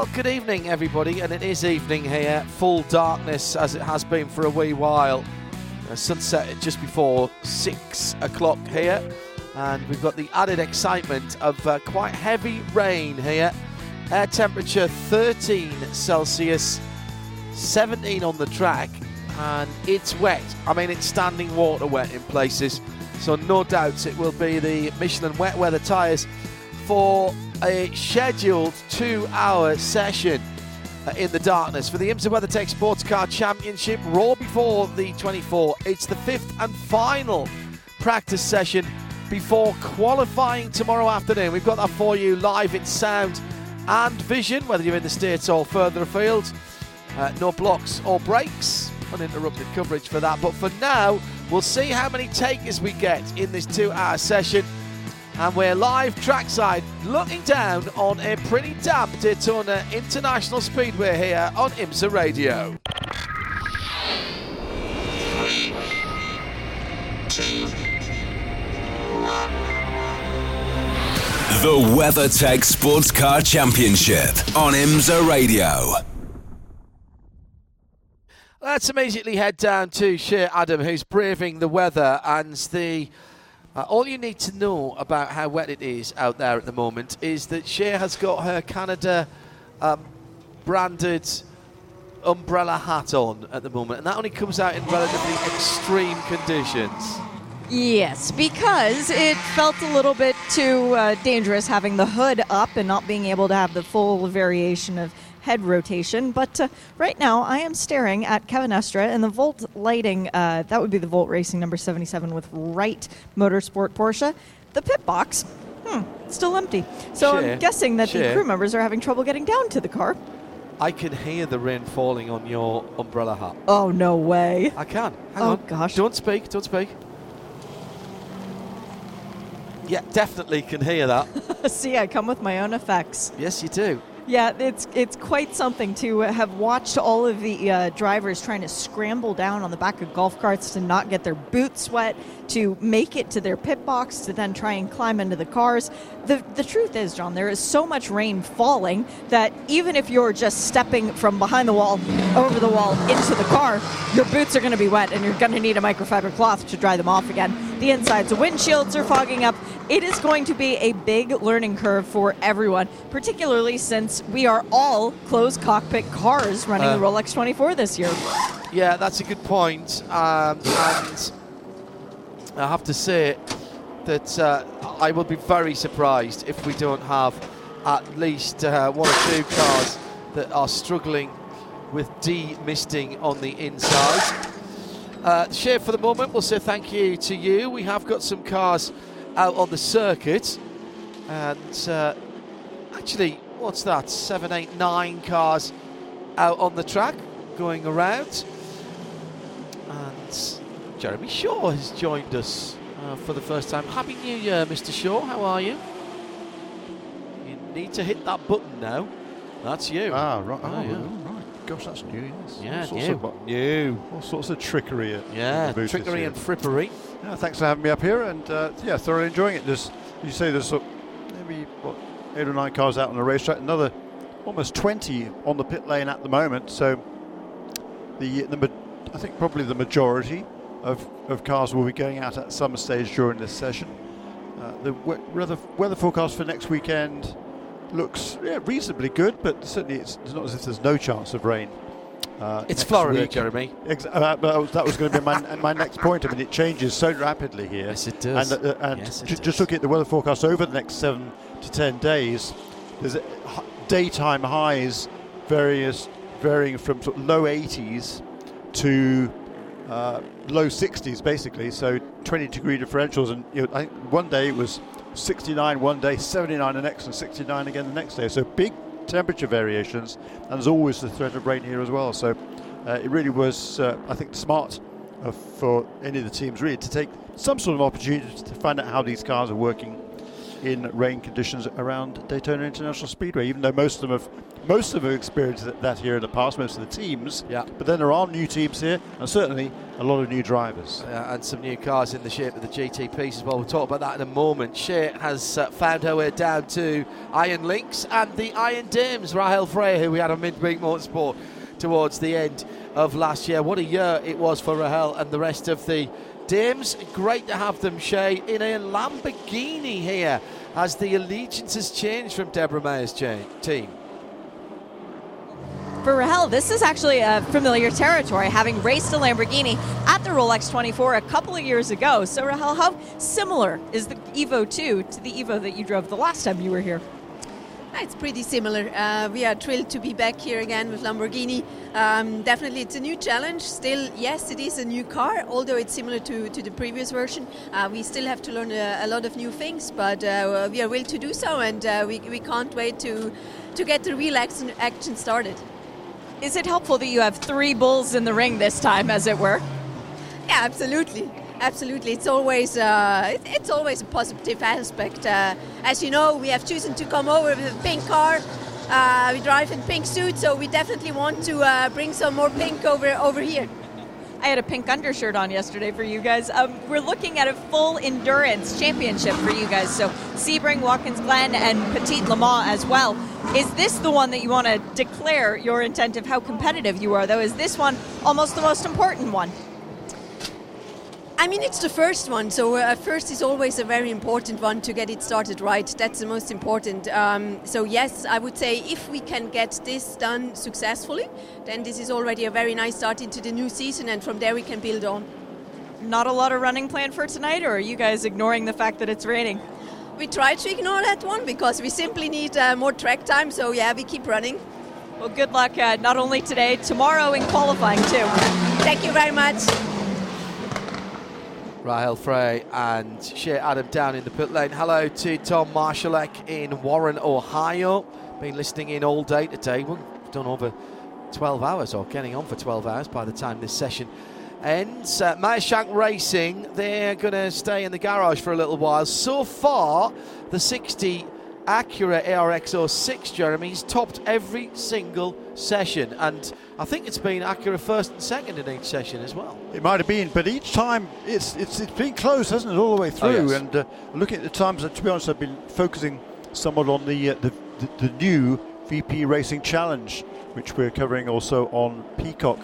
Well, good evening, everybody, and it is evening here. Full darkness as it has been for a wee while. Uh, sunset just before six o'clock here, and we've got the added excitement of uh, quite heavy rain here. Air temperature 13 Celsius, 17 on the track, and it's wet. I mean, it's standing water wet in places, so no doubts it will be the Michelin wet weather tyres for a scheduled two hour session uh, in the darkness for the IMSA WeatherTech Sports Car Championship. Roar before the 24. It's the fifth and final practice session before qualifying tomorrow afternoon. We've got that for you live in sound and vision, whether you're in the States or further afield. Uh, no blocks or breaks. Uninterrupted coverage for that. But for now, we'll see how many takers we get in this two hour session and we're live trackside looking down on a pretty damp Daytona International Speedway here on IMSA Radio. The WeatherTech Sports Car Championship on IMSA Radio. Let's immediately head down to Shea Adam, who's braving the weather and the. Uh, all you need to know about how wet it is out there at the moment is that Shea has got her Canada um, branded umbrella hat on at the moment, and that only comes out in relatively extreme conditions. Yes, because it felt a little bit too uh, dangerous having the hood up and not being able to have the full variation of head rotation. But uh, right now, I am staring at Kevin Estre and the Volt Lighting. Uh, that would be the Volt Racing number 77 with Wright Motorsport Porsche. The pit box, hmm, still empty. So Sure, I'm guessing that the crew members are having trouble getting down to the car. I can hear the rain falling on your umbrella hat. Oh, no way. I can. Hang Oh, on. gosh. Don't speak. Don't speak. Yeah, definitely can hear that. See, I come with my own effects. yes, you do. Yeah, it's it's quite something to have watched all of the uh, drivers trying to scramble down on the back of golf carts to not get their boots wet, to make it to their pit box, to then try and climb into the cars. The the truth is, John, there is so much rain falling that even if you're just stepping from behind the wall over the wall into the car, your boots are going to be wet, and you're going to need a microfiber cloth to dry them off again. The insides of windshields are fogging up. It is going to be a big learning curve for everyone, particularly since we are all closed cockpit cars running Uh. the Rolex 24 this year. Yeah, that's a good point. Um, and I have to say that uh, I will be very surprised if we don't have at least uh, one or two cars that are struggling with demisting on the inside. Uh, Shea, for the moment, we'll say thank you to you. We have got some cars out on the circuit, and uh, actually, what's that? Seven, eight, nine cars out on the track going around. And Jeremy Shaw has joined us uh, for the first time. Happy New Year, Mr. Shaw. How are you? You need to hit that button now. That's you. Ah, right. Oh, Oh, yeah. Gosh, that's new, yes. Yeah, all sorts new. Of, New. all sorts of trickery. At Yeah, trickery and frippery. Yeah, thanks for having me up here, and uh, yeah, thoroughly enjoying it. There's, you say there's uh, maybe what eight or nine cars out on the racetrack, another almost 20 on the pit lane at the moment. So the the I think probably the majority of, of cars will be going out at some stage during this session. Uh, the we- weather weather forecast for next weekend looks yeah, reasonably good, but certainly it's, not as if there's no chance of rain. Uh, It's Florida, week. Jeremy. Ex- uh, that was, going to be my, my next point. I mean, it changes so rapidly here. Yes, it does. And, uh, and Yes, it ju- does. just looking at the weather forecast over the next seven to ten days, there's daytime highs various varying from sort of low 80s to uh, low 60s, basically. So 20 degree differentials, and you know, I think one day it was 69 one day, 79 the next, and 69 again the next day. So big temperature variations, and there's always the threat of rain here as well. So uh, it really was, uh, I think, smart for any of the teams really to take some sort of opportunity to find out how these cars are working in rain conditions around Daytona International Speedway. Even though most of them have most of them have experienced that here in the past, most of the teams. Yeah. But then there are new teams here, and certainly a lot of new drivers. Uh, and some new cars in the shape of the GTPs as well. We'll talk about that in a moment. Shea has uh, found her way down to Iron Lynx and the Iron Dames, Rahel Frey, who we had on Midweek Motorsport towards the end of last year. What a year it was for Rahel and the rest of the Dames. Great to have them, Shea, in a Lamborghini here as the allegiance has changed from Deborah Mayer's team. For Rahel, this is actually a familiar territory, having raced a Lamborghini at the Rolex 24 a couple of years ago. So, Rahel, how similar is the Evo 2 to the Evo that you drove the last time you were here? It's pretty similar. Uh, we are thrilled to be back here again with Lamborghini. Um, definitely, it's a new challenge. Still, yes, it is a new car, although it's similar to, to the previous version. Uh, we still have to learn a, a, lot of new things, but uh, we are willing to do so, and uh, we, we can't wait to, to get the real action, action started. Is it helpful that you have three bulls in the ring this time, as it were? Yeah, absolutely absolutely. It's always uh, it's always a positive aspect. Uh, as you know, we have chosen to come over with a pink car. Uh, we drive in pink suits, so we definitely want to uh, bring some more pink over over here. I had a pink undershirt on yesterday for you guys. Um, we're looking at a full endurance championship for you guys. So Sebring, Watkins Glen, and Petit Le Mans as well. Is this the one that you want to declare your intent of how competitive you are, though? Is this one almost the most important one? I mean, it's the first one, so uh, first is always a very important one to get it started right. That's the most important. Um, so, yes, I would say if we can get this done successfully, then this is already a very nice start into the new season, and from there we can build on. Not a lot of running planned for tonight, or are you guys ignoring the fact that it's raining? We try to ignore that one because we simply need uh, more track time, so yeah, we keep running. Well, good luck uh, not only today, tomorrow in qualifying too. Thank you very much. Rahel Frey and Shea Adam down in the pit lane. Hello to Tom Marshalek in Warren, Ohio. Been listening in all day today. We've done over 12 hours or getting on for 12 hours by the time this session ends. Uh, Meyershank Racing, they're going to stay in the garage for a little while. So far, the 60 Acura ARX06, Jeremy's topped every single session. And I think it's been Acura first and second in each session as well. It might have been, but each time it's it's, it's been close, hasn't it, all the way through? Oh, yes. And uh, looking at the times, to be honest, I've been focusing somewhat on the, uh, the, the, the new VP Racing Challenge, which we're covering also on Peacock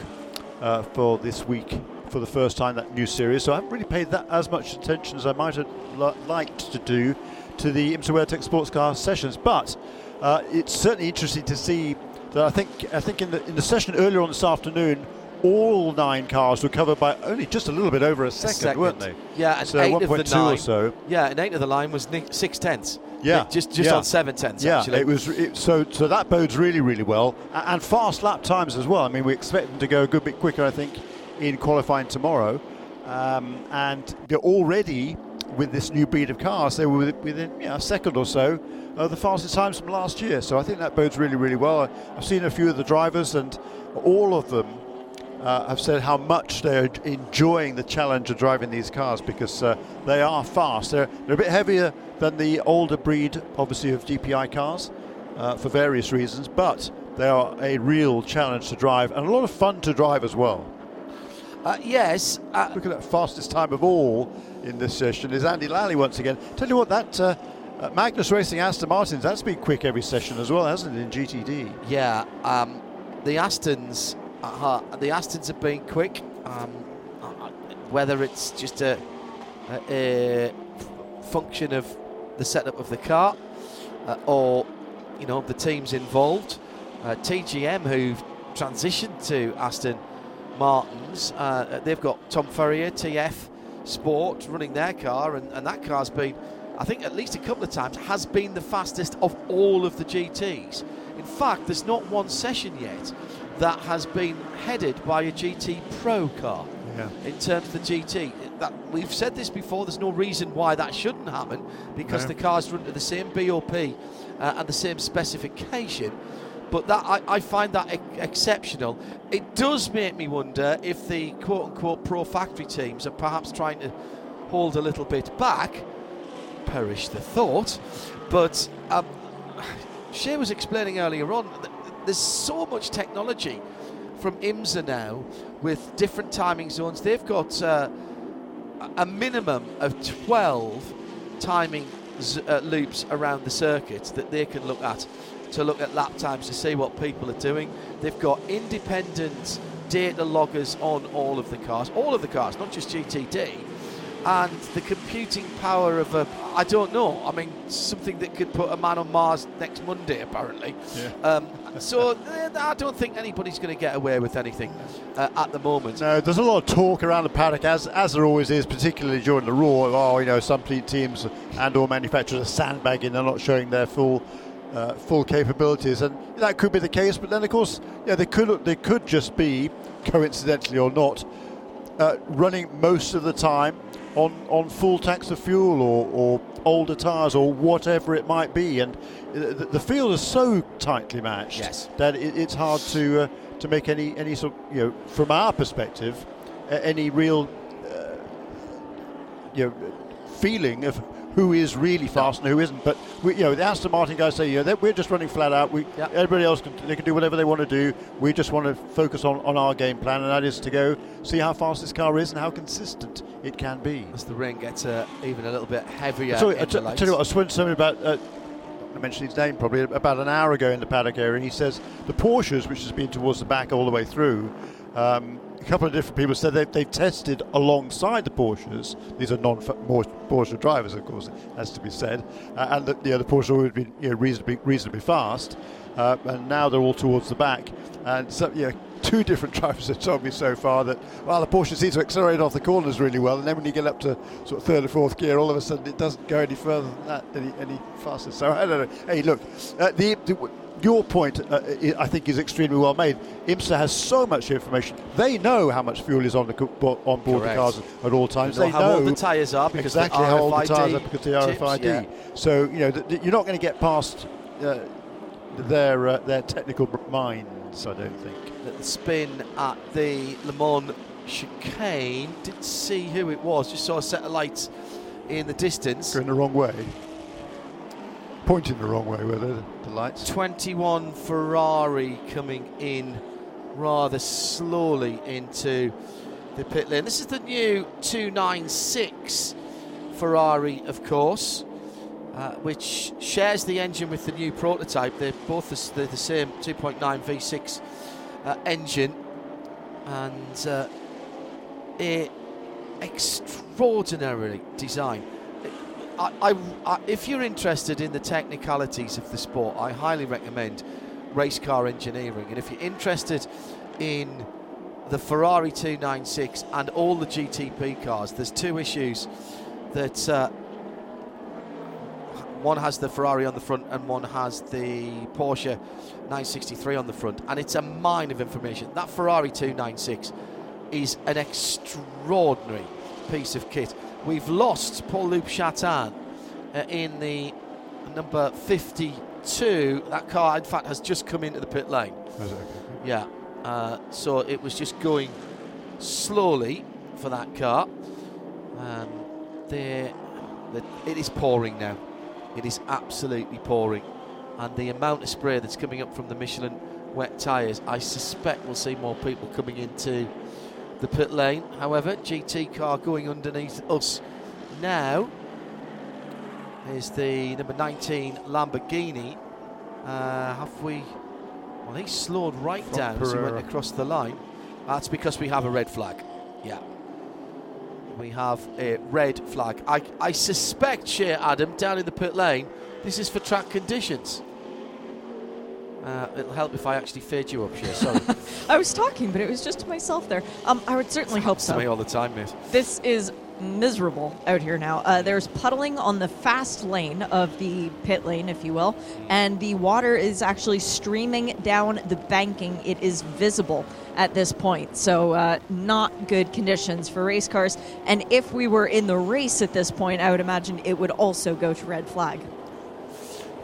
uh, for this week for the first time, that new series. So I haven't really paid that as much attention as I might have li- liked to do to the IMSA WeatherTech Sports Car sessions. But uh, it's certainly interesting to see that I think I think in the in the session earlier on this afternoon, all nine cars were covered by only just a little bit over a second, second. weren't they? Yeah, and so eight 1.2 of the nine, or so. Yeah, and eight of the line was six tenths. Yeah, just just yeah. on seven tenths. Yeah, actually. it was it, so so that bodes really really well, and, and fast lap times as well. I mean, we expect them to go a good bit quicker, I think, in qualifying tomorrow, um, and they're already with this new breed of cars, they were within you know, a second or so of the fastest times from last year. So I think that bodes really, really well. I've seen a few of the drivers, and all of them uh, have said how much they're enjoying the challenge of driving these cars because uh, they are fast. They're, they're a bit heavier than the older breed, obviously, of DPi cars uh, for various reasons, but they are a real challenge to drive and a lot of fun to drive as well. Uh, yes. Uh, Look at that fastest time of all in this session is Andy Lally once again. Tell you what, that uh, uh, Magnus Racing Aston Martins, that's been quick every session as well, hasn't it, in GTD? Yeah, um, the Astons, uh, the Astons have been quick. Um, whether it's just a, a, a, function of the setup of the car uh, or you know the teams involved. Uh, TGM, who've transitioned to Aston Martins, uh, they've got Tom Ferrier, TF Sport, running their car, and, and that car's been, I think, at least a couple of times, has been the fastest of all of the GTs In fact, there's not one session yet that has been headed by a GT Pro car. Yeah. In terms of the GT, that we've said this before. There's no reason why that shouldn't happen because No. the cars run to the same BOP uh, and the same specification. But that I, I find that exceptional. It does make me wonder if the quote-unquote pro factory teams are perhaps trying to hold a little bit back. Perish the thought. But um, Shea was explaining earlier on that there's so much technology from IMSA now with different timing zones. They've got uh, a minimum of 12 timing z- uh, loops around the circuit that they can look at to look at lap times to see what people are doing. They've got independent data loggers on all of the cars, all of the cars, not just GTD. And the computing power of a, I don't know, I mean, something that could put a man on Mars next Monday, apparently. Yeah. Um, so eh, I don't think anybody's going to get away with anything uh, at the moment. No, there's a lot of talk around the paddock, as as there always is, particularly during the Roar. of, Oh, you know, some te- teams and/or manufacturers are sandbagging; they're not showing their full uh, full capabilities, and that could be the case. But then, of course, yeah, they could they could just be, coincidentally or not, uh, running most of the time on, on full tanks of fuel or, or older tyres or whatever it might be. And the, the field is so tightly matched Yes. that it, it's hard to uh, to make any any sort you know from our perspective uh, any real uh, you know feeling of who is really fast and who isn't. But we, you know, the Aston Martin guys say, that we're just running flat out. We, Yeah. everybody else can they can do whatever they want to do. We just want to focus on, on our game plan, and that is to go see how fast this car is and how consistent it can be. As the rain gets uh, even a little bit heavier. Sorry, I the t- I tell you what, I was to somebody about. Uh, I mentioned his name probably about an hour ago in the paddock area, and he says the Porsches, which has been towards the back all the way through. Um, a couple of different people said they've, they've tested alongside the Porsches. These are non-Porsche drivers, of course, has to be said, uh, and the, you know, the Porsche would be you know, reasonably reasonably fast, uh, and now they're all towards the back. And so, yeah, two different drivers have told me so far that well, the Porsche seems to accelerate off the corners really well, and then when you get up to sort of third or fourth gear, all of a sudden it doesn't go any further than that any, any faster. So I don't know. Hey, look, uh, the, the your point, uh, i- think, is extremely well made. IMSA has so much information. They know how much fuel is on the on board Correct. the cars at all times. They know how old the tyres are because exactly the how old the tyres are because the chips, RFID. yeah. So you know th- th- you're not going to get past uh, their uh, their technical minds. I don't think. The spin at the Le Mans chicane. Didn't see who it was. Just saw a set of lights in the distance. Going the wrong way. Pointing the wrong way, were they, the lights? 21 Ferrari coming in rather slowly into the pit lane. This is the new 296 Ferrari, of course, uh, which shares the engine with the new prototype. They're both the, the same 2.9 V6 uh, engine, and uh, a extraordinarily design. I, I, if you're interested in the technicalities of the sport, I highly recommend race car engineering. And if you're interested in the Ferrari 296 and all the GTP cars, there's two issues that uh, one has the Ferrari on the front and one has the Porsche 963 on the front, and it's a mine of information. That Ferrari 296 is an extraordinary piece of kit. We've lost Paul-Loup Chatin uh, in the number 52. That car, in fact, has just come into the pit lane. Okay? Yeah. Uh, so it was just going slowly for that car. Um, there, the, it is pouring now. It is absolutely pouring, and the amount of spray that's coming up from the Michelin wet tyres, I suspect we'll see more people coming into the pit lane. However, GT car going underneath us now is the number 19 Lamborghini. Uh, have we? Well, he slowed right From down as he went across the line. That's because we have a red flag. Yeah. We have a red flag. I, I suspect, Shea Adam, down in the pit lane, this is for track conditions. Uh, it'll help if I actually fade you up, Shea. Sorry. I was talking, but it was just to myself there. Um, I would certainly hope to me so. all the time, mate. This is miserable out here now. Uh, there's puddling on the fast lane of the pit lane, if you will, and the water is actually streaming down the banking. It is visible at this point, so uh, not good conditions for race cars. And if we were in the race at this point, I would imagine it would also go to red flag.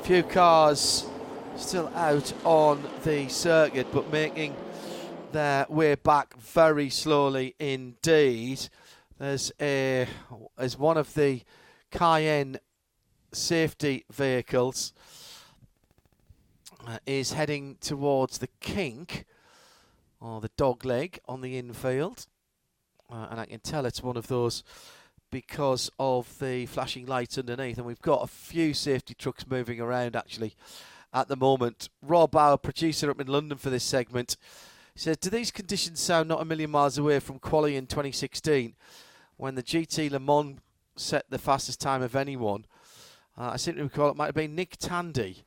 Few cars still out on the circuit, but making their way back very slowly indeed. There's a as one of the Cayenne safety vehicles uh, is heading towards the kink or the dog leg on the infield, uh, and I can tell it's one of those because of the flashing lights underneath. And we've got a few safety trucks moving around actually at the moment. Rob, our producer up in London for this segment, says, Do these conditions sound not a million miles away from quali in 2016 when the GT Le Mans set the fastest time of anyone? Uh, I seem to recall it might have been Nick Tandy.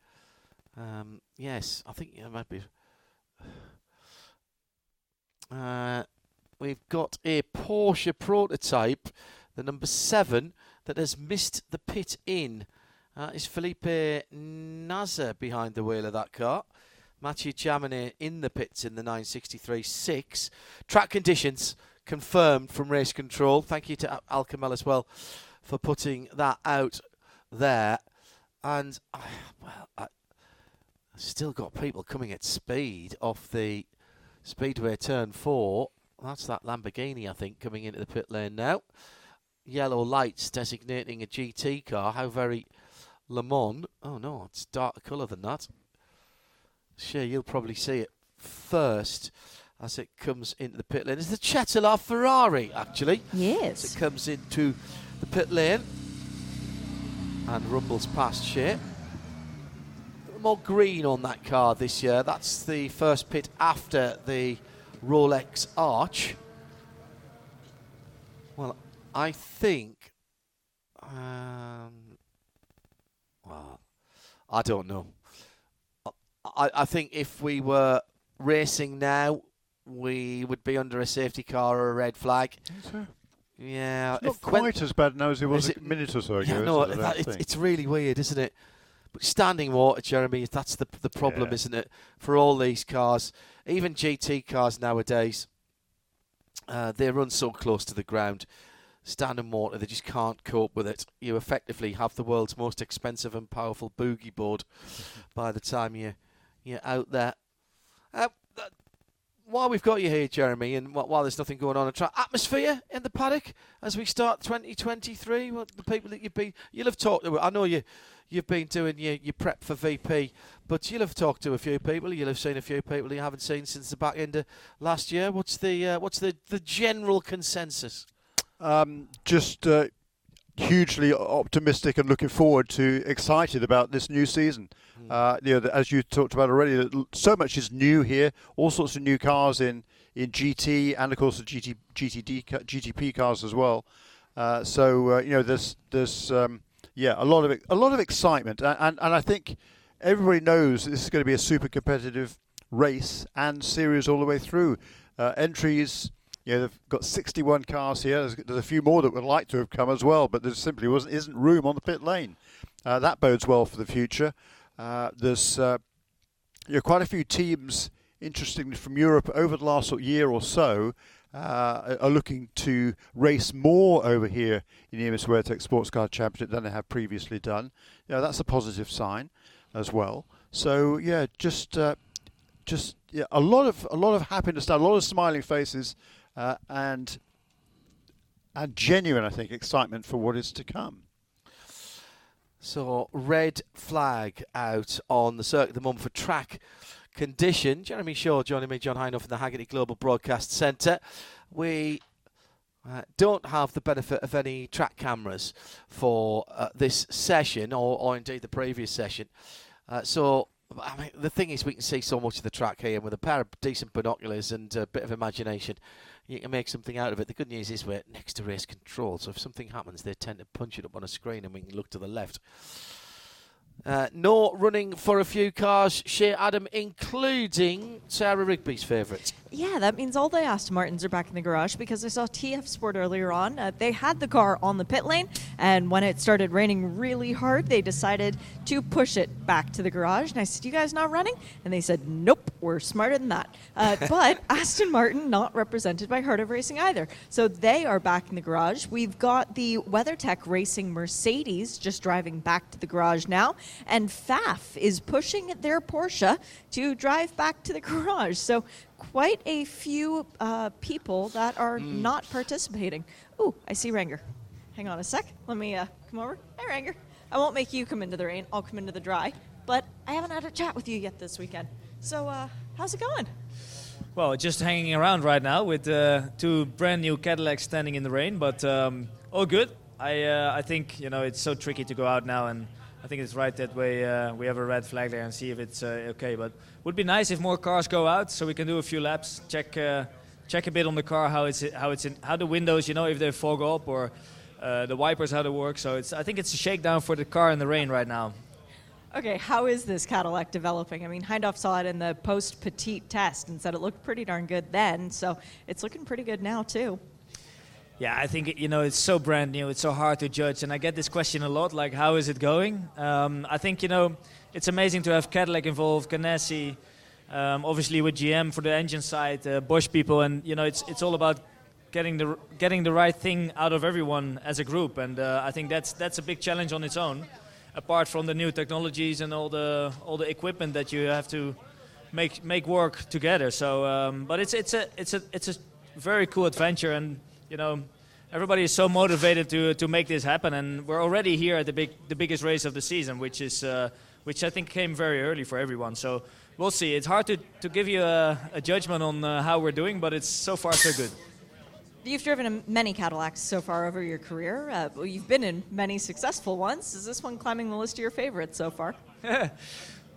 Um, yes, I think it might be. Uh, we've got a Porsche prototype, the number seven, that has missed the pit in. Uh, is Felipe Nasr behind the wheel of that car? Mathieu Jaminet in the pits in the 963.6. Track conditions confirmed from race control. Thank you to Al Kamel as well for putting that out there. And, uh, well, I, still got people coming at speed off the Speedway turn four. That's that Lamborghini, I think, coming into the pit lane now. Yellow lights designating a GT car. How very Le Mans. Oh no, it's darker colour than that. Sure, you'll probably see it first as it comes into the pit lane. It's the Cetilar Ferrari, actually. Yes. As it comes into the pit lane and rumbles past Shea. More green on that car this year. That's the first pit after the Rolex Arch. Well, I think. Um, well, I don't know. I, I think if we were racing now, we would be under a safety car or a red flag. Yeah, it's not quite when- as bad now as it was Is a minute or so ago. yeah, no, it, that, it's, it's really weird, isn't it? But standing water, Jeremy, that's the the problem, Yeah. isn't it? For all these cars, even GT cars nowadays, uh, they run so close to the ground. Standing water, they just can't cope with it. You effectively have the world's most expensive and powerful boogie board by the time you you're out there. Uh, uh, while we've got you here, Jeremy, and while there's nothing going on, a track atmosphere in the paddock as we start 2023. What the people that you've been, you'll have talked to. I know you, you've been doing your, your prep for VP, but you'll have talked to a few people. You'll have seen a few people you haven't seen since the back end of last year. What's the uh, what's the, the general consensus? Um, just uh, hugely optimistic and looking forward to, excited about this new season. Uh, you know, as you talked about already, so much is new here. All sorts of new cars in, in GT and of course the GT, GTD, GTP cars as well. Uh, so uh, you know, there's there's um, yeah a lot of a lot of excitement, and and, and I think everybody knows this is going to be a super competitive race and series all the way through. Uh, entries. You know, they've got 61 cars here. There's, there's a few more that would like to have come as well, but there simply wasn't isn't room on the pit lane. Uh, that bodes well for the future. Uh, there's uh, you know, quite a few teams, interestingly from Europe, over the last sort of year or so, uh, are looking to race more over here in the IMSA WeatherTech Sports Car Championship than they have previously done. Know, that's a positive sign as well. So yeah, just uh, just yeah, a lot of a lot of happiness, a lot of smiling faces, uh, and and genuine, I think, excitement for what is to come. So red flag out on the circuit at the moment for track condition. Jeremy Shaw joining me, John Hindhaugh in the Hagerty Global Broadcast Centre. We uh, don't have the benefit of any track cameras for uh, this session, or, or indeed the previous session. Uh, so, I mean, the thing is, we can see so much of the track here, and with a pair of decent binoculars and a bit of imagination, you can make something out of it. The good news is we're next to race control, so if something happens, they tend to punch it up on a screen, and we can look to the left. Uh, Nor running for a few cars, Shea Adam, including Sarah Rigby's favourite. Yeah, that means all the Aston Martins are back in the garage because I saw TF Sport earlier on. Uh, they had the car on the pit lane, and when it started raining really hard, they decided to push it back to the garage. And I said, You guys not running? And they said, Nope, we're smarter than that. Uh, but Aston Martin not represented by Heart of Racing either. So they are back in the garage. We've got the WeatherTech Racing Mercedes just driving back to the garage now, and Pfaff is pushing their Porsche to drive back to the garage. So quite a few uh, people that are mm. not participating. Ooh, I see Renger. Hang on a sec. Let me uh, come over. Hey, Renger. I won't make you come into the rain. I'll come into the dry. But I haven't had a chat with you yet this weekend. So, uh, how's it going? Well, just hanging around right now with uh, two brand new Cadillacs standing in the rain, but um, all good. I uh, I think you know it's so tricky to go out now and I think it's right that we uh, we have a red flag there and see if it's uh, okay. But would be nice if more cars go out so we can do a few laps, check uh, check a bit on the car how it's how it's in, how the windows, you know, if they fog up or uh, the wipers how they work. So it's I think it's a shakedown for the car in the rain right now. Okay, how is this Cadillac developing? I mean, Hindhaugh saw it in the post Petit test and said it looked pretty darn good then, so it's looking pretty good now too. Yeah, I think you know it's so brand new. It's so hard to judge, and I get this question a lot. Like, how is it going? Um, I think you know it's amazing to have Cadillac involved, Ganassi, um, obviously with GM for the engine side, uh, Bosch people, and you know it's it's all about getting the getting the right thing out of everyone as a group, and uh, I think that's that's a big challenge on its own. Apart from the new technologies and all the all the equipment that you have to make make work together. So, um, but it's it's a it's a it's a very cool adventure and you know, everybody is so motivated to to make this happen, and we're already here at the big the biggest race of the season, which is uh, which I think came very early for everyone. So we'll see. It's hard to, to give you a, a judgment on uh, how we're doing, but it's so far so good. You've driven many Cadillacs so far over your career. Uh, well, you've been in many successful ones. Is this one climbing the list of your favorites so far?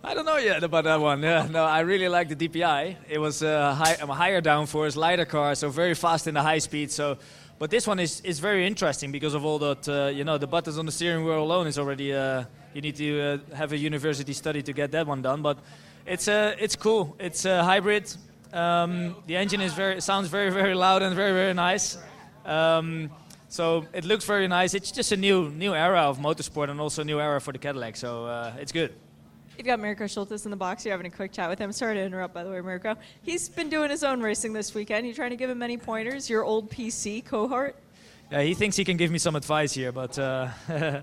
I don't know yet about that one. Yeah, no, I really like the DPI. It was a, high, a higher downforce, lighter car, so very fast in the high speed. So, but this one is, is very interesting because of all that. Uh, you know, the buttons on the steering wheel alone is already. Uh, you need to uh, have a university study to get that one done. But it's uh, it's cool. It's a hybrid. Um, the engine is very sounds very very loud and very very nice. Um, so it looks very nice. It's just a new new era of motorsport and also a new era for the Cadillac. So uh, it's good. You've got Mirko Schultis in the box. You're having a quick chat with him. Sorry to interrupt, by the way, Mirko. He's been doing his own racing this weekend. You trying to give him any pointers? Your old PC cohort? Yeah, he thinks he can give me some advice here, but uh,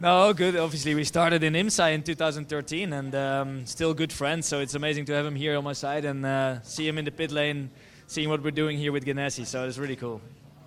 no, good. Obviously, we started in IMSA in 2013 and um, still good friends. So it's amazing to have him here on my side and uh, see him in the pit lane, seeing what we're doing here with Ganassi. So it's really cool.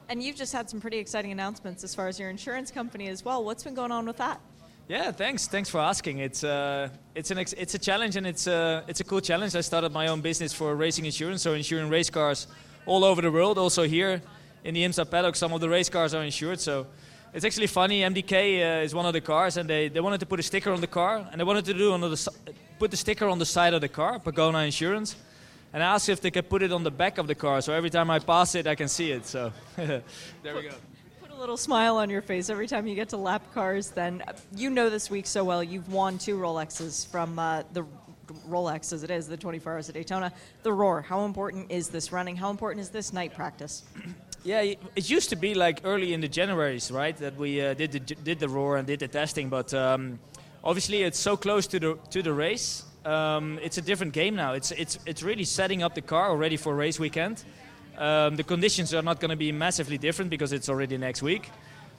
And you've just had some pretty exciting announcements as far as your insurance company as well. What's been going on with that? Yeah, thanks. Thanks for asking. It's uh, it's an ex- it's a challenge and it's a it's a cool challenge. I started my own business for racing insurance, so insuring race cars all over the world. Also here in the IMSA paddock, some of the race cars are insured. So it's actually funny. MDK uh, is one of the cars, and they, they wanted to put a sticker on the car, and they wanted to do on the put the sticker on the side of the car, Pagona Insurance. And asked if they could put it on the back of the car, so every time I pass it, I can see it. So there we go little smile on your face every time you get to lap cars. Then you know this week so well. You've won two Rolexes from uh, the Rolex as it is, the 24 Hours of Daytona. The Roar. How important is this running? How important is this night practice? Yeah, it used to be like early in the Januaries, right? That we uh, did the did the roar and did the testing, but um, obviously it's so close to the to the race. Um, it's a different game now. It's it's it's really setting up the car already for race weekend. Um, the conditions are not going to be massively different because it's already next week.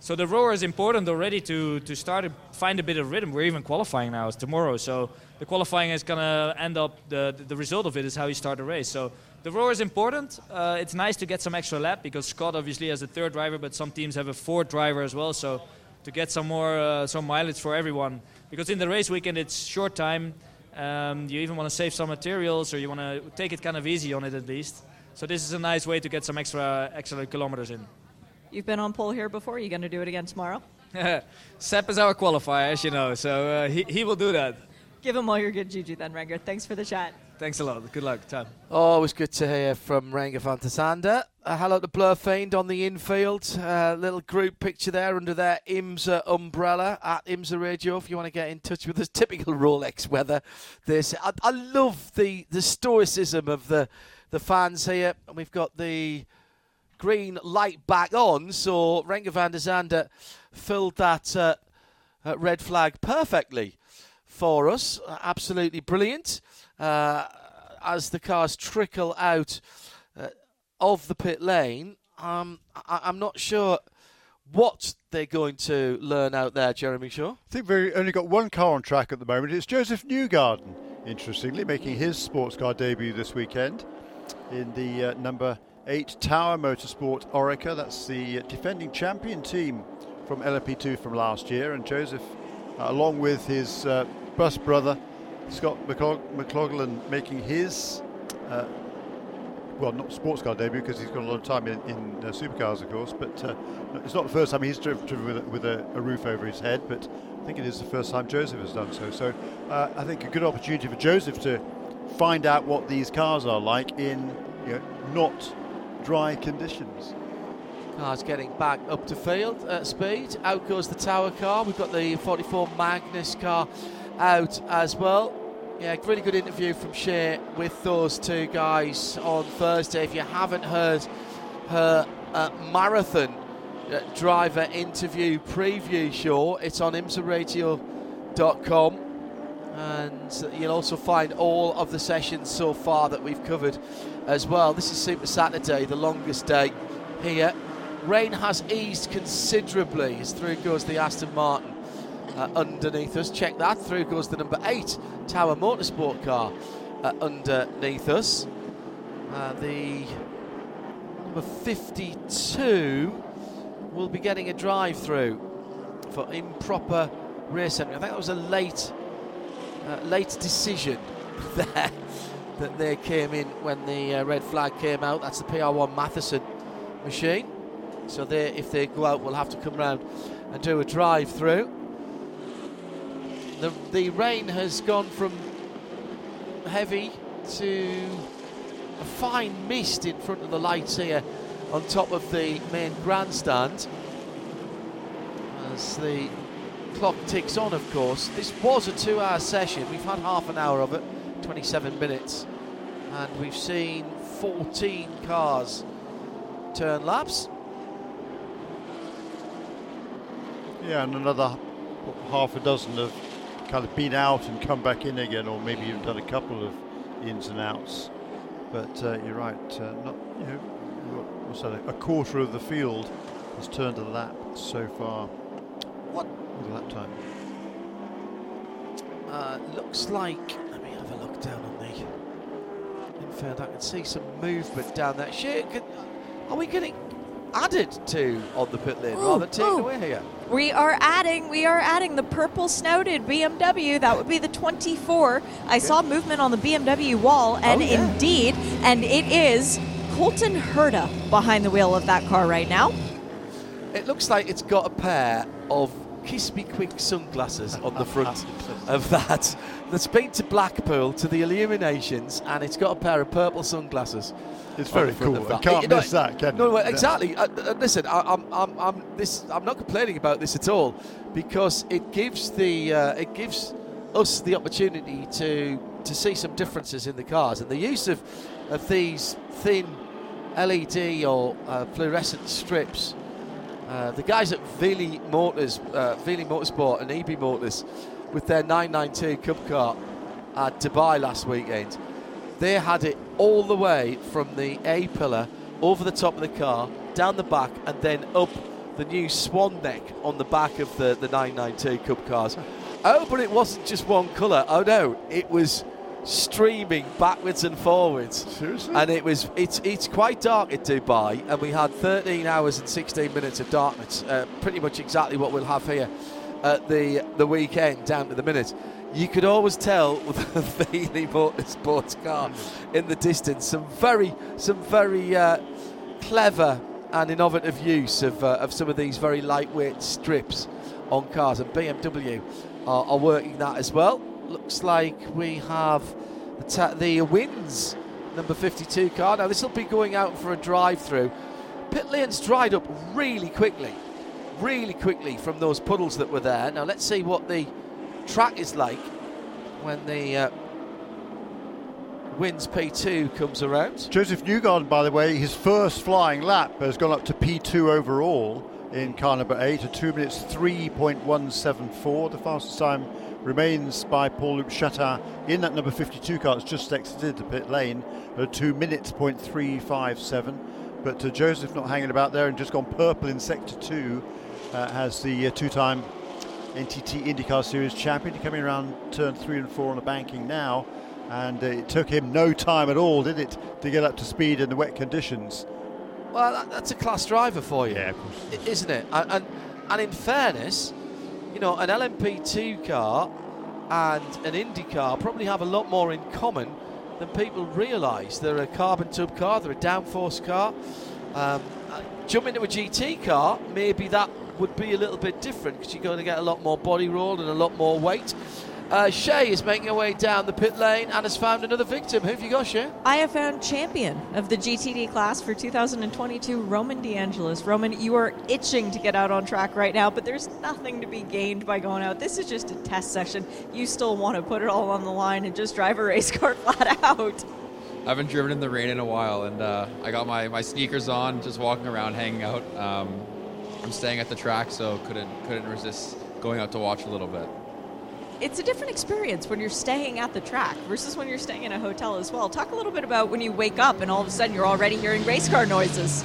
So the roar is important already to, to start to find a bit of rhythm. We're even qualifying now. It's tomorrow. So the qualifying is going to end up, the, the result of it is how you start the race. So the roar is important. Uh, it's nice to get some extra lap because Scott obviously has a third driver, but some teams have a fourth driver as well. So to get some more uh, some mileage for everyone. Because in the race weekend it's short time. Um, you even want to save some materials or you want to take it kind of easy on it at least. So this is a nice way to get some extra extra kilometers in. You've been on pole here before. Are you going to do it again tomorrow? Sepp is our qualifier, as you know, so uh, he, he will do that. Give him all your good juju then, Renger. Thanks for the chat. Thanks a lot. Good luck, Tom. Always good to hear from Renger van der Zande. Uh, hello to Blur Fiend on the infield. Uh, little group picture there under their IMSA umbrella at IMSA Radio. If you want to get in touch with us, typical Rolex weather. This I, I love the the stoicism of the the fans here. And we've got the green light back on, so Renger van der Zande filled that uh, uh, red flag perfectly for us. absolutely brilliant. Uh, as the cars trickle out of the pit lane, um, I, am not sure what they're going to learn out there, Jeremy Shaw. I think we've only got one car on track at the moment. It's Joseph Newgarden, interestingly, making his sports car debut this weekend in the uh, number eight Tower Motorsport Oreca. That's the defending champion team from LMP2 from last year. And Joseph, uh, along with his uh, bus brother, Scott McLaughlin, making his uh, well, not sports car debut because he's got a lot of time in, in uh, supercars, of course. But uh, it's not the first time he's driven, driven with, a, with a, a, roof over his head. But I think it is the first time Joseph has done so. So uh, I think a good opportunity for Joseph to find out what these cars are like in you know, not dry conditions. Cars getting back up to field at speed. Out goes the tower car. We've got the 44 Magnus car out as well. Yeah, really good interview from Shea with those two guys on Thursday. If you haven't heard her uh, marathon uh, driver interview preview show, it's on imsaradio.com. And you'll also find all of the sessions so far that we've covered as well. This is Super Saturday, the longest day here. Rain has eased considerably as through goes the Aston Martin uh, underneath us. Check that. Through goes the number eight Tower Motorsport car uh, underneath us. Uh, the number 52 will be getting a drive through for improper centering. I think that was a late, uh, late decision there that they came in when the uh, red flag came out. That's the PR1 Mathiasen machine. So they, if they go out, we'll have to come round and do a drive through the, the rain has gone from heavy to a fine mist in front of the lights here on top of the main grandstand. As the clock ticks on, of course. This was a two hour session. We've had half an hour of it, 27 minutes. And we've seen 14 cars turn laps. Yeah, and another half a dozen have kind of been out and come back in again, or maybe you've done a couple of ins and outs. But uh, you're right, uh, not you know, what's that? A quarter of the field has turned a lap so far. What? With lap time. Uh, looks like. Let me have a look down on the infield. I can see some movement down that. Shit, are we getting added to on the pit lane rather than taken away here? We are adding, we are adding the purple snouted BMW. That would be the 24. I saw movement on the BMW wall, and oh, yeah. indeed, and it is Colton Herta behind the wheel of that car right now. It looks like it's got a pair of Kiss Me Quick sunglasses on the front of that. That's been to Blackpool to the Illuminations, and it's got a pair of purple sunglasses. It's very cool. I can't you miss that, can No, exactly. Uh, uh, listen, I, am I'm, I'm, this, I'm not complaining about this at all because it gives the, uh, it gives us the opportunity to to see some differences in the cars and the use of of these thin LED or uh, fluorescent strips. Uh, the guys at Vili Motors, uh, Vili Motorsport and EB Motors, with their 992 Cup car at Dubai last weekend they had it all the way from the A pillar over the top of the car, down the back, and then up the new swan neck on the back of the, the 992 Cup cars. Oh, but it wasn't just one colour. Oh no, it was streaming backwards and forwards. Seriously? And it was it's it's quite dark at Dubai, and we had 13 hours and 16 minutes of darkness. Uh, pretty much exactly what we'll have here at the the weekend, down to the minute you could always tell with the Vili sports car in the distance. Some very, some very uh, clever and innovative use of, uh, of some of these very lightweight strips on cars, and BMW are, are working that as well. Looks like we have the, wins number 52 car. Now, this will be going out for a drive through. Pit lane's dried up really quickly, really quickly from those puddles that were there. Now, let's see what the track is like when the uh, wins P2 comes around. Joseph Newgarden, by the way, his first flying lap has gone up to P2 overall in car number eight at 2 minutes 3.174. The fastest time remains by Paul-Loup Chatin in that number 52 car that's just exited the pit lane at 2 minutes point 357. But uh, Joseph not hanging about there and just gone purple in sector 2 uh, has the uh, two-time NTT IndyCar Series champion coming around turn 3 and 4 on the banking now and uh, it took him no time at all, did it, to get up to speed in the wet conditions. Well, that's a class driver for you, Yeah, isn't it? And, and, and in fairness, you know, an LMP2 car and an Indy car probably have a lot more in common than people realise. They're a carbon tub car, they're a downforce car. Um, jump into a GT car, maybe that would be a little bit different because you're going to get a lot more body roll and a lot more weight. Uh, Shea is making her way down the pit lane and has found another victim. Who have you got, Shea? I have found champion of the GTD class for 2022, Roman DeAngelis. Roman, you are itching to get out on track right now, but there's nothing to be gained by going out. This is just a test session. You still want to put it all on the line and just drive a race car flat out. I haven't driven in the rain in a while, and uh, I got my, my sneakers on, just walking around, hanging out. Um, I'm staying at the track, so couldn't couldn't resist going out to watch a little bit it's a different experience when you're staying at the track versus when you're staying in a hotel as well. Talk a little bit about when you wake up and all of a sudden you're already hearing race car noises.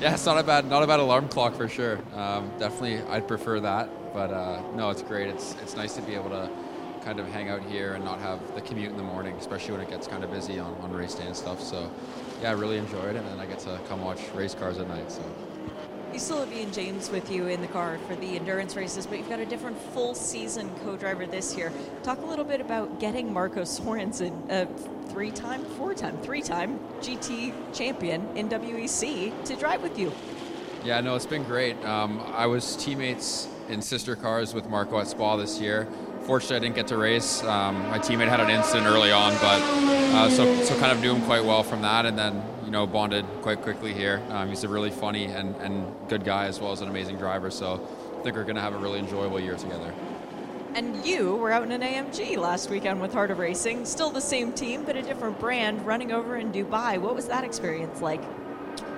Yeah, it's not a bad not a bad alarm clock for sure. Um, definitely, I'd prefer that, but uh, no, it's great. It's it's nice to be able to kind of hang out here and not have the commute in the morning, especially when it gets kind of busy on, on race day and stuff. So, yeah, I really enjoyed it, and then I get to come watch race cars at night. So. You still have Ian James with you in the car for the endurance races, but you've got a different full season co driver this year. Talk a little bit about getting Marco Sorensen, a three time, four time, three time GT champion in WEC, to drive with you. Yeah, no, it's been great. Um, I was teammates in sister cars with Marco at Spa this year. Fortunately, I didn't get to race. Um, my teammate had an incident early on, but uh, so so kind of knew him quite well from that, and then you know, bonded quite quickly here. Um, he's a really funny and, and good guy as well as an amazing driver. So I think we're going to have a really enjoyable year together. And you were out in an AMG last weekend with Heart of Racing, still the same team, but a different brand, running over in Dubai. What was that experience like?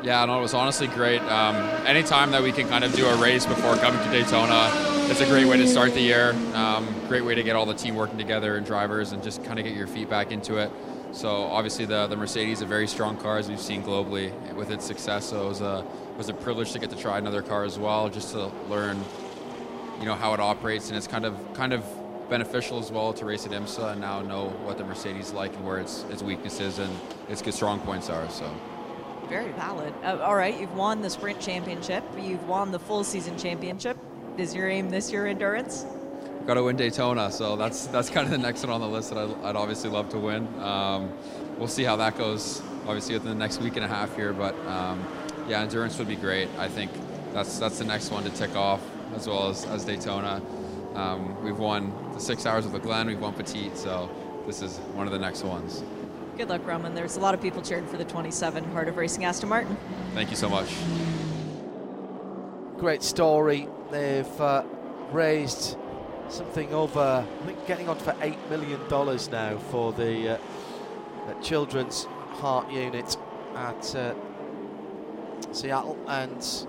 Yeah, no, it was honestly great. Um, anytime that we can kind of do a race before coming to Daytona, it's a great way to start the year. Um, great way to get all the team working together and drivers and just kind of get your feet back into it. So obviously the, the Mercedes, a very strong car as we've seen globally with its success. So it was a was a privilege to get to try another car as well, just to learn, you know, how it operates, and it's kind of kind of beneficial as well to race at IMSA and now know what the Mercedes like and where its its weaknesses and its good strong points are. So. Very valid. Uh, all right, you've won the sprint championship. You've won the full season championship. Is your aim this year endurance? Got to win Daytona, so that's that's kind of the next one on the list that I'd, I'd obviously love to win. Um, we'll see how that goes, obviously within the next week and a half here, but um, yeah, endurance would be great. I think that's that's the next one to tick off, as well as, as Daytona. Um, we've won the six hours of the Glen, we've won Petit, so this is one of the next ones. Good luck, Roman. There's a lot of people cheering for the 27 Heart of Racing Aston Martin. Thank you so much. Great story. They've uh, raised something over, I think, getting on for $8 million now for the uh, Children's Heart Unit at uh, Seattle and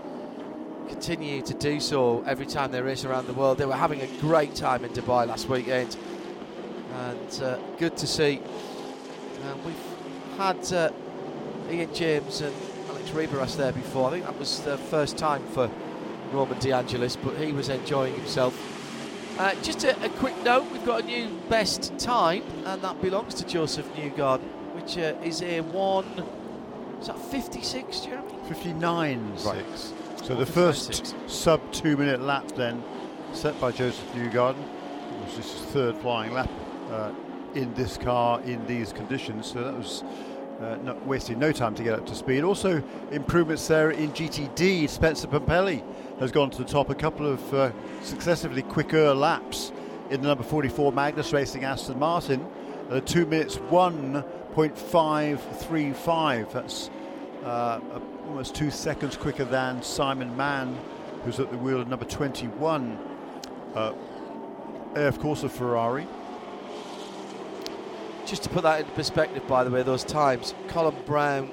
continue to do so every time they race around the world. They were having a great time in Dubai last weekend and uh, good to see. we've had uh, Ian James and Alex Riberas there before. I think that was the first time for Roman DeAngelis, but he was enjoying himself uh, just a, a, quick note, we've got a new best time, and that belongs to Joseph Newgarden, which uh, is a one, is that 56, Jeremy? 59 right. six. So the first six. sub two minute lap then set by Joseph Newgarden. It was his third flying lap uh, in this car in these conditions, so that was uh, not wasting no time to get up to speed. Also, improvements there in GTD. Spencer Pumpelly has gone to the top a couple of uh, successively quicker laps in the number 44 Magnus Racing Aston Martin. Uh, two minutes, 1.535. That's uh, almost two seconds quicker than Simon Mann, who's at the wheel of number 21. Uh, of course, a Ferrari. Just to put that into perspective, by the way, those times, Colin Brown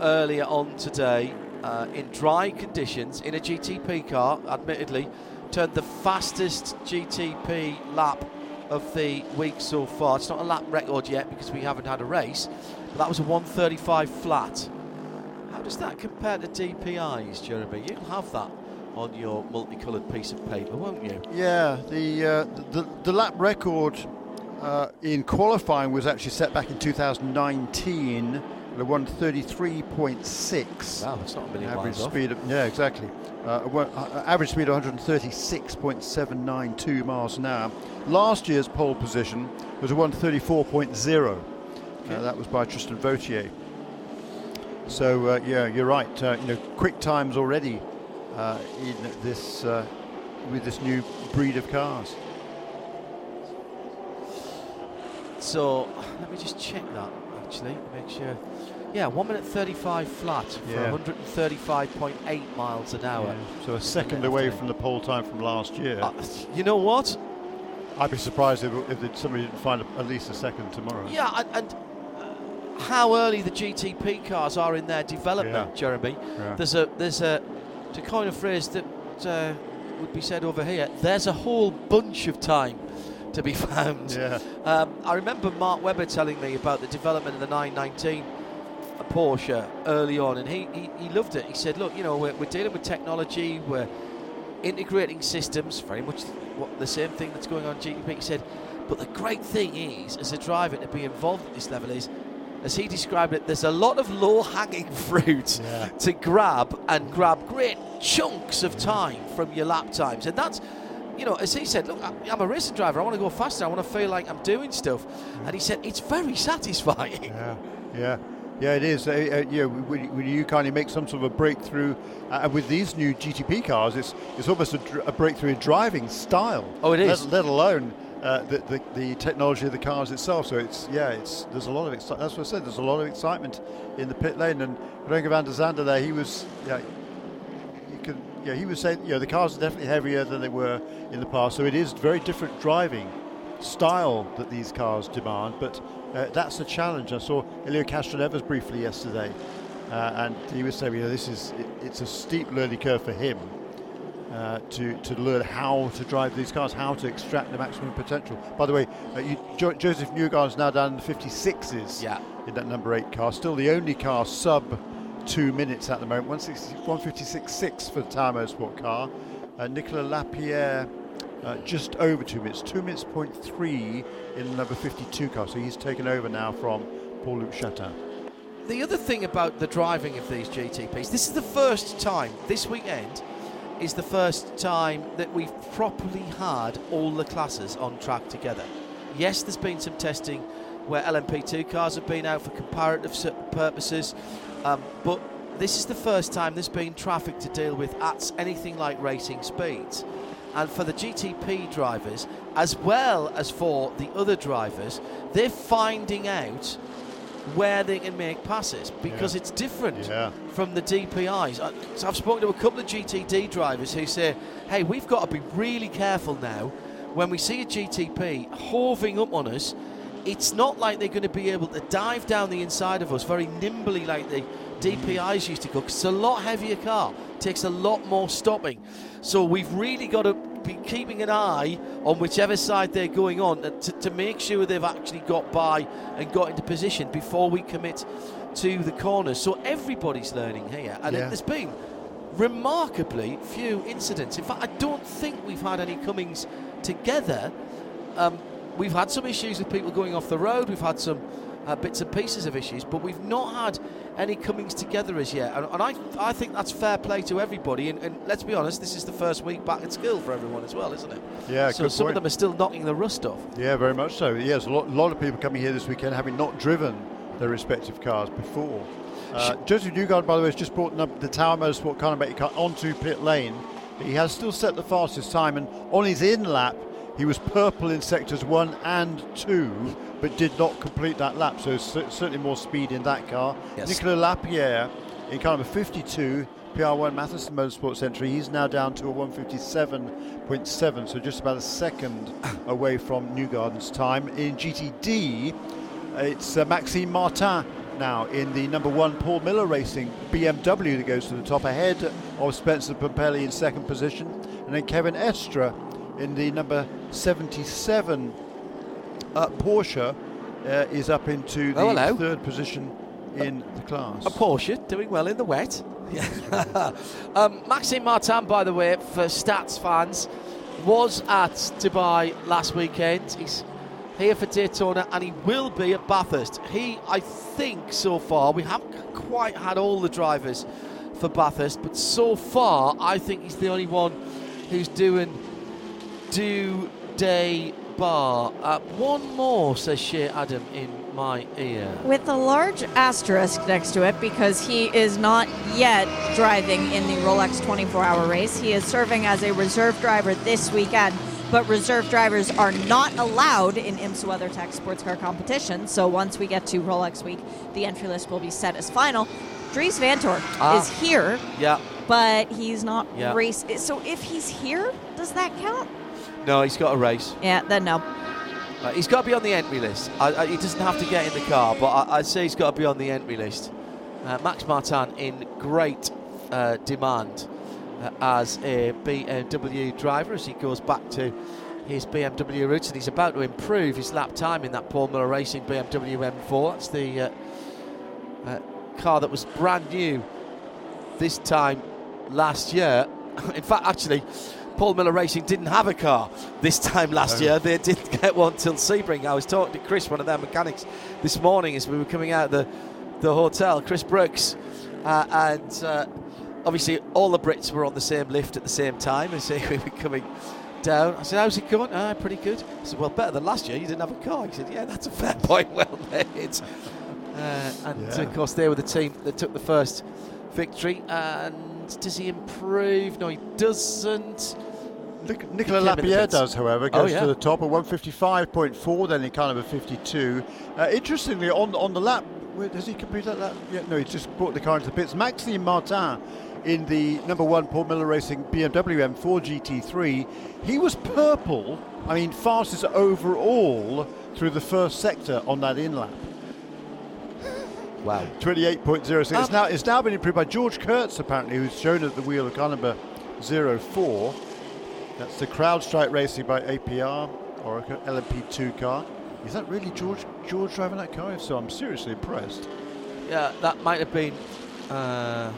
earlier on today uh, in dry conditions in a GTP car, admittedly, turned the fastest GTP lap of the week so far. It's not a lap record yet because we haven't had a race, but that was a 135 flat. How does that compare to DPIs, Jeremy? You'll have that on your multicoloured piece of paper, won't you? Yeah, the uh, the, the lap record uh, in qualifying was actually set back in 2019 at 133.6. Wow, that's not a million average speed. Of, yeah, exactly. Uh, uh, average speed of 136.792 miles an hour. Last year's pole position was a 134.0. Uh, that was by Tristan Vautier. So uh, yeah, you're right. Uh, you know, quick times already uh, in this with this new breed of cars. So let me just check that actually, make sure. Yeah, one minute 35 flat for Yeah. 135.8 miles an hour. Yeah, So a second away from the pole time from last year. Uh, you know what? I'd be surprised if, if somebody didn't find a, at least a second tomorrow. Yeah, and, and uh, how early the GTP cars are in their development, Yeah. Jeremy. There's a there's a to coin a phrase that uh, would be said over here. There's a whole bunch of time to be found. Yeah. Um, I remember Mark Webber telling me about the development of the 919 Porsche early on, and he, he, he loved it. He said, "Look, you know, we're, we're dealing with technology, we're integrating systems, very much what, the same thing that's going on GTP." He said, "But the great thing is, as a driver, to be involved at this level is." As he described it, there's a lot of low-hanging fruit Yeah. to grab and grab great chunks of time from your lap times, and that's you know, as he said, look, I'm a racing driver. I want to go faster. I want to feel like I'm doing stuff. Mm. And he said it's very satisfying. Yeah, yeah, yeah. It is. Uh, uh, yeah, when, you kind of make some sort of a breakthrough, uh, and with these new GTP cars, it's it's almost a, dr- a breakthrough in driving style. Oh, it is. Let, let alone uh, the, the the technology of the cars itself. So it's yeah, it's there's a lot of excitement. That's what I said. There's a lot of excitement in the pit lane, and Renger van der Zande there, he was yeah. You can, yeah, he was saying, you know, the cars are definitely heavier than they were in the past, so it is very different driving style that these cars demand. But uh, that's the challenge. I saw Elio Castroneves briefly yesterday, uh, and he was saying, you know, this is it, it's a steep learning curve for him uh, to to learn how to drive these cars, how to extract the maximum potential. By the way, uh, you, jo- Joseph Newgarden's now down in the 56s Yeah. in that number eight car, still the only car sub two minutes at the moment, 156.6 for the Tower Motorsport car. Uh, Nicolas Lapierre uh, just over two minutes, two minutes point three in number 52 car. So he's taken over now from Paul-Loup Chatin. The other thing about the driving of these GTPs, this is the first time, this weekend is the first time that we've properly had all the classes on track together. Yes, there's been some testing where LMP2 cars have been out for comparative purposes, um, but this is the first time there's been traffic to deal with at anything like racing speeds. And for the GTP drivers, as well as for the other drivers, they're finding out where they can make passes because Yeah. it's different Yeah. from the DPIs. I- uh, So I've spoken to a couple of GTD drivers who say, hey, we've got to be really careful now when we see a GTP hoving up on us. It's not like they're going to be able to dive down the inside of us very nimbly like the DPIs used to go 'cause it's a lot heavier car, takes a lot more stopping. So we've really got to be keeping an eye on whichever side they're going on to, to make sure they've actually got by and got into position before we commit to the corners. So everybody's learning here, and it, there's been remarkably few incidents. In fact, I don't think we've had any comings together. Um, we've had some issues with people going off the road. We've had some uh, bits and pieces of issues, but we've not had any comings together as yet. And, and I, I think that's fair play to everybody. And, and let's be honest, this is the first week back at school for everyone as well, isn't it? Yeah, So some point. of them are still knocking the rust off. Yeah, very much so. Yes, a lot, lot of people coming here this weekend having not driven their respective cars before. Uh, Joseph Newgarden, by the way, has just brought num- the Tower Motorsport Carnaby car onto pit lane. He has still set the fastest time, and on his in lap, he was purple in sectors one and two, but did not complete that lap. So certainly more speed in that car. Yes. Nicolas Lapierre in car number 52, PR1 Mathiasen Motorsports entry. He's now down to a 157.7, so just about a second away from Newgarden's time. In GTD, it's uh, Maxime Martin now in the number one Paul Miller Racing BMW that goes to the top ahead of Spencer Pumpelly in second position, and then Kevin Estre in the number 77 uh, Porsche uh, is up into the oh, third position in the class. A Porsche doing well in the wet. Yeah. um, Maxime Martin, by the way, for stats fans, was at Dubai last weekend. He's here for Daytona and he will be at Bathurst. He, I think, so far, we haven't quite had all the drivers for Bathurst, but so far, I think he's the only one who's doing do day bar. Uh, one more, says Shea Adam in my ear. With a large asterisk next to it because he is not yet driving in the Rolex 24 hour race. He is serving as a reserve driver this weekend but reserve drivers are not allowed in IMSA WeatherTech sports car competition. So once we get to Rolex Week, the entry list will be set as final. Dries Vanthoor ah, is here, yeah, but he's not yeah. race. So if he's here, does that count? No, he's got a race. Yeah, then no. Uh, he's got to be on the entry list. I, I, he doesn't have to get in the car, but I, would say he's got to be on the entry list. Uh, Max Martin in great uh, demand uh, as a BMW driver as he goes back to his BMW roots and he's about to improve his lap time in that Paul Miller Racing BMW M4. That's the uh, uh, car that was brand new this time last year. in fact, actually, Paul Miller Racing didn't have a car this time last year. They didn't get one till Sebring. I was talking to Chris, one of their mechanics, this morning as we were coming out of the, the hotel, Chris Brooks, uh, and uh, obviously all the Brits were on the same lift at the same time as we were coming down. I said, "How's it going?" Ah, pretty good. I said, "Well, better than last year. You didn't have a car." He said, "Yeah, that's a fair point. Well made." Uh, and yeah. of course, they were the team that took the first victory. And does he improve? No, he doesn't. Nic- Nicolas Lapierre does, however, goes oh, yeah. to the top at 155.4, then in kind of a 52. Uh, interestingly, on on the lap, where, does he complete that lap? Yeah, no, he's just brought the car into the pits. Maxime Martin in the number one Paul Miller Racing BMW M4 GT3. He was purple, I mean, fastest overall through the first sector on that in lap. Wow. 28.06. Um, it's, now, it's now been improved by George Kurtz, apparently, who's shown at the wheel of car number 04. That's the CrowdStrike Racing by APR or LMP2 car. Is that really George George driving that car? If so, I'm seriously impressed. Yeah, that might have been. Uh,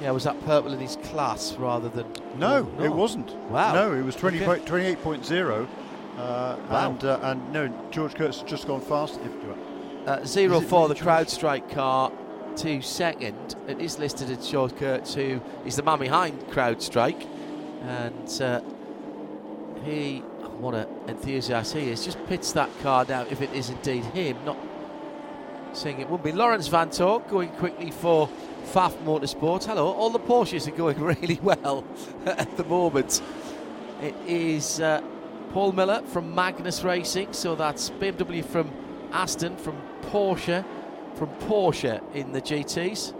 yeah, was that purple in his class rather than? No, oh, it wasn't. Wow. No, it was 20, okay. 28.0 uh, wow. and uh, and no, George Kurtz has just gone fast. Uh, zero for the CrowdStrike car to second. It is listed as George Kurtz, who is the man behind CrowdStrike, and uh, he, what an enthusiast he is, just pits that car down if it is indeed him. Not saying it would be Laurens Vanthoor going quickly for Pfaff Motorsport. Hello, all the Porsches are going really well at the moment. It is uh, Paul Miller from Magnus Racing, so that's BMW from Aston, from Porsche, from Porsche in the GTs.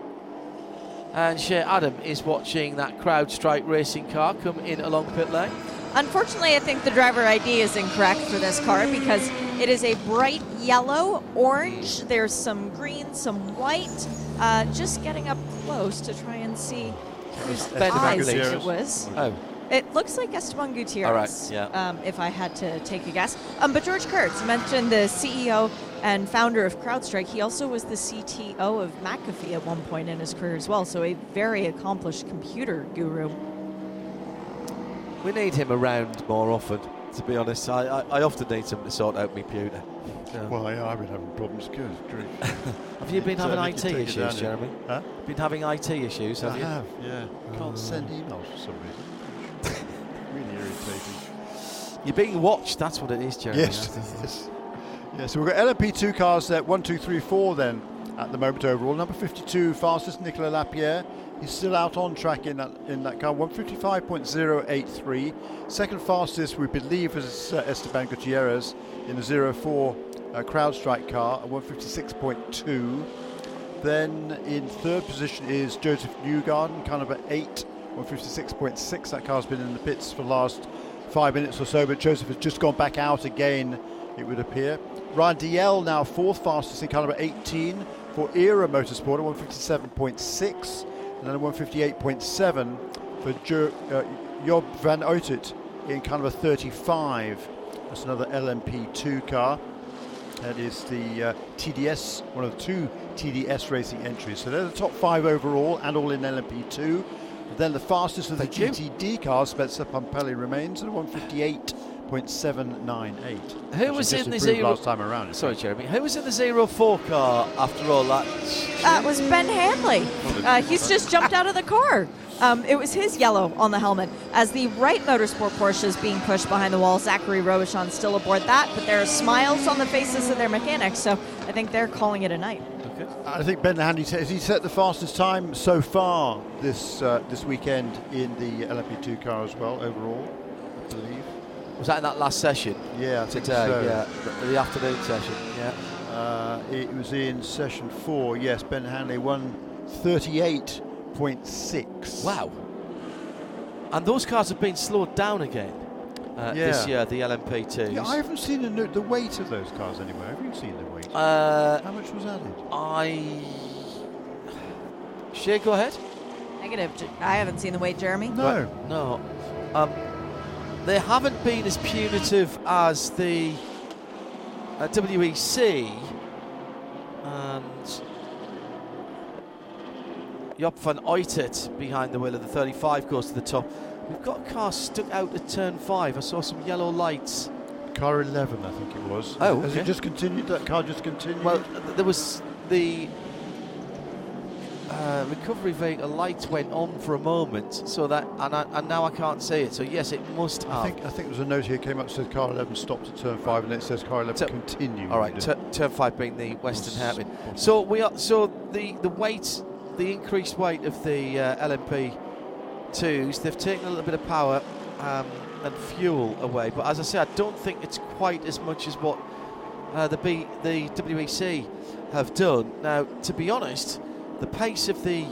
And Shea Adam is watching that CrowdStrike racing car come in along pit lane. Unfortunately, I think the driver ID is incorrect for this car because it is a bright yellow, orange. There's some green, some white. Uh, just getting up close to try and see whose eyes it was. Oh. It looks like Esteban Gutierrez. All right, yeah. Um, if I had to take a guess. Um, but George Kurtz mentioned the CEO and founder of CrowdStrike. He also was the CTO of McAfee at one point in his career as well. So a very accomplished computer guru. We need him around more often, to be honest. I, I, I often need someone to sort out my computer. Yeah. Well, yeah, I've been having problems. Good, have you been having IT issues, Jeremy? Huh? Been having IT issues, have I you? have, yeah. Can't send emails for some reason. Really irritating. You're being watched, that's what it is, Jeremy. Yes. yes. Yeah, so we've got LMP2 cars at 1, 2, 3, 4 then at the moment overall. Number 52, fastest, Nicolas Lapierre. He's still out on track in that in that car, 155.083. Second fastest, we believe, is uh, Esteban Gutierrez in the 04 uh, CrowdStrike car at 156.2. Then in third position is Joseph Newgarden, kind of at 8, 156.6. That car's been in the pits for the last five minutes or so, but Joseph has just gone back out again, it would appear. Ryan Dalziel now fourth fastest in of at 18 for Era Motorsport at 157.6, and then a 158.7 for jo- uh, Job van Uitert in of a 35. That's another LMP2 car. That is the uh, TDS, one of the two TDS racing entries. So they're the top five overall and all in LMP2. Then the fastest of the Thank you. GTD cars, Spencer Pumpelly remains at 158.798. Who was in the improved zero- last time around? Sorry, Jeremy. Who was in the zero four car after all that? That was Ben Hanley. Uh, he's just jumped out of the car. Um, it was his yellow on the helmet. As the Wright Motorsport Porsche is being pushed behind the wall, Zachary Robichon still aboard that, but there are smiles on the faces of their mechanics, so I think they're calling it a night. Okay. I think Ben Hanley has he set the fastest time so far this uh, this weekend in the LMP2 car as well overall, I believe. Was that in that last session Yeah, I think today? so. Yeah, the, the afternoon session. Yeah. Uh, it was in session four. Yes, Ben Hanley won 38.6. Wow. And those cars have been slowed down again uh, this Yeah. year, the LMP2s. Yeah, I haven't seen the, the weight of those cars anywhere. Have you seen the weight? uh, How much was added? I. Shea, go ahead. Negative. I haven't seen the weight, Jeremy. No. No. Um, they haven't been as punitive as the uh, WEC and Job van Uitert behind the wheel of the 35 goes to the top. We've got a car stuck out at turn five. I saw some yellow lights. Car 11, I think it was. Oh, Has okay. it just continued? That car just continued? Well, there was the uh, recovery vehicle light went on for a moment, so that and, I, and now I can't see it. So yes, it must have. I think I think there's a note here came up says car 11 stopped at turn five, and then it says car 11 So- continued. All right, tur- turn five being the Western hairpin. So we are. So the the weight, the increased weight of the uh, LMP twos, they've taken a little bit of power um, and fuel away. But as I say, I don't think it's quite as much as what uh, the B, the WEC have done. Now, to be honest, the pace of the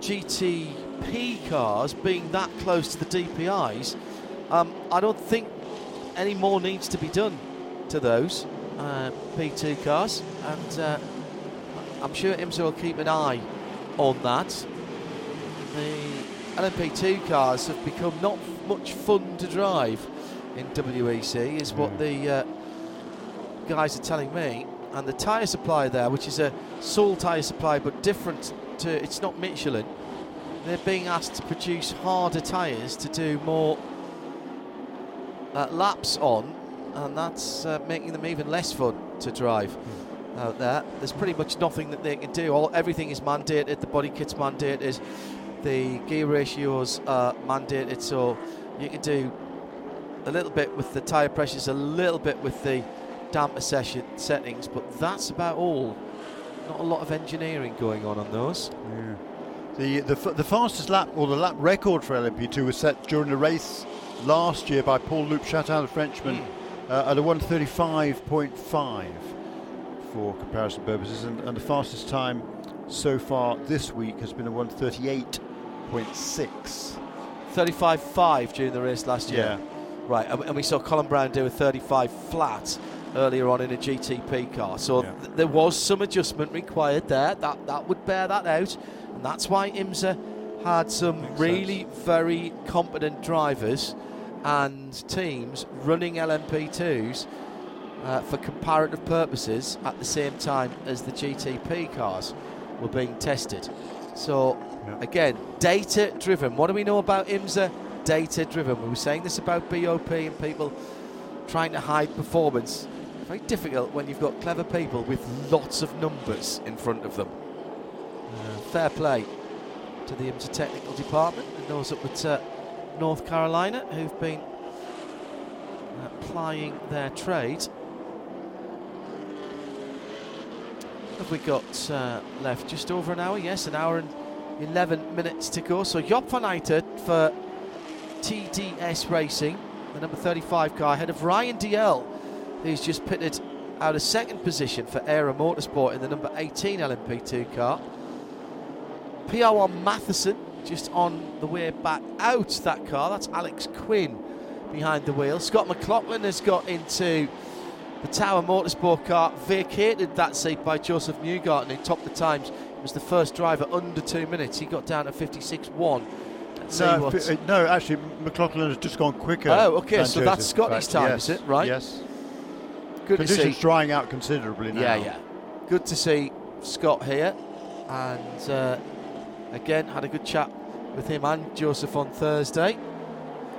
GTP cars being that close to the DPIs, um, I don't think any more needs to be done to those uh, P2 cars, and uh, I'm sure IMSA will keep an eye on that. The LMP2 cars have become not much fun to drive in WEC, is what the uh, guys are telling me. And the tyre supply there, which is a sole tyre supply but different to, it's not Michelin, they're being asked to produce harder tyres to do more uh, laps on, and that's uh, making them even less fun to drive out there. There's pretty much nothing that they can do. All everything is mandated. The body kit's mandated. The gear ratios are mandated, so you can do a little bit with the tyre pressures, a little bit with the damper session settings, but that's about all. Not a lot of engineering going on on those. Yeah. The, the the fastest lap or the lap record for LMP2 was set during the race last year by Paul Loup Chatin, the Frenchman, uh, at a 135.5 for comparison purposes, and, and the fastest time so far this week has been a 138.6. 35.5 during the race last year. Yeah. Right, and we saw Colin Brown do a 35 flat earlier on in a GTP car. So Yeah. th- there was some adjustment required there. That that would bear that out, and that's why IMSA had some Makes really very competent drivers and teams running LMP2s uh, for comparative purposes at the same time as the GTP cars were being tested. So Yeah. again, data driven. What do we know about IMSA? Data driven. We were saying this about BOP and people trying to hide performance. Very difficult when you've got clever people with lots of numbers in front of them. Uh, fair play to the IMSA technical department and those up at uh, North Carolina who've been uh, plying their trade. Have we got uh, left just over an hour? Yes, an hour and 11 minutes to go. So Job van Uitert for TDS Racing, the number 35 car, ahead of Ryan Dalziel, who's just pitted out of second position for Era Motorsport in the number 18 LMP2 car. PR1 Mathiasen just on the way back out that car. That's Alex Quinn behind the wheel. Scott McLaughlin has got into the Tower Motorsport car, vacated that seat by Joseph Newgarden, who topped the times. Was the first driver under two minutes. He got down to 56.1. No, uh, no, actually, McLaughlin has just gone quicker. Oh, okay, so that's Scotty's time, yes, is it? Right. Yes. Good Conditions to see. drying out considerably now. Yeah, yeah. Good to see Scott here. And uh, again, had a good chat with him and Joseph on Thursday.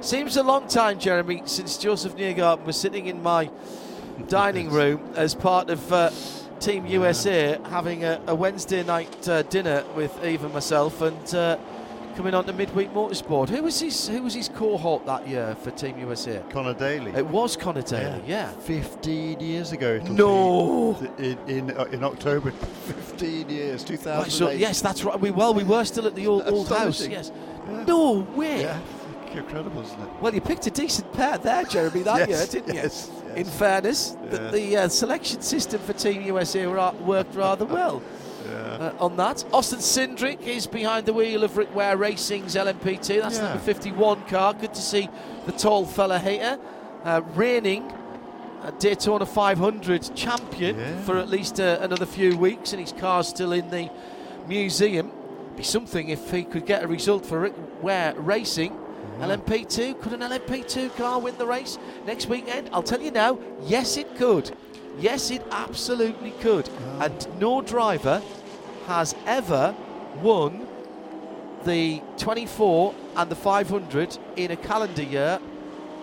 Seems a long time, Jeremy, since Joseph Newgarden was sitting in my dining room as part of uh, Team USA having a, a Wednesday night uh, dinner with Eve and myself and uh, coming on to midweek motorsport. Who was his who was his cohort that year for Team USA? Connor Daly. It was Connor Daly, yeah. 15 years ago. No. In, in, uh, in October. 15 years, 2008. Right, so yes, that's right. We well, we were still at the old, old house. Yes. Yeah. No way. Yeah. Incredible, isn't it? Well, you picked a decent pair there, Jeremy, that Yes, year, didn't yes, you? In fairness, the, Yeah. the uh, selection system for Team USA ra- worked rather well Yeah. uh, on that. Austin Cindric is behind the wheel of Rick Ware Racing's LMP2. That's Yeah. number 51 car. Good to see the tall fella here. Uh, reigning uh, Daytona 500 champion Yeah. for at least uh, another few weeks, and his car's still in the museum. Be something if he could get a result for Rick Ware Racing. LMP2, could an LMP2 car win the race next weekend? I'll tell you now, yes, it could. Yes, it absolutely could. And no driver has ever won the 24 and the 500 in a calendar year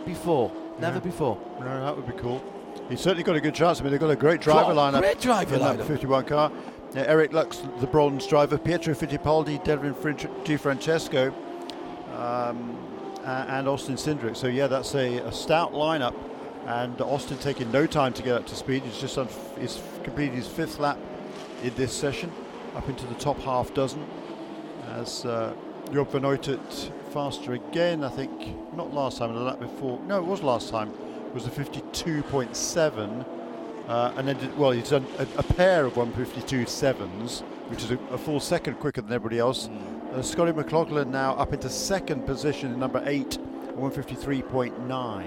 before. Never Yeah. before. No, that would be cool. He's certainly got a good chance. I mean, they've got a great driver lineup. great driver lineup. 51 car. Eric Lux, the bronze driver. Pietro Fittipaldi, Devlin Frin- DeFrancesco, um, and Austin Cindric. So yeah, that's a, a stout lineup. And Austin taking no time to get up to speed. He's just f- he's completed his fifth lap in this session, up into the top half dozen. As uh, Job van faster again, I think. Not last time, the lap before. No, it was last time. It was a 52.7. Uh, and then, did, well, he's done a, a pair of 152.7s, which is a, a full second quicker than everybody else. Uh, Scotty McLaughlin now up into second position, number eight, 153.9.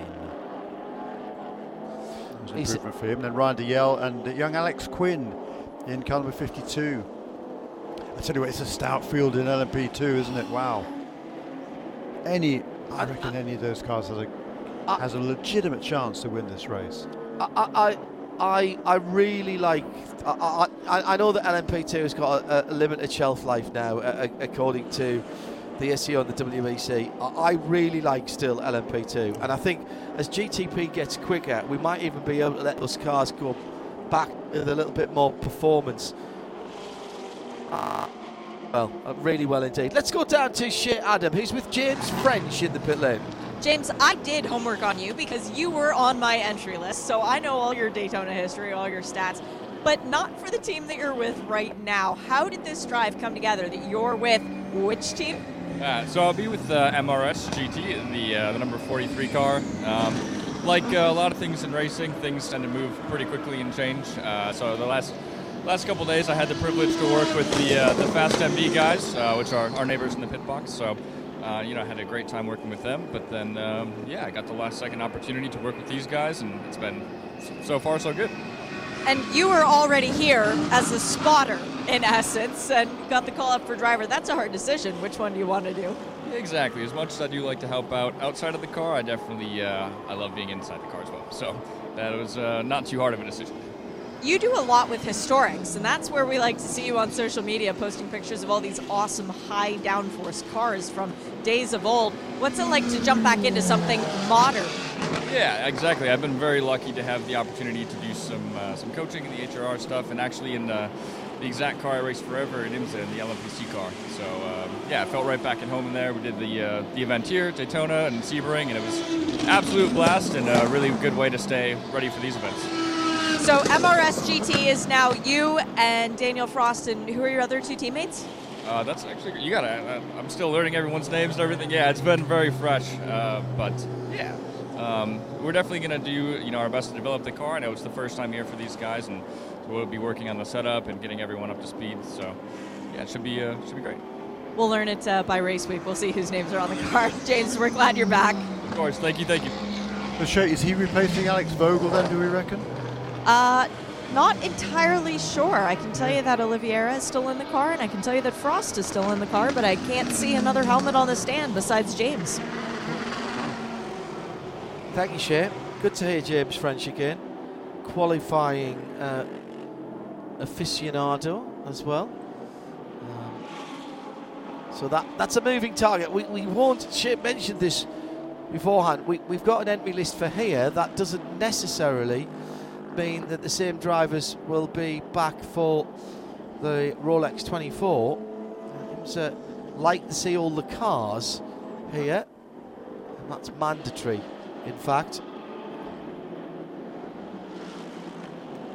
There's an He's- improvement for him. Then Ryan Dalziel and young Alex Quinn in car number 52. I tell you what, it's a stout field in LMP2, isn't it? Wow. Any, I reckon any of those cars has a, has a legitimate chance to win this race. I, I, I, I I really like. I, I, I know that LMP2 has got a, a limited shelf life now, uh, according to the ACO and the WEC. I, I really like still LMP2, and I think as GTP gets quicker, we might even be able to let those cars go back with a little bit more performance. Ah, well, uh, really well indeed. Let's go down to Shea Adam, who's with James French in the pit lane. James, I did homework on you because you were on my entry list, so I know all your Daytona history, all your stats, but not for the team that you're with right now. How did this drive come together that you're with which team? Uh, so I'll be with uh, MRS GT, the, uh, the number 43 car. Um, like uh, a lot of things in racing, things tend to move pretty quickly and change. Uh, so the last last couple days, I had the privilege to work with the uh, the Fast MD guys, which are our neighbors in the pit box. So. Uh, you know, I had a great time working with them, but then, um, yeah, I got the last second opportunity to work with these guys, and it's been so far so good. And you were already here as a spotter, in essence, and got the call up for driver. That's a hard decision. Which one do you want to do? Exactly. As much as I do like to help out outside of the car, I definitely uh, I love being inside the car as well. So that was uh, not too hard of a decision. You do a lot with historics, and that's where we like to see you on social media posting pictures of all these awesome high downforce cars from days of old. What's it like to jump back into something modern? Yeah, exactly. I've been very lucky to have the opportunity to do some uh, some coaching in the HRR stuff, and actually in uh, the exact car I raced forever in IMSA, in the LMPC car. So um, yeah, I felt right back at home in there. We did the uh, the event here, Daytona and Sebring, and it was absolute blast and a really good way to stay ready for these events. So MRS GT is now you and Daniel Frost, and who are your other two teammates? Uh, that's actually you gotta. I- I'm still learning everyone's names and everything. Yeah, it's been very fresh, uh, but yeah, um, we're definitely going to do you know our best to develop the car. I know it's the first time here for these guys, and we'll be working on the setup and getting everyone up to speed. So yeah, it should be uh, should be great. We'll learn it uh, by race week. We'll see whose names are on the car. James, we're glad you're back. Of course, thank you, thank you. is he replacing Alex Vogel then? Do we reckon? Uh, not entirely sure. I can tell you that Oliveira is still in the car, and I can tell you that Frost is still in the car, but I can't see another helmet on the stand besides James. Thank you, Shane. Good to hear James French again. Qualifying uh, aficionado as well. Um, so that that's a moving target. We, we won't, Shane mentioned this beforehand. We, we've got an entry list for here. That doesn't necessarily mean that the same drivers will be back for the Rolex 24. It's uh, like to see all the cars here, and that's mandatory, in fact.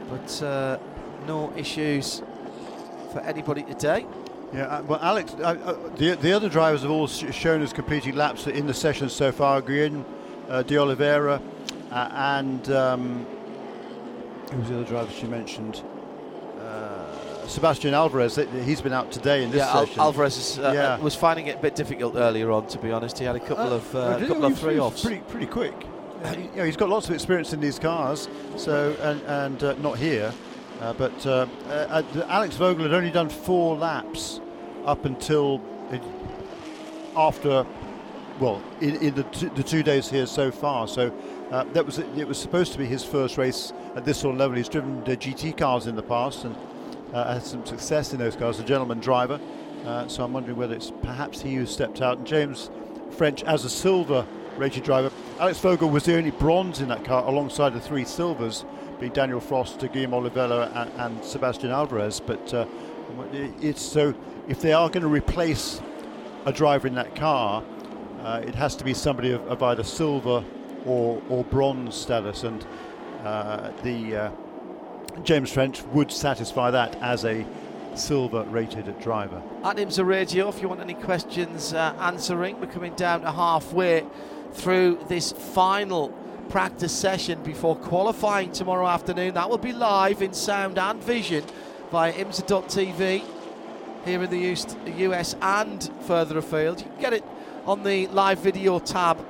But uh, no issues for anybody today. Yeah, uh, well, Alex, uh, uh, the, the other drivers have all shown us completing laps in the session so far. Guillaume uh, de Oliveira uh, and um, who was the other driver she mentioned? Uh, Sebastian Alvarez. He's been out today in this yeah, session. Al- Alvarez is, uh, yeah. was finding it a bit difficult earlier on. To be honest, he had a couple of uh, couple of three offs. Pretty pretty quick. he, you know, he's got lots of experience in these cars. So and and uh, not here, uh, but uh, uh, Alex Vogel had only done four laps up until it, after well, in, in the, t- the two days here so far. So uh, that was it was supposed to be his first race at this sort of level. He's driven GT cars in the past and uh, had some success in those cars. A gentleman driver. Uh, so I'm wondering whether it's perhaps he who stepped out. And James French as a silver rated driver. Alex Vogel was the only bronze in that car alongside the three silvers, being Daniel Frost, Guillaume Oliveira, and, and Sebastian Alvarez. But uh, it's so if they are going to replace a driver in that car, uh, it has to be somebody of, of, either silver or, or bronze status, and uh, the uh, James French would satisfy that as a silver rated driver. At IMSA Radio, if you want any questions uh, answering, we're coming down to halfway through this final practice session before qualifying tomorrow afternoon. That will be live in sound and vision via IMSA.tv here in the US and further afield. You can get it on the live video tab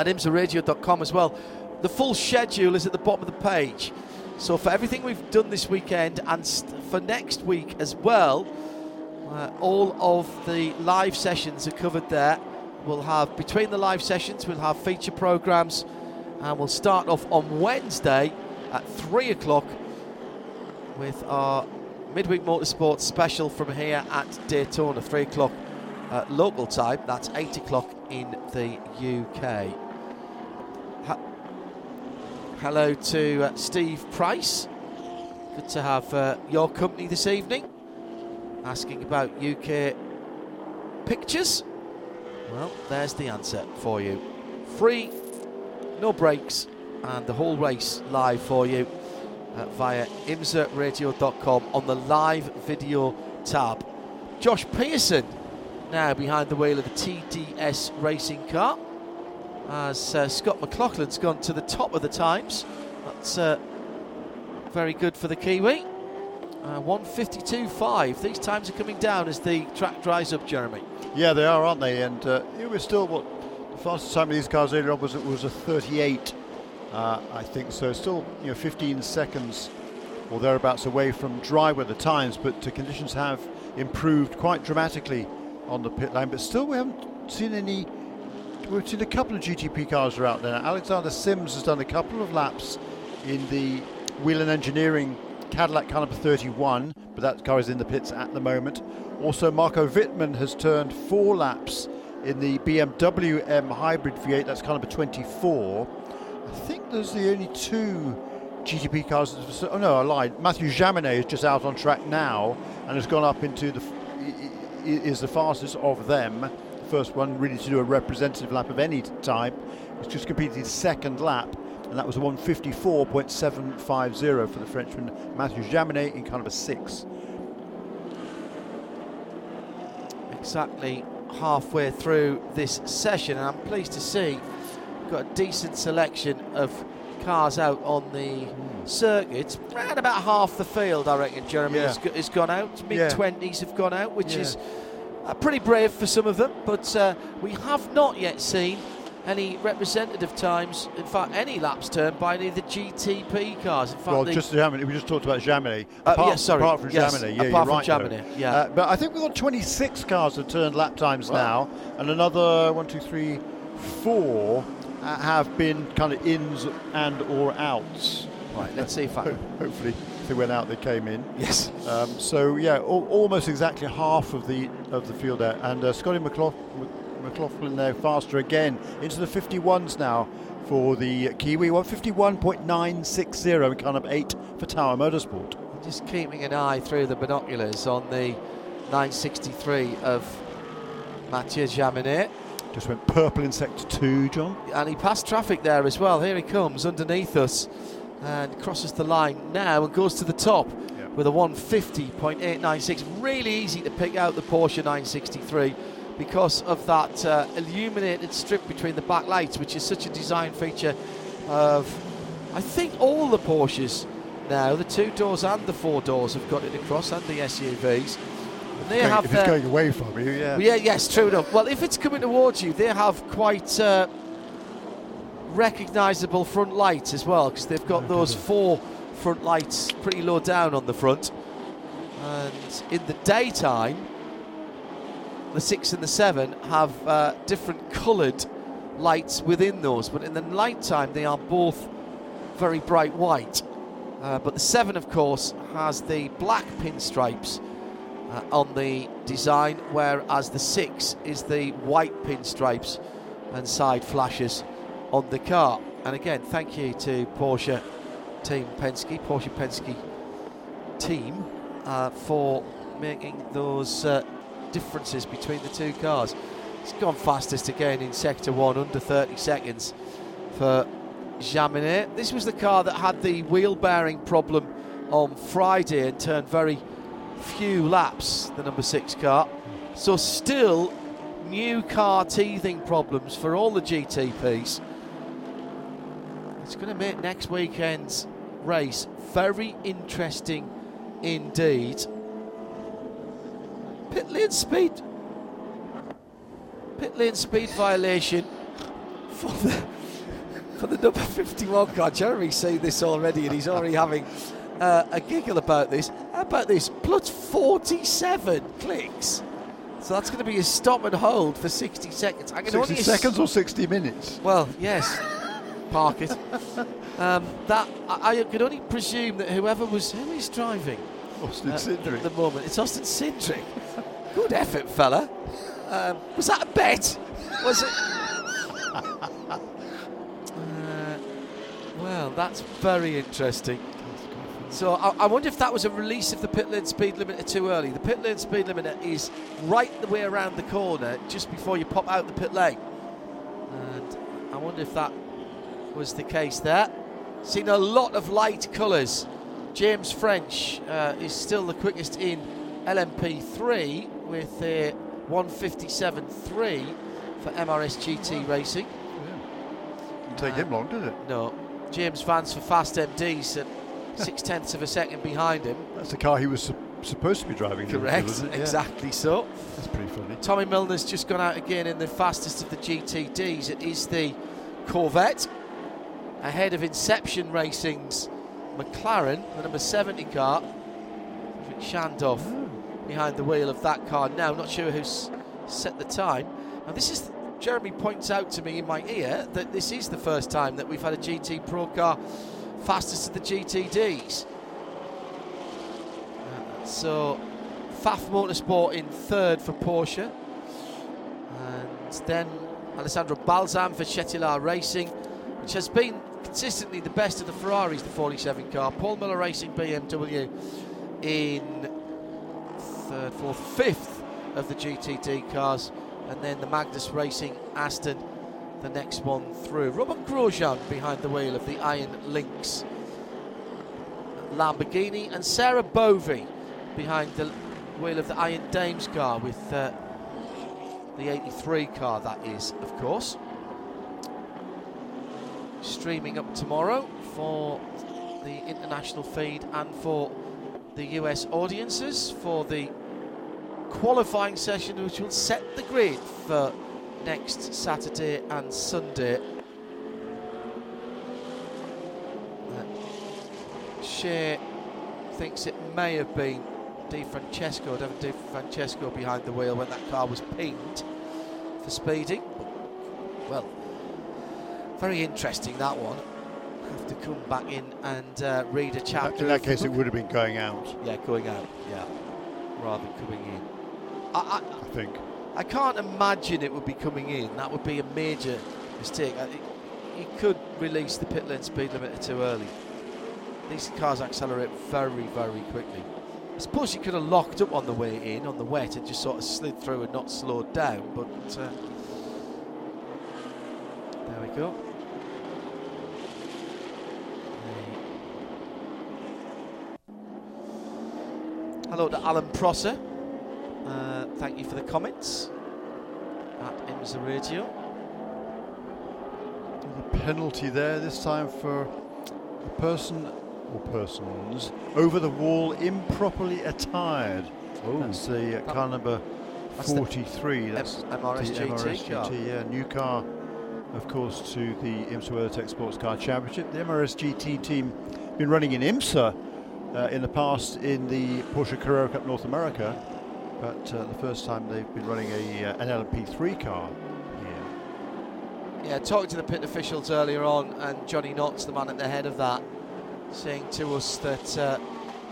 at imsaradio.com as well. The full schedule is at the bottom of the page. So for everything we've done this weekend and for next week as well, uh, all of the live sessions are covered there. We'll have between the live sessions, we'll have feature programs, and we'll start off on Wednesday at three o'clock with our midweek motorsports special from here at Daytona, three o'clock uh, local time. That's 8 o'clock in the UK. Hello to uh, Steve Price. Good to have uh, your company this evening. Asking about UK pictures. Well, there's the answer for you. Free, no breaks, and the whole race live for you uh, via imsaradio.com on the live video tab. Josh Pearson now behind the wheel of the TDS racing car as uh, Scott McLaughlin's gone to the top of the times. That's uh, very good for the Kiwi. Uh, 152.5. These times are coming down as the track dries up, Jeremy. Yeah, they are, aren't they? And uh, it was still what the fastest time of these cars earlier on was was a 38, uh, I think. So still, you know, 15 seconds or thereabouts away from dry weather times, but the conditions have improved quite dramatically on the pit lane, but still we haven't seen any. We've seen a couple of GTP cars are out there. Alexander Sims has done a couple of laps in the Whelen Engineering Cadillac Caliber 31, but that car is in the pits at the moment. Also, Marco Wittmann has turned four laps in the BMW M Hybrid V8, that's Caliber 24. I think there's the only two GTP cars. Oh no, I lied. Mathieu Jaminet is just out on track now and has gone up into the is the fastest of them. First one really to do a representative lap of any type. It's just completed his second lap, and that was a 154.750 for the Frenchman Mathieu Jaminet in kind of a six. Exactly halfway through this session, and I'm pleased to see got a decent selection of cars out on the hmm. circuit. Around about half the field, I reckon, Jeremy, Yeah. has, has gone out. Mid 20s have gone out, which Yeah. is uh, pretty brave for some of them. But uh, we have not yet seen any representative times, in fact, any laps turned by any of the GTP cars. In fact, Well, just Jaminet, we just talked about Jaminet. Uh, apart, yeah, sorry, apart from yes, Jaminet, yeah, apart from right. though. Yeah. Uh, but I think we've got 26 cars that turned lap times now, and another one, two, three, four uh, have been kind of ins and or outs. right, let's see if I. Hopefully, they went out, they came in. yes. Um, so yeah, al- almost exactly half of the of the field there, and uh, Scotty McLaughlin, McLaughlin there faster again into the 51s now for the Kiwi. 151.960 and kind of eight for Tower Motorsport. Just keeping an eye through the binoculars on the 963 of Mathieu Jaminet. Just went purple in sector two, John. And he passed traffic there as well. Here he comes underneath us and crosses the line now and goes to the top Yeah. with a 150.896. Really easy to pick out the Porsche 963 because of that uh, illuminated strip between the back lights, which is such a design feature of, I think, all the Porsches now. The two doors and the four doors have got it across, and the SUVs. And they Going- have if it's going away from you, yeah. yeah, yes, true enough. Well, if it's coming towards you, they have quite uh, recognisable front lights as well because they've got those four front lights pretty low down on the front. And in the daytime, the six and the seven have uh, different coloured lights within those, but in the night time, they are both very bright white. Uh, but the seven, of course, has the black pinstripes uh, on the design, whereas the six is the white pinstripes and side flashes on the car. And again, thank you to Porsche Team Penske, Porsche Penske team, uh, for making those uh, differences between the two cars. It's gone fastest again in sector one, under 30 seconds for Jaminet. This was the car that had the wheel bearing problem on Friday and turned very few laps, the number six car. So, still new car teething problems for all the GTPs. It's going to make next weekend's race very interesting indeed. Pit lane speed. Pit lane speed violation for the for the number 51 car. Jeremy's seen this already and he's already having uh, a giggle about this. How about this? Plus 47 clicks. So that's going to be a stop and hold for 60 seconds. I can 60 only ass- seconds or 60 minutes? well, yes. Park it. Um, that I, I can only presume that whoever was who is driving Austin at Cindric. the moment, it's Austin Cindric. Good effort, fella. Um, was that a bet? Was it? Uh, well, that's very interesting. So I, I wonder if that was a release of the pit lane speed limiter too early. The pit lane speed limiter is right the way around the corner, just before you pop out the pit lane. And I wonder if that was the case there. Seen a lot of light colours. James French uh, is still the quickest in LMP3 with a 157.3 for MRS GT Racing. Didn't take him long, did it? No, James Vance for Fast MDs at six tenths of a second behind him. That's the car he was su- supposed to be driving. in, Correct? Yeah. exactly so. That's pretty funny. Tommy Milner's just gone out again in the fastest of the GTDs. It is the Corvette ahead of Inception Racing's McLaren, the number 70 car. Schandorff behind the wheel of that car now. Not sure who's set the time. Now, this is Jeremy points out to me in my ear that this is the first time that we've had a GT Pro car fastest of the GTDs. So, Pfaff Motorsport in third for Porsche. And then Alessandro Balzan for Cetilar Racing, which has been consistently the best of the Ferraris, the 47 car. Paul Miller Racing BMW in third, fourth, fifth of the GTD cars. And then the Magnus Racing Aston, the next one through. Romain Grosjean behind the wheel of the Iron Lynx Lamborghini. And Sarah Bovy behind the wheel of the Iron Dames car with uh, the 83 car, that is, of course. Streaming up tomorrow for the international feed and for the US audiences for the qualifying session, which will set the grid for next Saturday and Sunday. Uh, Shea thinks it may have been Di Francesco, Devlin Di Francesco behind the wheel when that car was pinged for speeding. Well, very interesting that one. Have to come back in and uh, read a chapter. In that case, it would have been going out, Yeah, going out. Yeah, rather than coming in. I, I think. I, I can't imagine it would be coming in. That would be a major mistake. I, he could release the pit lane speed limiter too early. These cars accelerate very, very quickly. I suppose you could have locked up on the way in on the wet and just sort of slid through and not slowed down, but uh, there we go. Hello to Alan Prosser. Uh, thank you for the comments at IMSA Radio. The penalty there this time for a person or persons over the wall improperly attired. That's the uh, car number That's the 43. That's M- the MRS GT car. Yeah, new car, of course, to the IMSA WeatherTech Sports Car Championship. The MRS GT team been running in IMSA uh, in the past in the Porsche Carrera Cup North America, but uh, the first time they've been running a uh, an LMP3 car here. Yeah, talking to the pit officials earlier on, and Johnny Knotts, the man at the head of that, saying to us that uh,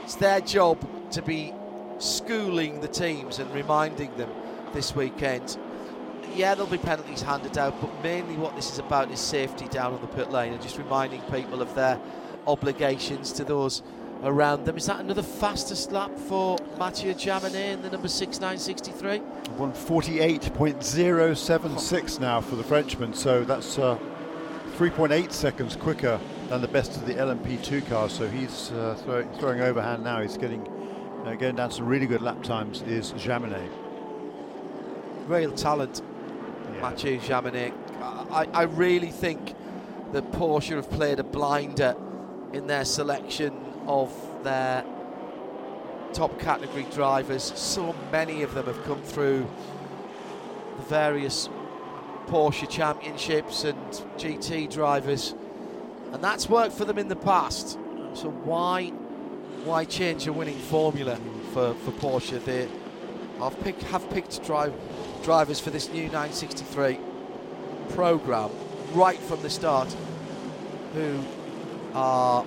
it's their job to be schooling the teams and reminding them this weekend. Yeah, there'll be penalties handed out, but mainly what this is about is safety down on the pit lane and just reminding people of their obligations to those around them. Is that another fastest lap for Mathieu Jaminet in the number 6963? 148.076 now for the Frenchman, so that's uh, 3.8 seconds quicker than the best of the LMP2 cars. So he's uh, throw, throwing overhand now. He's getting uh, going down some really good lap times. Is Jaminet? Real talent. Mathieu Jaminet. I, I really think that Porsche have played a blinder in their selection of their top category drivers. So many of them have come through the various Porsche championships and GT drivers, and that's worked for them in the past. So why why change a winning formula for, for Porsche? They have picked have picked drive, drivers for this new 963 program right from the start who are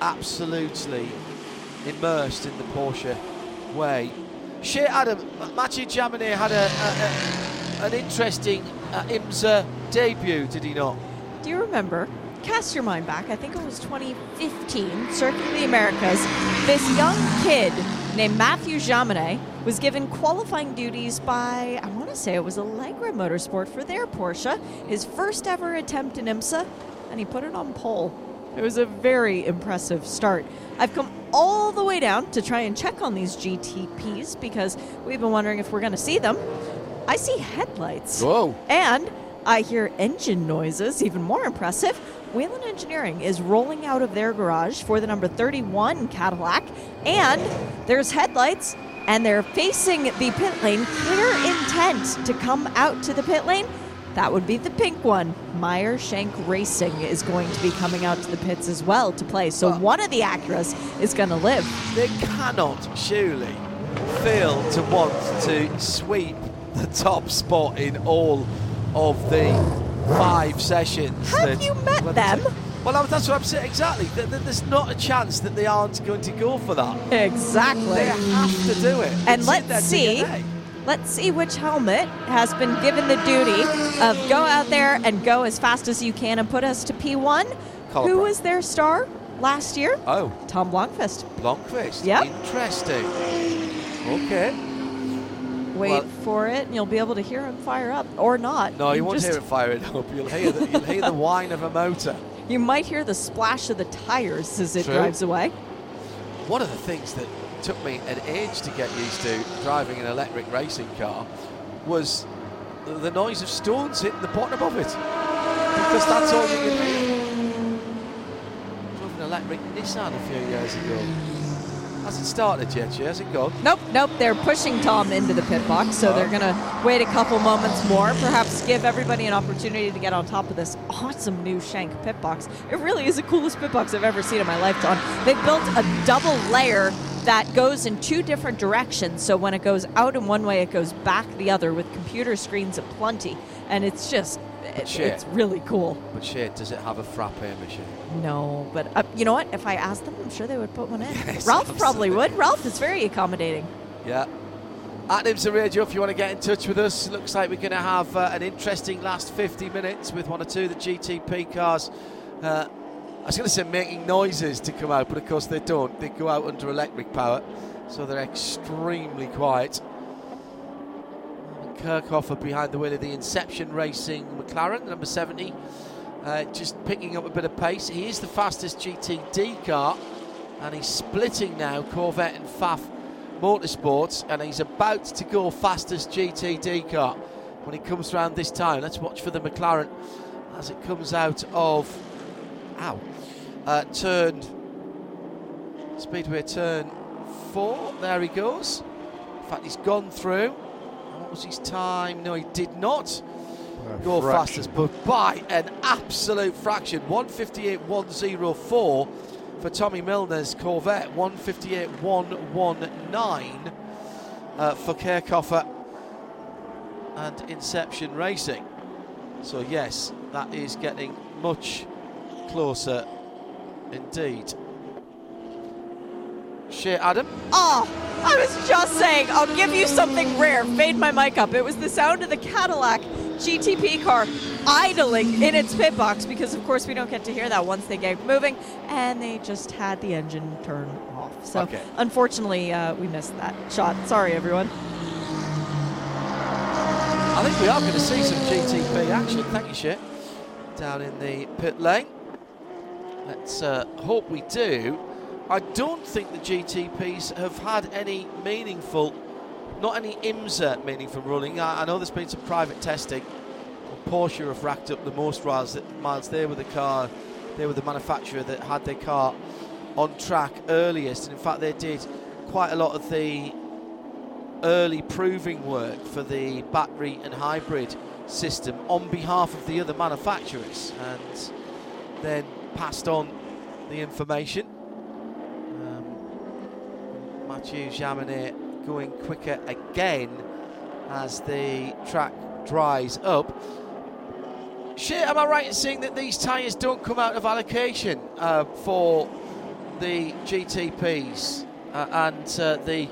absolutely immersed in the Porsche way. Shea Adam, Mathieu Jaminet had a, a, a, an interesting uh, IMSA debut, did he not? Do you remember? Cast your mind back. I think it was 2015, Circuit of the Americas. This young kid named Mathieu Jaminet was given qualifying duties by, I want to say it was Alegra Motorsport for their Porsche. His first ever attempt in IMSA, and he put it on pole. It was a very impressive start. I've come all the way down to try and check on these GTPs because we've been wondering if we're going to see them. I see headlights. Whoa. And I hear engine noises, even more impressive. Whelen Engineering is rolling out of their garage for the number 31 Cadillac, and there's headlights, and they're facing the pit lane. Clear intent to come out to the pit lane. That would be the pink one. Meyer Shank Racing is going to be coming out to the pits as well to play. So one of the Acuras is going to live. They cannot surely fail to want to sweep the top spot in all of the five sessions. Have you met well, them? Well, that's what I'm saying. Exactly. Th- th- There's not a chance that they aren't going to go for that. Exactly. They have to do it. And It's let's see. Let's see which helmet has been given the duty of go out there and go as fast as you can and put us to P1. Colin Who Brown. was their star last year? Oh, Tom Blomqvist. Blomqvist. Yep. Interesting. Okay. Wait Well- for it, and you'll be able to hear him fire up, or not. No, you won't just- hear it firing up. You'll hear the, you'll hear the whine of a motor. You might hear the splash of the tires as it True. drives away. One of the things that took me an age to get used to driving an electric racing car was the- noise of stones hitting the bottom of it. because that's all you can do. Drove an electric Nissan a few years ago. Hasn't started yet? Has it gone? Nope, nope. They're pushing Tom into the pit box, so Oh. they're going to wait a couple moments more, perhaps give everybody an opportunity to get on top of this awesome new Shank pit box. It really is the coolest pit box I've ever seen in my life, John. They built a double layer that goes in two different directions, so when it goes out in one way, it goes back the other with computer screens aplenty, and it's just. It, shit. it's really cool. But shit, does it have a frappe machine? No, but uh, you know what? If I asked them, I'm sure they would put one in. Yes, Ralph probably would. Ralph is very accommodating. Yeah. At IMSA Radio, if you want to get in touch with us, looks like we're going to have uh, an interesting last 50 minutes with one or two of the GTP cars. Uh, I was going to say making noises to come out, but of course they don't. They go out under electric power, so they're extremely quiet. Kirchhofer behind the wheel of the Inception Racing McLaren, number 70, uh, just picking up a bit of pace. He is the fastest GTD car, and he's splitting now Corvette and Pfaff Motorsports, and he's about to go fastest GTD car when he comes round this time. Let's watch for the McLaren as it comes out of, ow, uh, turn, Speedway turn four. There he goes. In fact, he's gone through. What was his time? No, he did not go fraction. fastest, but by an absolute fraction. 158.104 for Tommy Milner's Corvette. 158.119 uh, for Kirchhofer and Inception Racing. So yes, that is getting much closer indeed. Shit, Adam. Oh, I was just saying, I'll give you something rare. Fade my mic up. It was the sound of the Cadillac GTP car idling in its pit box because, of course, we don't get to hear that once they get moving, and they just had the engine turn off. So, Okay. unfortunately, uh, we missed that shot. Sorry, everyone. I think we are going to see some GTP action. Thank you, shit. Down in the pit lane. Let's uh, hope we do. I don't think the GTPs have had any meaningful, not any IMSA meaningful running. I, I know there's been some private testing. Porsche have racked up the most miles. Miles they were the car, they were the manufacturer that had their car on track earliest, and in fact they did quite a lot of the early proving work for the battery and hybrid system on behalf of the other manufacturers, and then passed on the information. Um, Mathieu Jaminet going quicker again as the track dries up. Shit, am I right in saying that these tyres don't come out of allocation uh, for the GTPs uh, and uh, the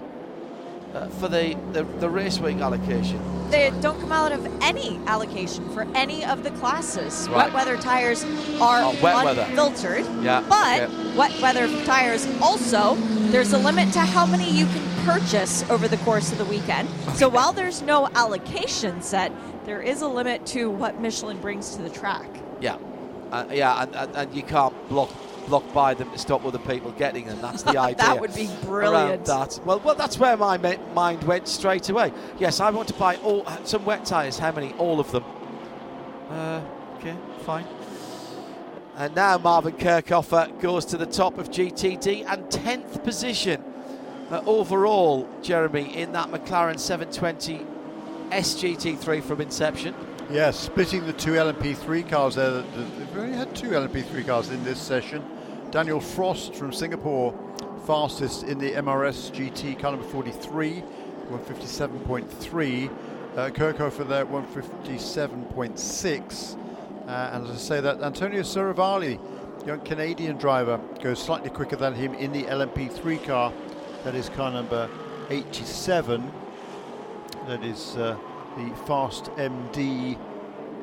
uh, for the, the the race week allocation? They don't come out of any allocation for any of the classes. Right. Wet weather tires are Oh, wet weather. Yeah, But okay. wet weather tires also, there's a limit to how many you can purchase over the course of the weekend. So while there's no allocation set, there is a limit to what Michelin brings to the track. Yeah, uh, yeah, and, and, and you can't block block by them to stop other people getting them. That's the idea. That would be brilliant. That. Well, well, that's where my mind went straight away. Yes, I want to buy all some wet tyres. How many? All of them. Uh, okay, fine. And now Marvin Kirchhofer goes to the top of GTD and 10th position uh, overall, Jeremy, in that McLaren 720 SGT3 from inception. Yeah, splitting the two LMP3 cars there. The- the- They've only had two LMP3 cars in this session. Danial Frost from Singapore, fastest in the MRS GT car number 43, 157.3. Uh, Kirchhofer there, 157.6. Uh, and as I say that, Antonio Serravalle, young Canadian driver, goes slightly quicker than him in the LMP3 car. That is car number 87. That is uh, the Fast MD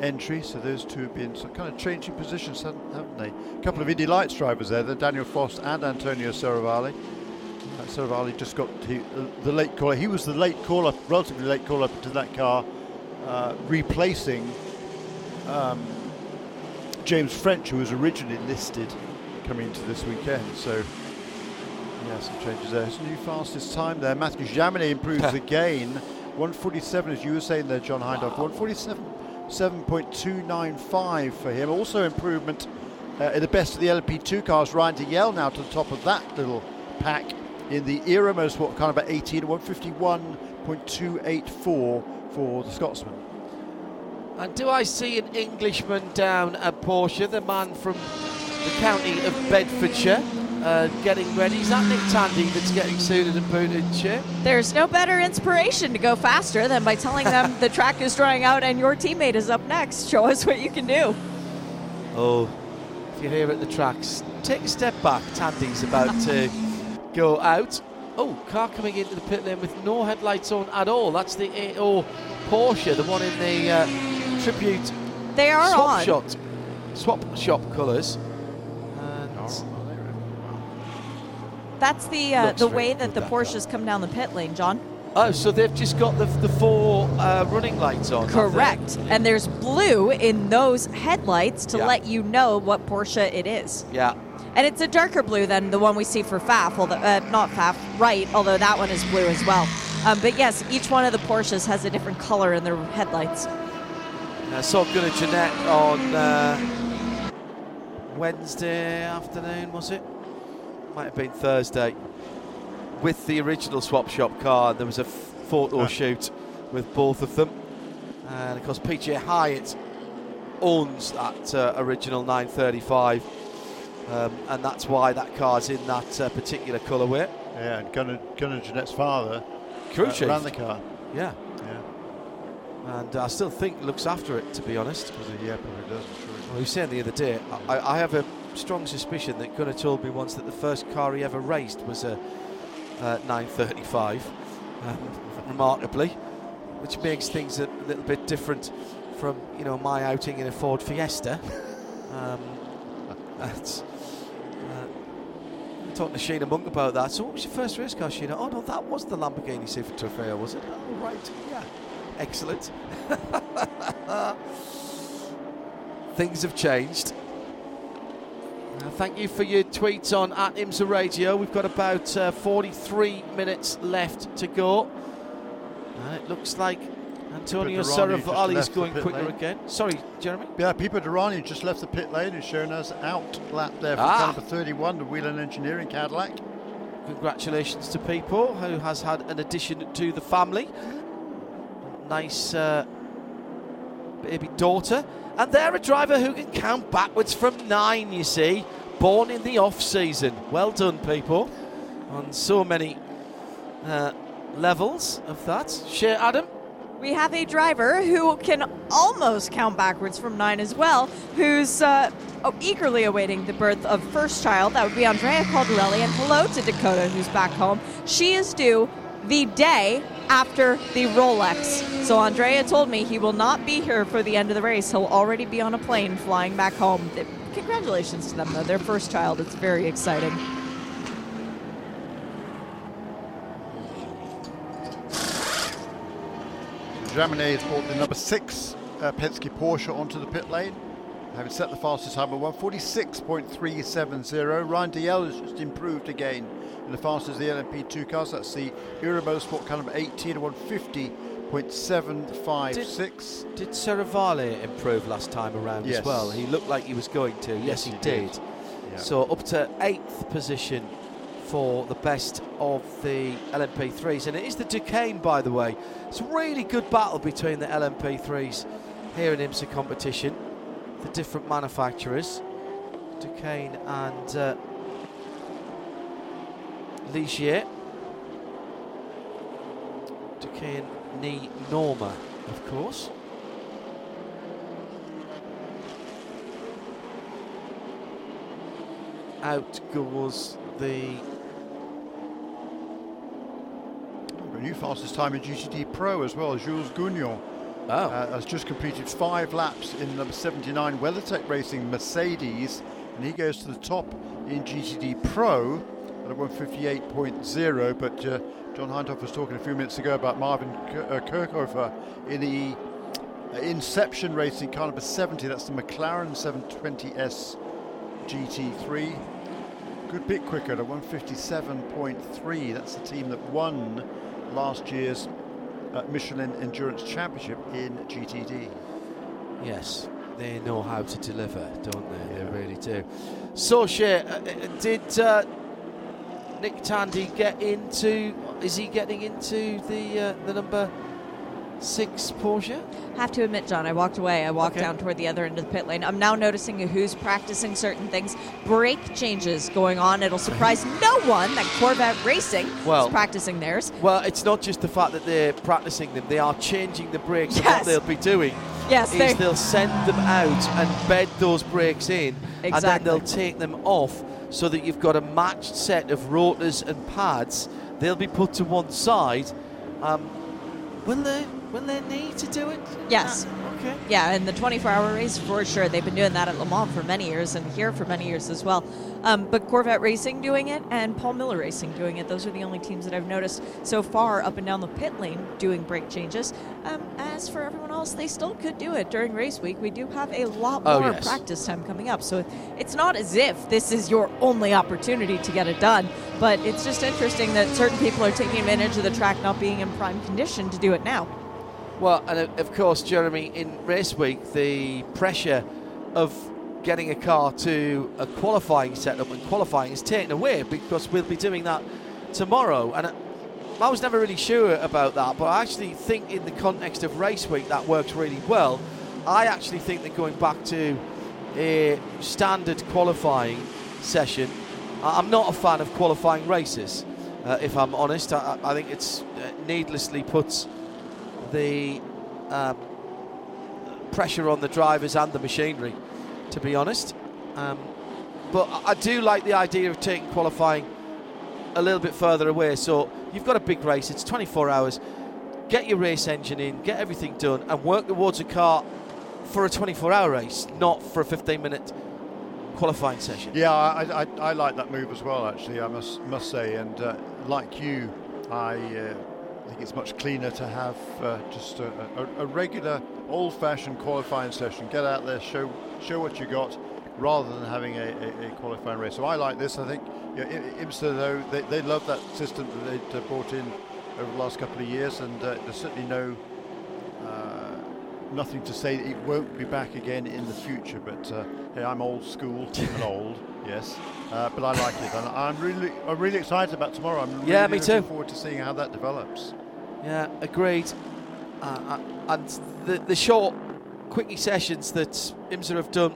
entry. So those two have been sort of kind of changing positions, haven't, haven't they? A couple of Indy Lights drivers there, the Danial Frost and Antonio Serravalle. Uh, Serravalle just got the, the late caller. He was the late caller, relatively late caller to that car, uh, replacing um, James French, who was originally listed coming into this weekend. So yeah, some changes there. His new fastest time there. Mathieu Jaminet improves again. 147, as you were saying there, John Hindhaugh. 7.295 for him. Also improvement uh, in the best of the LP2 cars. Ryan Dalziel now to the top of that little pack in the Era Motorsport kind of at 18 151.284 for the Scotsman. And do I see an Englishman down at Porsche, the man from the county of Bedfordshire, uh, getting ready? Is that Nick Tandy that's getting suited and booted, Chip? There's no better inspiration to go faster than by telling them the track is drying out and your teammate is up next. Show us what you can do. Oh, if you're here at the tracks, take a step back. Tandy's about to go out. Oh, car coming into the pit lane with no headlights on at all. That's the AO Porsche, the one in the uh, tribute They are swap on. shot, swap shop colours. And That's the uh, the way that the that Porsches come down the pit lane, John. oh, so they've just got the, the four uh, running lights on. Correct. And there's blue in those headlights to Yeah. let you know what Porsche it is. Yeah. And it's a darker blue than the one we see for Pfaff, although uh, not Pfaff, right? Although that one is blue as well. Um, but yes, each one of the Porsches has a different color in their headlights. I saw Gunnar Jeannette on uh, Wednesday afternoon, was it? Might have been Thursday. With the original swap shop car, there was a f- photo Ah. shoot with both of them. And of course, PJ Hyett owns that uh, original 935, um, and that's why that car's in that uh, particular colourway. Yeah, and Gunnar, Gunnar Jeannette's father Crew uh, chief. ran the car. Yeah, Yeah, and I still think looks after it, to be honest. yeah, probably does. Sure. Well, he was saying the other day, I, I have a strong suspicion that Gunnar told me once that the first car he ever raced was a uh, 935, um, remarkably, which makes things a little bit different from you know my outing in a Ford Fiesta. Um, that's, uh, talking to Sheena Monk about that. So, what was your first race car, Sheena? Oh no, that was the Lamborghini Super Trofeo, was it? Oh right, yeah, excellent. Things have changed. Uh, thank you for your tweets on at IMSA Radio. We've got about uh, 43 minutes left to go. And it looks like Antonio just is going quicker lane. again. Sorry, Jeremy. Yeah, Pipo Derani just left the pit lane and shown us out lap there for Ah. number 31, the Whelen Engineering Cadillac. Congratulations to people who has had an addition to the family. Nice uh, baby daughter. And they're a driver who can count backwards from nine, you see. Born in the off season. Well done, people. On so many uh, levels of that. Shea Adam. We have a driver who can almost count backwards from nine as well, who's uh, oh, eagerly awaiting the birth of first child. That would be Andrea Caldarelli. And hello to Dakota, who's back home. She is due the day after the Rolex. So Andrea told me he will not be here for the end of the race. He'll already be on a plane flying back home. Congratulations to them, though. Their first child. It's very exciting. Jaminet has brought the number six uh, Penske Porsche onto the pit lane, having set the fastest time of 146.370. Ryan Dalziel has just improved again in the fastest of the LMP2 cars. That's the Era Motorsport car number 18 at 150.756. Did Serravalle improve last time around Yes. as well? He looked like he was going to. Yes, he, did. Yeah. So up to eighth position for the best of the LMP3s. And it is the Duqueine, by the way. It's a really good battle between the LMP3s here in IMSA competition. The different manufacturers, Duqueine and uh, Ligier. Duqueine knee Norma, of course. Out goes the new fastest time in GTD Pro as well, Jules Gounon. Oh. Uh, has just completed five laps in number 79 WeatherTech Racing Mercedes, and he goes to the top in GTD Pro at a 158.0. But uh, John Hindhaugh was talking a few minutes ago about Marvin uh, Kirchhofer in the uh, Inception Racing car number 70. That's the McLaren 720S GT3. Good bit quicker at 157.3. That's the team that won last year's uh, Michelin Endurance Championship in GTD. Yes, they know how to deliver, don't they? They really do. So, Shea, uh, uh, did uh, Nick Tandy get into? Is he getting into the uh, the number six Porsche? Have to admit, John, I walked away. I walked Okay. down toward the other end of the pit lane. I'm now noticing who's practicing certain things. Brake changes going on. It'll surprise no one that Corvette Racing Well- is practicing theirs. Well, it's not just the fact that they're practicing them; they are changing the brakes. And Yes. what they'll be doing Yes, is they- they'll send them out and bed those brakes in, and then they'll take them off so that you've got a matched set of rotors and pads. They'll be put to one side. Um, will they? Will they need to do it? Yes. Ah, okay. Yeah, in the 24-hour race for sure. They've been doing that at Le Mans for many years, and here for many years as well. Um, but Corvette Racing doing it, and Paul Miller Racing doing it. Those are the only teams that I've noticed so far up and down the pit lane doing brake changes. Um, as for everyone else, they still could do it during race week. We do have a lot Oh, more yes. practice time coming up, so it's not as if this is your only opportunity to get it done. But it's just interesting that certain people are taking advantage of the track not being in prime condition to do it now. Well, and of course, Jeremy, in race week, the pressure of getting a car to a qualifying setup and qualifying is taken away because we'll be doing that tomorrow. And I was never really sure about that, but I actually think in the context of race week that works really well. I actually think that going back to a standard qualifying session, I'm not a fan of qualifying races. Uh, if I'm honest, I, I think it's uh, needlessly puts the um, pressure on the drivers and the machinery, to be honest. Um, but I do like the idea of taking qualifying a little bit further away. So you've got a big race, it's 24 hours. Get your race engine in, get everything done, and work towards a car for a 24 hour race, not for a 15 minute qualifying session. Yeah, I, I, I like that move as well. Actually, I must must say, and uh, like you, I uh, think it's much cleaner to have uh, just a, a, a regular, old-fashioned qualifying session. Get out there, show show what you got, rather than having a, a, qualifying race. So I like this. I think yeah, I- IMSA though they, they love that system that they uh, brought in over the last couple of years, and uh, there's certainly no. Nothing to say it won't be back again in the future, but uh, hey, I'm old school and old, yes, uh, but I like it, and I'm really, I'm really excited about tomorrow. I'm really Yeah, me looking too. forward to seeing how that develops. Yeah, agreed. Uh, uh, and the, the short, quickie sessions that IMSA have done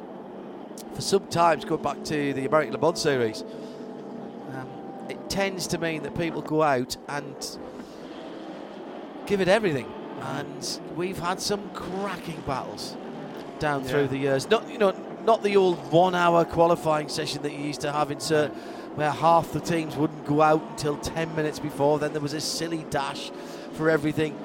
for some times, going back to the American Le Mans series, um, it tends to mean that people go out and give it everything. And we've had some cracking battles down Yeah. through the years. Not you know, not the old one-hour qualifying session that you used to have in certain, where half the teams wouldn't go out until 10 minutes before. Then there was a silly dash for everything.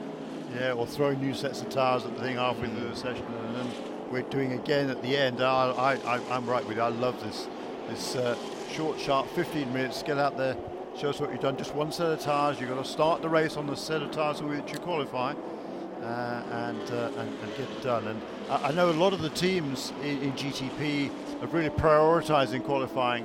Yeah, or throwing new sets of tires at the thing halfway through the session, and then we're doing again at the end. I, I, I, I'm right with you. I love this, this uh, short, sharp 15 minutes. Get out there, show us what you've done. Just one set of tires. You've got to start the race on the set of tires with which you qualify, and, uh, and and get it done. And I, I know a lot of the teams in, in GTP are really prioritising qualifying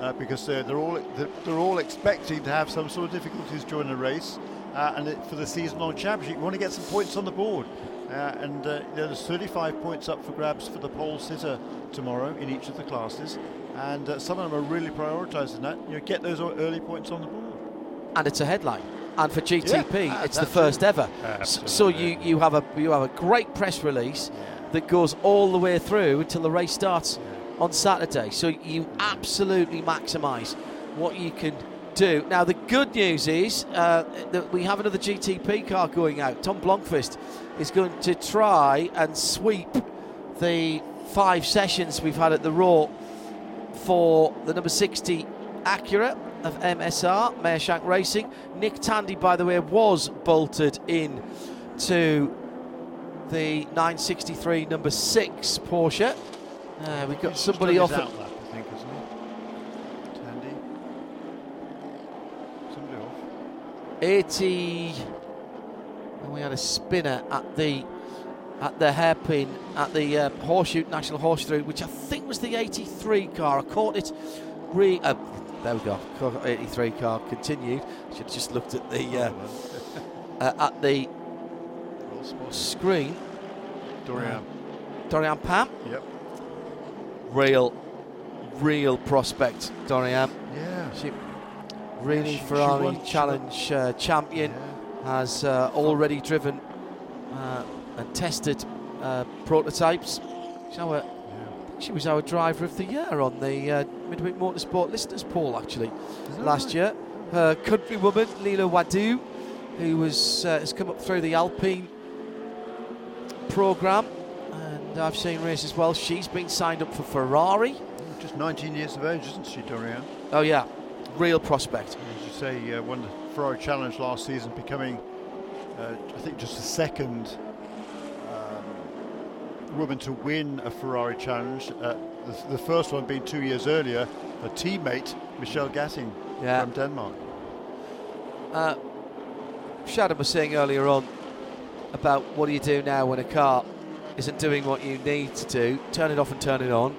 uh, because they're, they're all they're, they're all expecting to have some sort of difficulties during the race. Uh, and it, for the season-long championship, you want to get some points on the board. Uh, and uh, there's 35 points up for grabs for the pole sitter tomorrow in each of the classes. And uh, some of them are really prioritising that. You know, get those early points on the board. and it's a headline. And for GTP, Yeah, it's the first ever. S- So you, you have a you have a great press release that goes all the way through until the race starts on Saturday. So you absolutely maximise what you can do. Now the good news is uh, that we have another GTP car going out. Tom Blomqvist is going to try and sweep the five sessions we've had at the Roar for the number 60 Acura of MSR, Meyershank Racing. Nick Tandy, by the way, was bolted in to the 963 number 6 Porsche. Uh, we've got He's somebody off I think, isn't? Tandy. Somebody off. 80. And we had a spinner at the at the hairpin at the uh, Horseshoe National Horseshoe, which I think was the 83 car. I caught it. Re- uh, there we go. 83 car continued. Should have just looked at the uh, uh, at the screen. Dorian. Doriane Pin. Yep. Real, real prospect, Dorian. Yeah. She really She- she Ferrari she Challenge uh, champion. Has uh, already driven uh, and tested uh, prototypes. She's our, She was our driver of the year on the uh, Midweek Motorsport listeners poll, actually, last year. Her countrywoman, Lilou Wadoux, who was uh, has come up through the Alpine program, and I've seen race as well. She's been signed up for Ferrari. Just 19 years of age, isn't she, Dorian? Oh yeah, real prospect. As you say, uh, won the Ferrari Challenge last season, becoming, uh, I think, just the second woman to win a Ferrari Challenge. Uh, the, the first one being two years earlier, her teammate Michelle Gatting Yeah. from Denmark. Uh, Shadow was saying earlier on about what do you do now when a car isn't doing what you need to do? Turn it off and turn it on.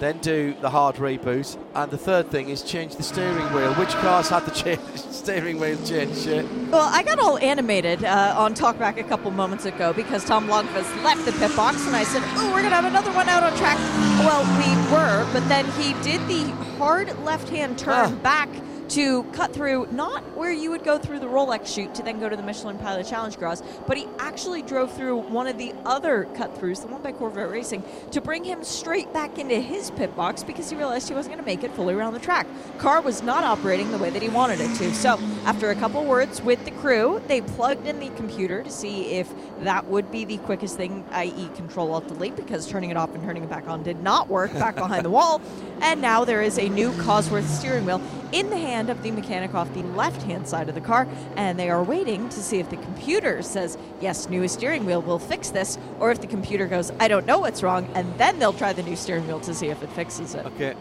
Then do the hard reboot. And the third thing is change the steering wheel. Which cars had the change, steering wheel change? Shit? Well, I got all animated uh, on Talkback a couple moments ago because Tom Blomqvist left the pit box, and I said, "Oh, we're gonna have another one out on track." Well, we were, but then he did the hard left-hand turn Ah. back to cut through not where you would go through the Rolex shoot to then go to the Michelin Pilot Challenge garage, but he actually drove through one of the other cut throughs, the one by Corvette Racing, to bring him straight back into his pit box because he realized he wasn't going to make it fully around the track. Car was not operating the way that he wanted it to. So, after a couple words with the crew, they plugged in the computer to see if that would be the quickest thing, i.e., Control Alt Delete, because turning it off and turning it back on did not work back behind the wall. And now there is a new Cosworth steering wheel in the hand of the mechanic off the left hand side of the car, and they are waiting to see if the computer says, Yes, new steering wheel will fix this, or if the computer goes, I don't know what's wrong, and then they'll try the new steering wheel to see if it fixes it. Okay.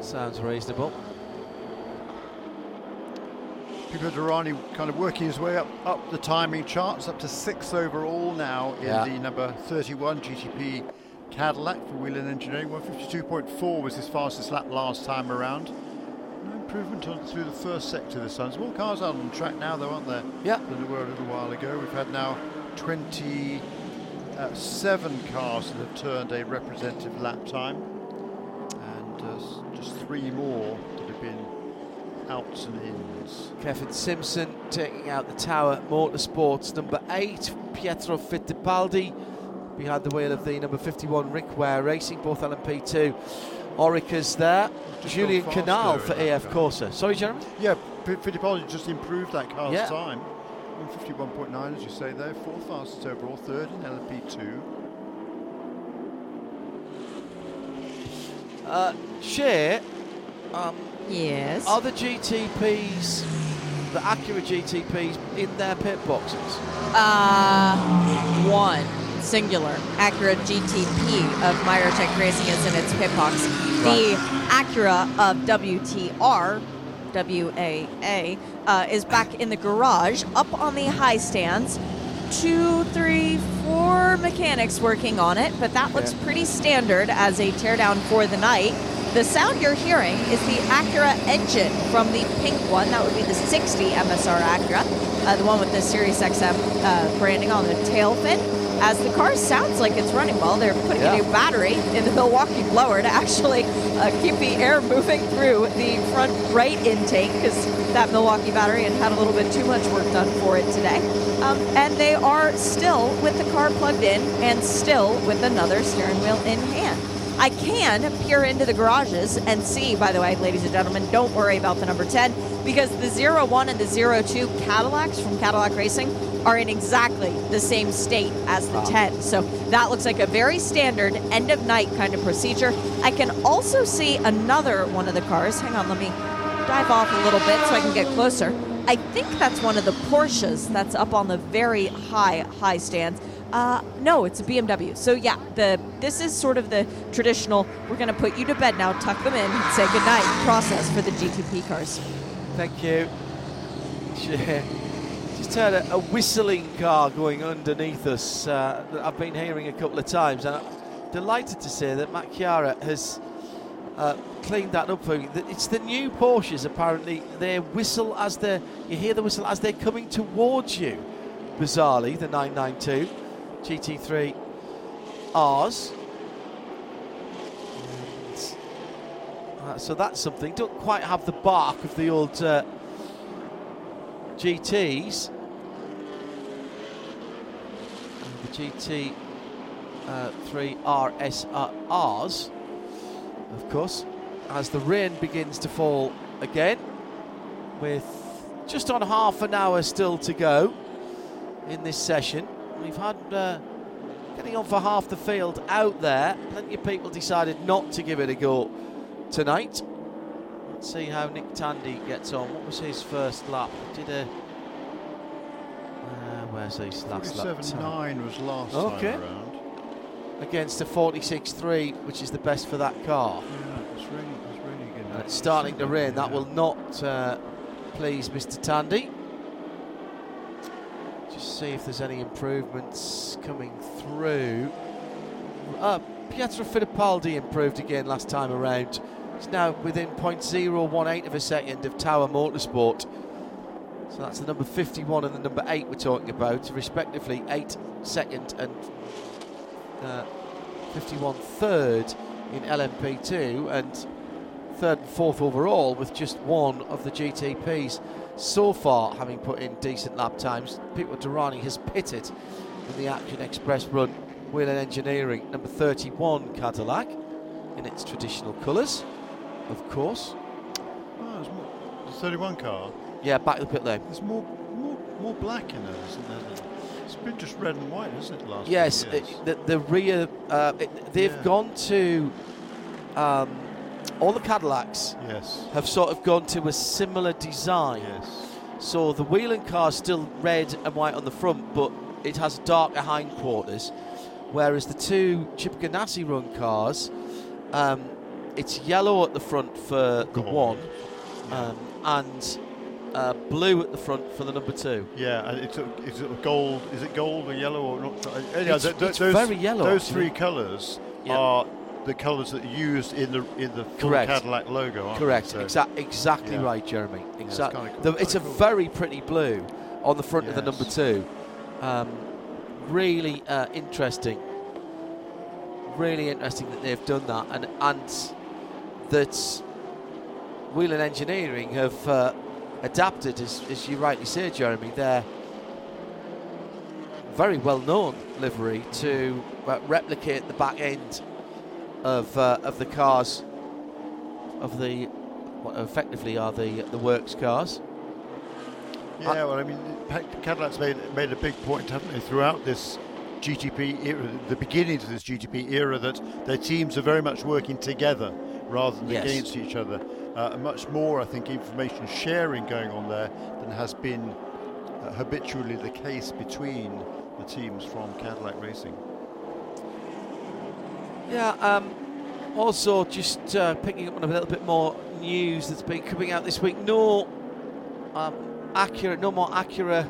Sounds reasonable. Pipo Derani kind of working his way up, up the timing charts, up to sixth overall now in Yeah. the number 31 GTP Cadillac for Whelen Engineering. 152.4 was his fastest lap last time around. No improvement on, through the first sector this time. There's more cars out on track now, though, aren't there? Yeah. Than there were a little while ago. We've had now 27 cars that have turned a representative lap time, and uh, just three more that have been outs and ins. Kevin Simpson taking out the tower. Motorsports number eight, Pietro Fittipaldi behind the wheel of the number 51 Rick Ware Racing, both LMP2. Oreca's there. Just Julian Canal for AF car. Corsa. Sorry, Jeremy? Yeah, F- Fittipaldi just improved that car's Yeah. time. 51.9, as you say there, fourth fastest overall, third in LMP2. Uh, Shea, um, Yes. are the GTPs, the Acura GTPs, in their pit boxes? Uh, one singular Acura GTP of Myrotech Racing is in its pit box. The Acura of WTR, WAA, uh, is back in the garage, up on the high stands. Two, three, four mechanics working on it, but that looks pretty standard as a teardown for the night. The sound you're hearing is the Acura engine from the pink one. That would be the 60 MSR Acura, uh, the one with the Sirius XM uh, branding on the tail fin. As the car sounds like it's running well, they're putting Yeah. a new battery in the Milwaukee blower to actually uh, keep the air moving through the front right intake because that Milwaukee battery had had a little bit too much work done for it today. Um, and they are still with the car plugged in and still with another steering wheel in hand. I can peer into the garages and see, by the way, ladies and gentlemen, don't worry about the number 10 because the 01 and the 02 Cadillacs from Cadillac Racing are in exactly the same state as the 10. So that looks like a very standard end of night kind of procedure. I can also see another one of the cars. Hang on, let me dive off a little bit so I can get closer. I think that's one of the Porsches that's up on the very high, high stands. Uh, no, it's a BMW. So yeah, the this is sort of the traditional. We're gonna put you to bed now, tuck them in, and say goodnight process for the GTP cars. Thank you. Shea. Just heard a, a whistling car going underneath us uh, that I've been hearing a couple of times, and I'm delighted to say that Matt Chiara has uh, cleaned that up for you. It's the new Porsches. Apparently, they whistle as they you hear the whistle as they're coming towards you. Bizarrely, the 992 GT3 R's. Uh, so that's something. Don't quite have the bark of the old uh, GTs. And the GT uh, 3 RSRs, of course, as the rain begins to fall again, with just on half an hour still to go in this session. We've had uh, getting on for half the field out there. Plenty of people decided not to give it a go tonight. Let's see how Nick Tandy gets on. What was his first lap? Did a uh, where's his last lap? 47.9 was last Okay. time around. Against a 46.3, which is the best for that car. Yeah, it's really, it's really good. And it's starting to rain. That will not uh, please Mr. Tandy. See if there's any improvements coming through. Uh, Pietro Fittipaldi improved again last time around. He's now within 0.018 of a second of Tower Motorsport. So that's the number 51 and the number 8 we're talking about, respectively 8 second and uh, 51 third in LMP2 and third and fourth overall with just one of the GTPs so far having put in decent lap times. Pipo Derani has pitted in the Action Express run. Whelen Engineering, number 31 Cadillac in its traditional colours, of course. Oh, there's more. The 31 car. Yeah, back to the pit lane. There's more, more, more black in there, isn't there? It's been just red and white, isn't it? Last Yes, it- the, the rear, uh, it, they've Yeah. gone to, um, all the Cadillacs yes. have sort of gone to a similar design. Yes. So the Whelen car is still red and white on the front, but it has darker hindquarters. Whereas the two Chip Ganassi run cars, um, it's yellow at the front for the one, um, and uh, blue at the front for the number two. Yeah, and it's a, it's gold. Is it gold or yellow or not? Anyhow, It's- th- th- it's those, very yellow, Those actually. three colours Yeah. are the colours that are used in the in the Correct. Cadillac logo. Aren't Correct. So- Exact, exactly yeah. right, Jeremy. it's Exactly. kinda cool, it's a cool. very pretty blue on the front of the number two. Um, really uh, interesting. Really interesting that they've done that, and and that Whelen Engineering have uh, adapted, as, as you rightly say, Jeremy. Their very well-known livery to uh, replicate the back end of uh, of the cars of the what effectively are the the works cars. Yeah, well, I mean, Cadillac's made made a big point, haven't they, throughout this GTP era, the beginnings of this GTP era, that their teams are very much working together rather than Yes. against each other. Uh, much more, I think, information sharing going on there than has been uh, habitually the case between the teams from Cadillac Racing. Yeah. Um, also, just uh, picking up on a little bit more news that's been coming out this week. No um, no more Acura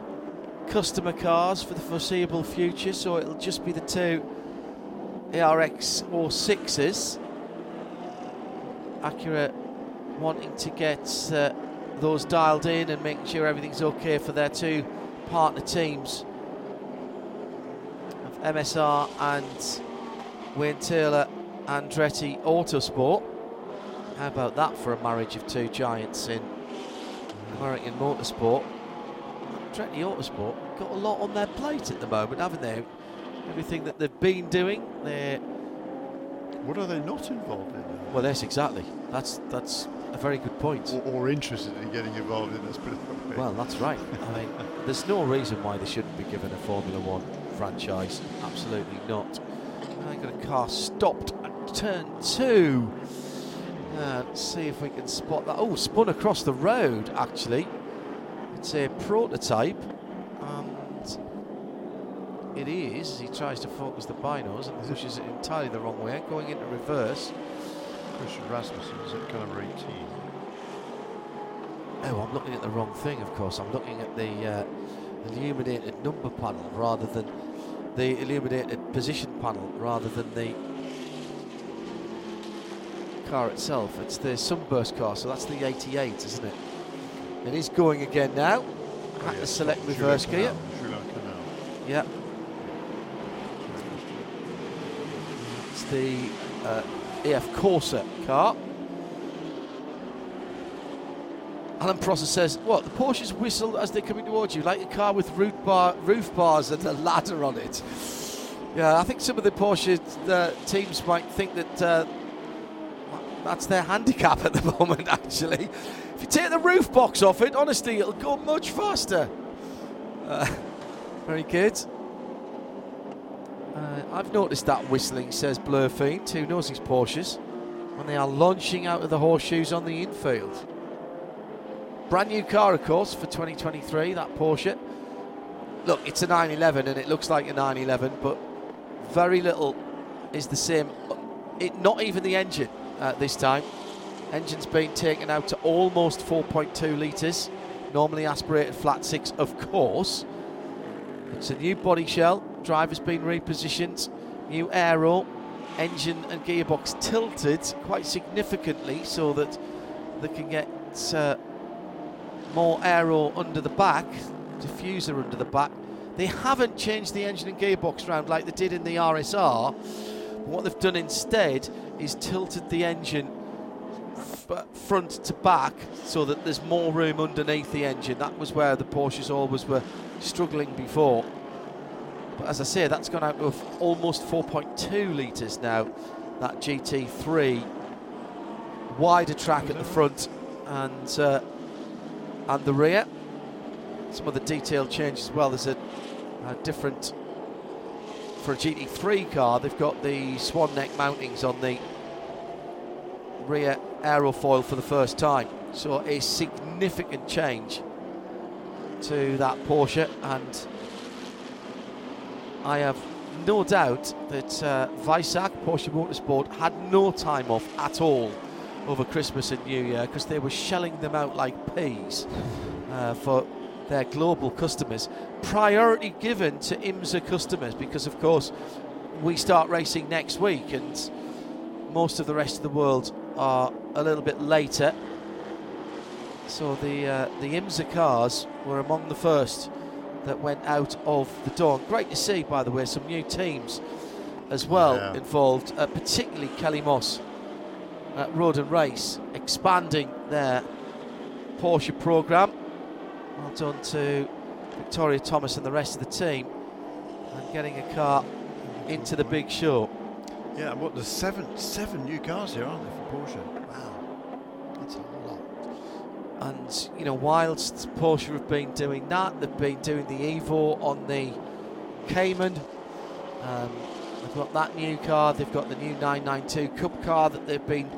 customer cars for the foreseeable future. So it'll just be the two ARX-06s. Acura wanting to get uh, those dialed in and making sure everything's okay for their two partner teams of MSR and Wayne Taylor Andretti Autosport. How about that for a marriage of two giants in American motorsport? Andretti Autosport got a lot on their plate at the moment, haven't they? Everything that they've been doing, they're What are they not involved in? well. That's exactly. That's that's a very good point. Or, or interested in getting involved in this? That. Well, that's right. I mean, there's no reason why they shouldn't be given a Formula One franchise. Absolutely not. I got a car stopped at turn two. Uh, let's see if we can spot that. Oh, spun across the road, actually. It's a prototype. And it is. He tries to focus the binos and pushes it entirely the wrong way, going into reverse. Christian Rasmussen is at number 18. Oh, I'm looking at the wrong thing, of course. I'm looking at the uh, illuminated number panel rather than the illuminated position panel rather than the car itself. It's the Sunburst car, so that's the 88, isn't it? It is going again now. Oh, Had to select reverse gear. Canal, Julien Canal. Yeah. It's the uh, AF Corsa car. Alan Prosser says, "What the Porsches whistle as they're coming towards you, like a car with roof, bar, roof bars and a ladder on it." Yeah, I think some of the Porsche uh, teams might think that uh, that's their handicap at the moment. Actually, if you take the roof box off it, honestly, it'll go much faster. Uh, very good. Uh, I've noticed that whistling, says Blur Fiend, who knows his Porsches, when they are launching out of the horseshoes on the infield. Brand new car, of course, for 2023, that Porsche. Look, it's a 911 and it looks like a 911, but very little is the same. It, not even the engine uh, this time. Engine's been taken out to almost 4.2 litres, normally aspirated flat six, of course. It's a new body shell, driver's been repositioned, new aero, engine and gearbox tilted quite significantly so that they can get uh, more aero under the back, diffuser under the back. They haven't changed the engine and gearbox around like they did in the RSR. What they've done instead is tilted the engine front to back so that there's more room underneath the engine. That was where the Porsches always were struggling before. But as I say, that's gone out of almost 4.2 litres now, that GT3. Wider track at the front and uh, and the rear. Some of the detail changes as well. There's a, a different for a GT3 car. They've got the swan neck mountings on the rear aerofoil for the first time. So a significant change to that Porsche, and I have no doubt that uh, Porsche Motorsport, had no time off at all over Christmas and New Year because they were shelling them out like peas uh, for their global customers. Priority given to IMSA customers because, of course, we start racing next week and most of the rest of the world are a little bit later. So the uh, the IMSA cars were among the first that went out of the door. Great to see, by the way, some new teams as well Yeah. involved, uh, particularly Kelly Moss at Road and Race, expanding their Porsche program. Well done to Victoria Thomas and the rest of the team, and getting a car into the big show. Yeah, and what there's seven seven new cars here, aren't there, for Porsche? Wow, that's a lot. And you know, whilst Porsche have been doing that, they've been doing the Evo on the Cayman. Um, they've got that new car. They've got the new 992 Cup car that they've been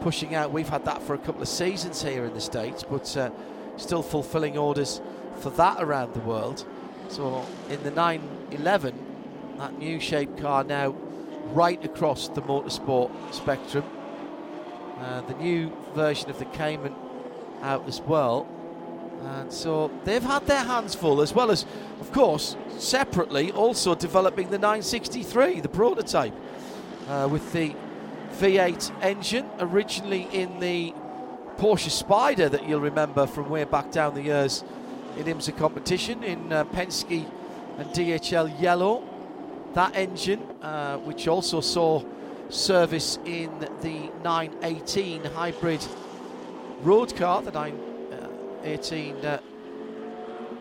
pushing out. We've had that for a couple of seasons here in the states, but uh, still fulfilling orders for that around the world. So in the 911, that new shape car now right across the motorsport spectrum. Uh, the new version of the Cayman out as well. And so they've had their hands full, as well as, of course, separately also developing the 963, the prototype, uh, with the V8 engine, originally in the Porsche Spyder that you'll remember from way back down the years in IMSA competition in uh, Penske and DHL yellow. That engine, uh, which also saw service in the 918 hybrid road car, the 918 uh,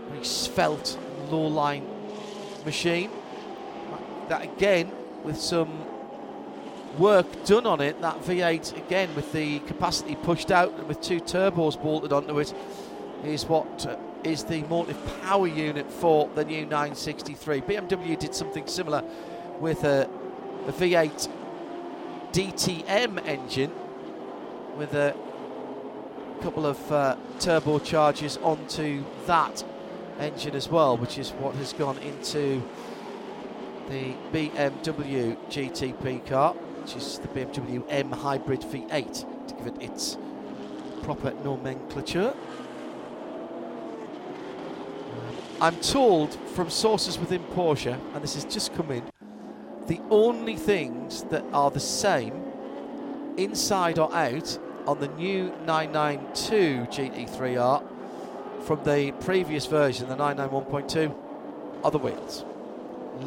very svelte low line machine. That again, with some work done on it, that V8 again with the capacity pushed out and with two turbos bolted onto it, is what uh, is the motive power unit for the new 963. BMW did something similar with a, a V8 DTM engine with a couple of uh, turbochargers onto that engine as well, which is what has gone into the BMW GTP car, which is the BMW M Hybrid V8, to give it its proper nomenclature. I'm told from sources within Porsche, and this has just come in, the only things that are the same inside or out on the new 992 GT3R from the previous version, the 991.2, are the wheels.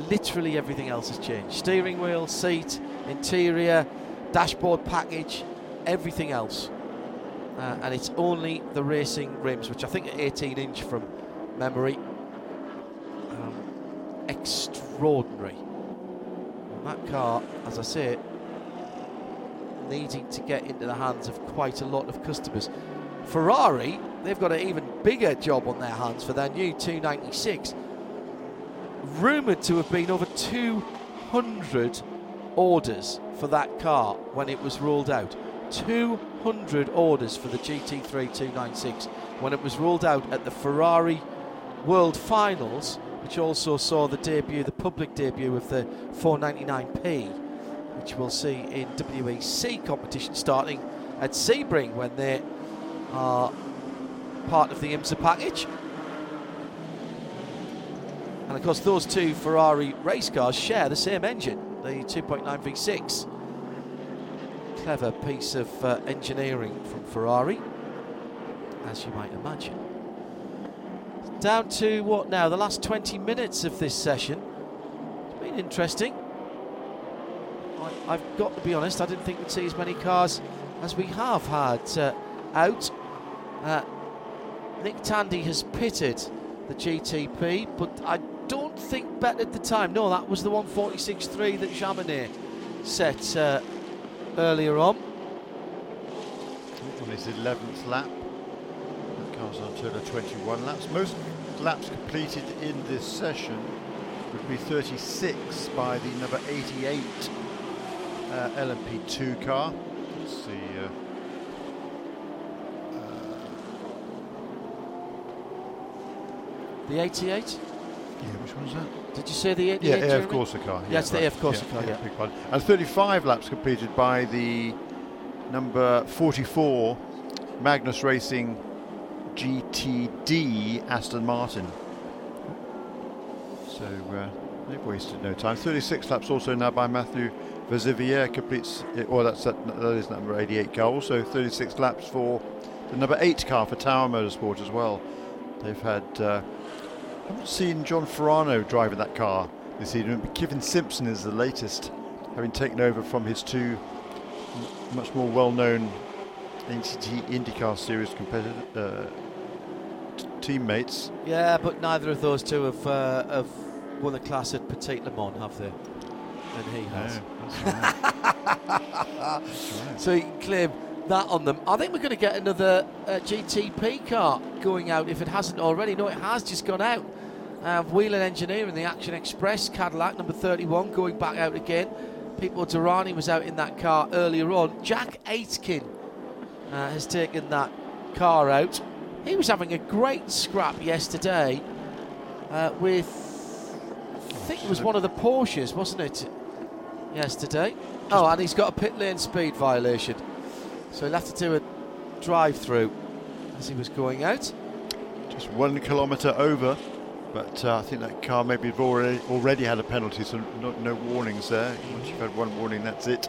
Literally everything else has changed. Steering wheel, seat, interior, dashboard package, everything else. Uh, and it's only the racing rims, which I think are 18 inch from memory. Um, extraordinary. And that car, as I say, needing to get into the hands of quite a lot of customers. Ferrari, they've got an even bigger job on their hands for their new 296. Rumoured to have been over 200 orders for that car when it was ruled out. 200 orders for the GT3 296 when it was ruled out at the Ferrari World Finals, which also saw the debut, the public debut of the 499p, which we'll see in WEC competition starting at Sebring when they are part of the IMSA package. And of course, those two Ferrari race cars share the same engine, the 2.9 V6 clever piece of uh, engineering from Ferrari, as you might imagine. Down to what now? The last 20 minutes of this session. It's been interesting. I, have got to be honest, I didn't think we'd see as many cars as we have had uh, out. Uh, Nick Tandy has pitted the GTP, but I think bet at the time. No, that was the 146.3 that Jaminet set uh, earlier on. On his 11th lap. that car's on total 21 laps. Most laps completed in this session would be 36 by the number 88 uh, LMP2 car. Let's see. Uh, the 88? Yeah, which one's that? Did you say the 88? Yeah? AF Corsa car. Yeah, it's the right. AF Corsa yeah, car, yeah. big pardon. And 35 laps completed by the number 44 Magnus Racing GTD Aston Martin. So uh, they've wasted no time. 36 laps also now by Matthieu Vaxivière completes, Well, that's that, that is number 88 car. Also 36 laps for the number 8 car for Tower Motorsport as well. They've had, uh, I haven't seen John Farano driving that car this evening, but Kyffin Simpson is the latest, having taken over from his two much more well-known NTT IndyCar Series competitor uh, t- teammates. Yeah, but neither of those two have, uh, have won a class at Petit Le Mans, have they? And he has. so you can claim that on them. I think we're going to get another uh, GTP car going out if it hasn't already. No, it has just gone out. Uh, Whelen Engineering, the Action Express Cadillac, number 31, going back out again. Pipo Derani was out in that car earlier on. Jack Aitken uh, has taken that car out. He was having a great scrap yesterday uh, with, I think it was one of the Porsches, wasn't it? Yesterday. Oh, and he's got a pit lane speed violation. So he'll have to do a drive through as he was going out. Just one kilometre over, but uh, I think that car maybe already already had a penalty, so no, no warnings there. Once you've had one warning, that's it.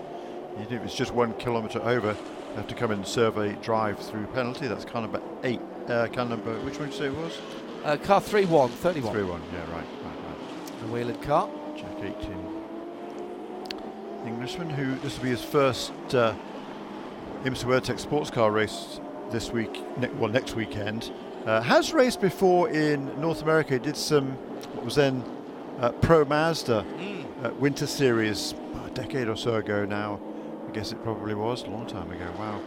If it's just one kilometre over, you have to come and serve a drive-through penalty. That's car number eight. Uh, car number, which one did you say it was? Uh, car 3 1, 31. 3 1, yeah, right, right, right. The Whelen car. Jack Aitken. Englishman, who this will be his first uh, IMSA WeatherTech sports car race this week, ne- well, next weekend. Uh, has raced before in North America. He did some, what was then uh, Pro Mazda uh, Winter Series a decade or so ago now. I guess it probably was, a long time ago, wow.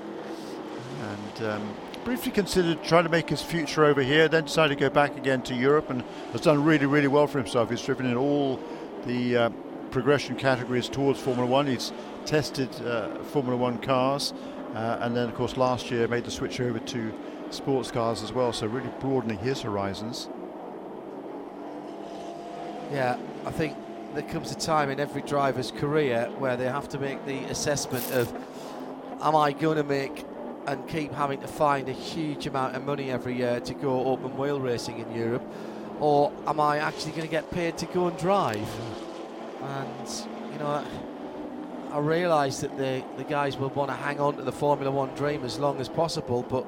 And um, briefly considered trying to make his future over here, then decided to go back again to Europe and has done really, really well for himself. He's driven in all the uh, progression categories towards Formula One. He's tested uh, Formula One cars, uh, and then, of course, last year made the switch over to sports cars as well, so really broadening his horizons. Yeah, I think there comes a time in every driver's career where they have to make the assessment of am I going to make and keep having to find a huge amount of money every year to go open wheel racing in Europe, or am I actually going to get paid to go and drive? And, you know, I realise that the, the guys will want to hang on to the Formula One dream as long as possible, but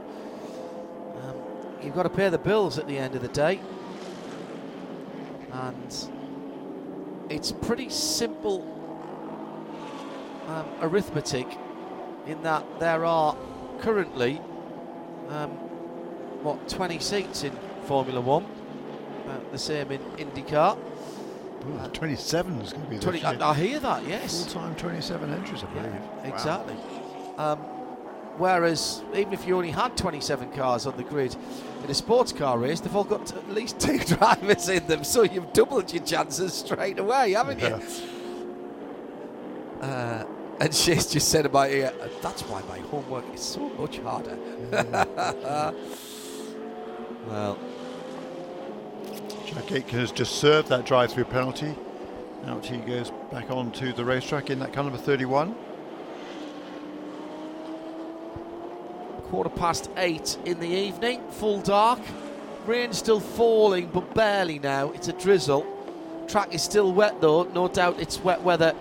you've got to pay the bills at the end of the day. And it's pretty simple um, arithmetic in that there are currently um, what 20 seats in Formula One, about the same in IndyCar. Ooh, 27 is going to be 20, the I, I hear that, yes. full-time 27 entries, I believe. Yeah, exactly. Um, whereas even if you only had 27 cars on the grid in a sports car race, they've all got at least two drivers in them, so you've doubled your chances straight away, haven't you? Uh, and she's just said about here, that's why my homework is so much harder. well, Jack Aitken has just served that drive-through penalty. Out he goes back onto the racetrack in that car number 31. Quarter past eight in the evening, full dark. Rain still falling, but barely now. It's a drizzle. Track is still wet though, no doubt it's wet weather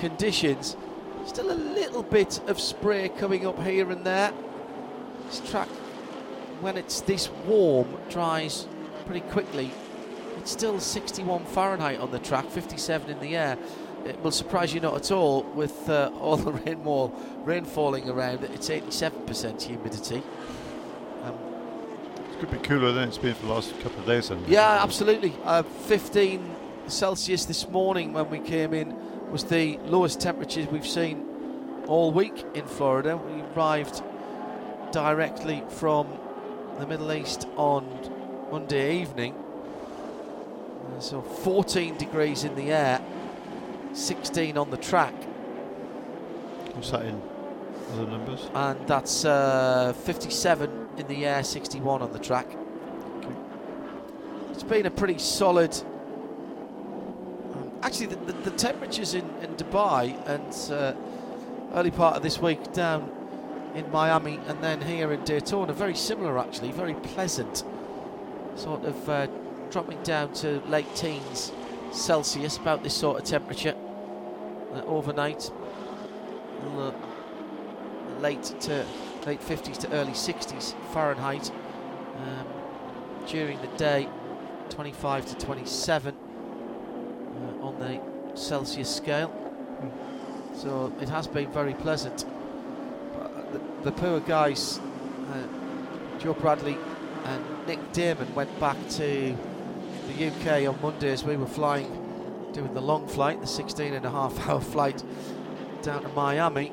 conditions. Still a little bit of spray coming up here and there. This track, when it's this warm, dries pretty quickly. It's still 61 Fahrenheit on the track, 57 in the air. It will surprise you not at all with uh, all the rainfall, rain falling around. It's 87% humidity. Um, It's going to be cooler than it's been for the last couple of days. Then. yeah, absolutely. Uh, 15 Celsius this morning when we came in was the lowest temperatures we've seen all week in Florida. We arrived directly from the Middle East on Monday evening. Uh, so 14 degrees in the air, 16 on the track, What's that in other numbers? and that's uh, 57 in the air, 61 on the track. It's been a pretty solid. um, Actually, the, the, the temperatures in, in Dubai and uh, early part of this week down in Miami and then here in Daytona very similar. Actually, very pleasant. Sort of uh, dropping down to late teens Celsius, about this sort of temperature uh, overnight. L- late to late 50s to early 60s Fahrenheit. Um, during the day, 25 to 27 uh, on the Celsius scale. So it has been very pleasant. But the, the poor guys, uh, Joe Bradley and Nick Damon, went back to the UK on Monday as we were flying, doing the long flight, the 16 and a half hour flight down to Miami.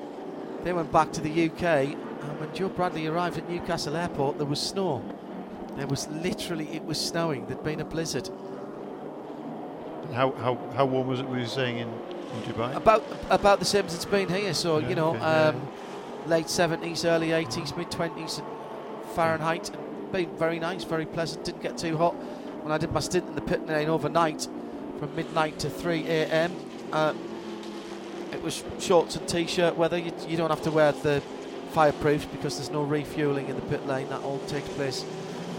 They went back to the UK, and when Joe Bradley arrived at Newcastle Airport, there was snow. There was literally, it was snowing. There'd been a blizzard. How, how, how warm was it, were you saying, in, in Dubai? About about the same as it's been here. So Yeah, you know, okay, yeah. um, late 70s, early 80s, mid 20s Fahrenheit. And been very nice, very pleasant. Didn't get too hot. When I did my stint in the pit lane overnight, from midnight to 3 a.m. Uh, it was shorts and t-shirt weather. You, you don't have to wear the fireproofs because there's no refueling in the pit lane. That all takes place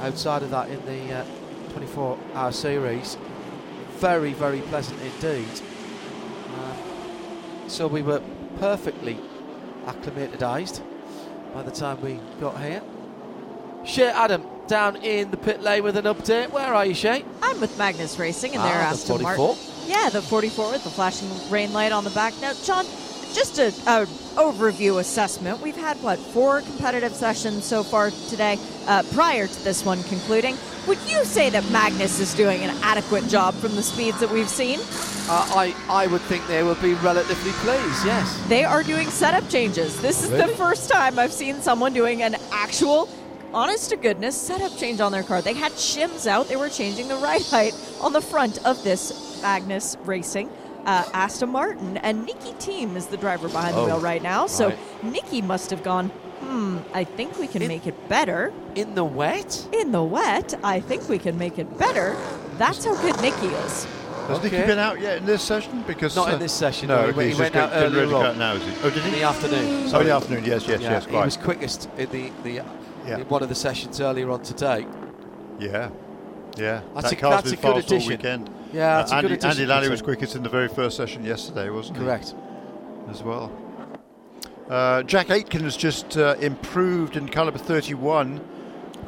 outside of that in the uh, 24-hour series. Very, very pleasant indeed. Um, so we were perfectly acclimatized by the time we got here. Shay Adam down in the pit lane with an update. Where are you, Shay? I'm with Magnus Racing, and Ah, they're after the Aston 44. Martin. Yeah, the 44 with the flashing rain light on the back. Now, John, just a, a overview assessment. We've had what four competitive sessions so far today. Uh, prior to this one concluding, would you say that Magnus is doing an adequate job from the speeds that we've seen? Uh, I, I would think they would be relatively pleased, yes. They are doing setup changes. This is the first time I've seen someone doing an actual, honest to goodness, setup change on their car. They had shims out. They were changing the ride height on the front of this Magnus Racing. Uh, Aston Martin and Nicki Thiim is the driver behind Oh, the wheel right now. So right. Nikki must have gone. Hmm. I think we can In- make it better In the wet? in the wet. I think we can make it better. That's how good Nikki is. Has Okay. Nicky been out yet in this session? Because Not in uh, this session, No, no, he okay, went- he's he went out getting earlier ready on. now, is he? Oh, did he? In the afternoon. Oh, sorry. in the afternoon, yes, yes, yeah, yes, he was quickest in the, the Yeah. in one of the sessions earlier on today. Yeah, yeah. That's that a- car's that's been a good fast all addition. weekend. Yeah, Uh, that's a good Andy, addition, Andy Lally was quickest in the very first session yesterday, wasn't he? Correct. As well. Uh, Jack Aitken has just uh, improved in caliber 31.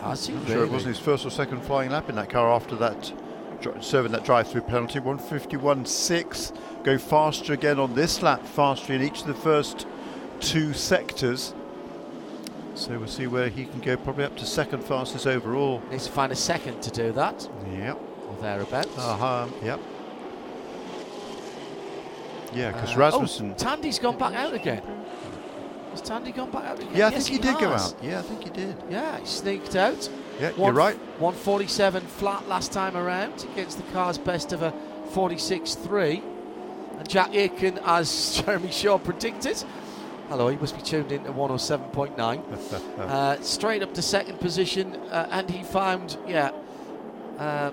Has he I'm sure it wasn't his first or second flying lap in that car after that serving that drive-through penalty. 151.6. Go faster again on this lap, faster in each of the first two sectors. So we'll see where he can go, probably up to second fastest overall. Needs to find a second to do that. Yep. Or thereabouts. Uh-huh, yep. Yeah, because Uh, Rasmussen... Oh, Tandy's gone back out again. Has Tandy gone back out again? yeah, I Yes, think he, did go out. Yeah, I think he did. Yeah, he sneaked out. Yeah, One- you're right. 147 flat last time around against the car's best of a 46.3. And Jack Aitken, as Jeremy Shaw predicted, hello, he must be tuned in to 107.9. uh, straight up to second position, uh, and he found, yeah, uh,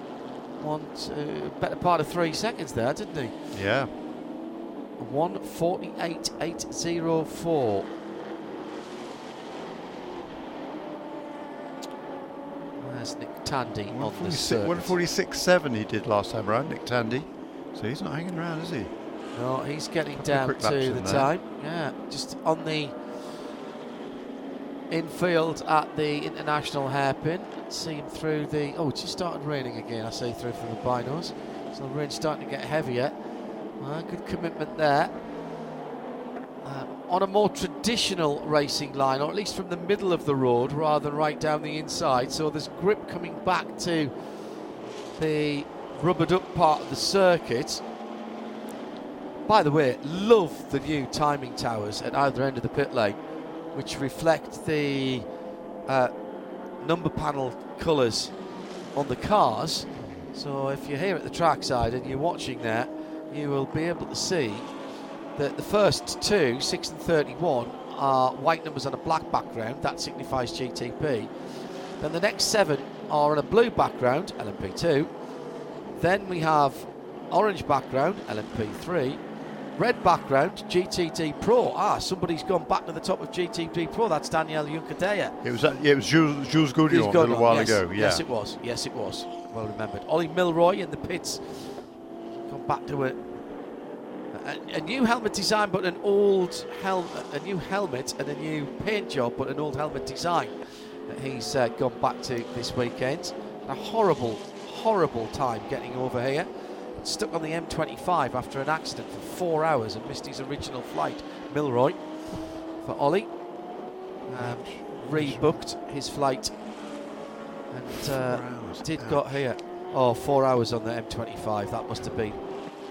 one, two, better part of three seconds there, didn't he? Yeah. 148.804. There's Nick Tandy on the 146, circuit. 146.7 he did last time around, Nick Tandy. So he's not hanging around, is he? No, he's getting down to the there. time. Yeah, just on the infield at the international hairpin. See him through the. Oh, it's just started raining again. I see through from the binos. So the rain's starting to get heavier. Uh, good commitment there. Uh, on a more traditional racing line, or at least from the middle of the road rather than right down the inside. So there's grip coming back to the rubbered up part of the circuit. By the way, love the new timing towers at either end of the pit lane, which reflect the uh, number panel colours on the cars. So if you're here at the trackside and you're watching that, you will be able to see that the first two, 6 and 31, are white numbers on a black background. That signifies GTP. Then the next seven are on a blue background, LMP2. Then we have orange background, LMP3. Red background, GTD Pro. Ah, somebody's gone back to the top of GTD Pro. That's Daniel Juncadella. It was, yeah, it was Jules, Jules He's a little while yes. ago. Yeah. Yes, it was. Yes, it was. Well remembered. Ollie Millroy in the pits. Gone back to it. a, a new helmet design, but an old hel- a new helmet and a new paint job, but an old helmet design that he's uh, gone back to this weekend. A horrible, horrible time getting over here. Stuck on the M25 after an accident for four hours and missed his original flight. Millroy for Ollie. Um, rebooked his flight and uh, did got here. Oh, four hours on the M25. That must have been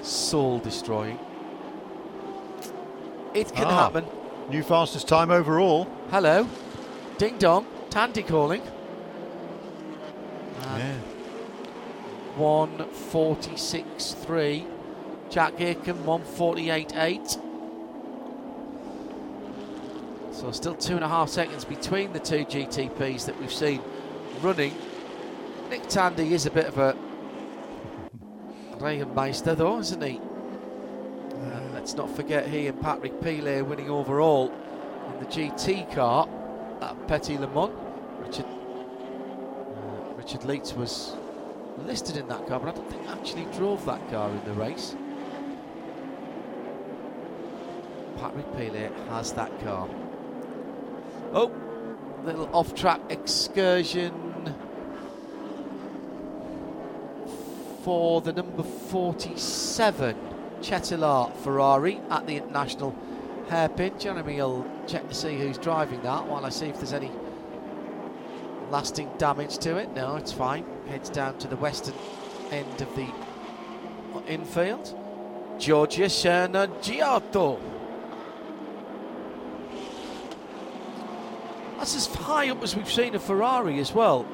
soul destroying. It can Ah, happen. New fastest time overall. Hello, ding dong, Tandy calling. Yeah. 146.3. Jack Aitken 148.8. So still two and a half seconds between the two GTPs that we've seen running. Nick Tandy is a bit of a Regenmeister though, isn't he? Uh, let's not forget he and Patrick Pilet winning overall in the GT car at Petit Le Mans. Richard uh, Richard Lietz was listed in that car, but I don't think actually drove that car in the race. Patrick Pilet has that car. Oh, little off-track excursion for the number 47 Cetilar Ferrari at the international hairpin. Jeremy will check to see who's driving that while I see if there's any lasting damage to it. No, it's fine. Heads down to the western end of the infield. Giorgio Giotto. That's as high up as we've seen a Ferrari as well.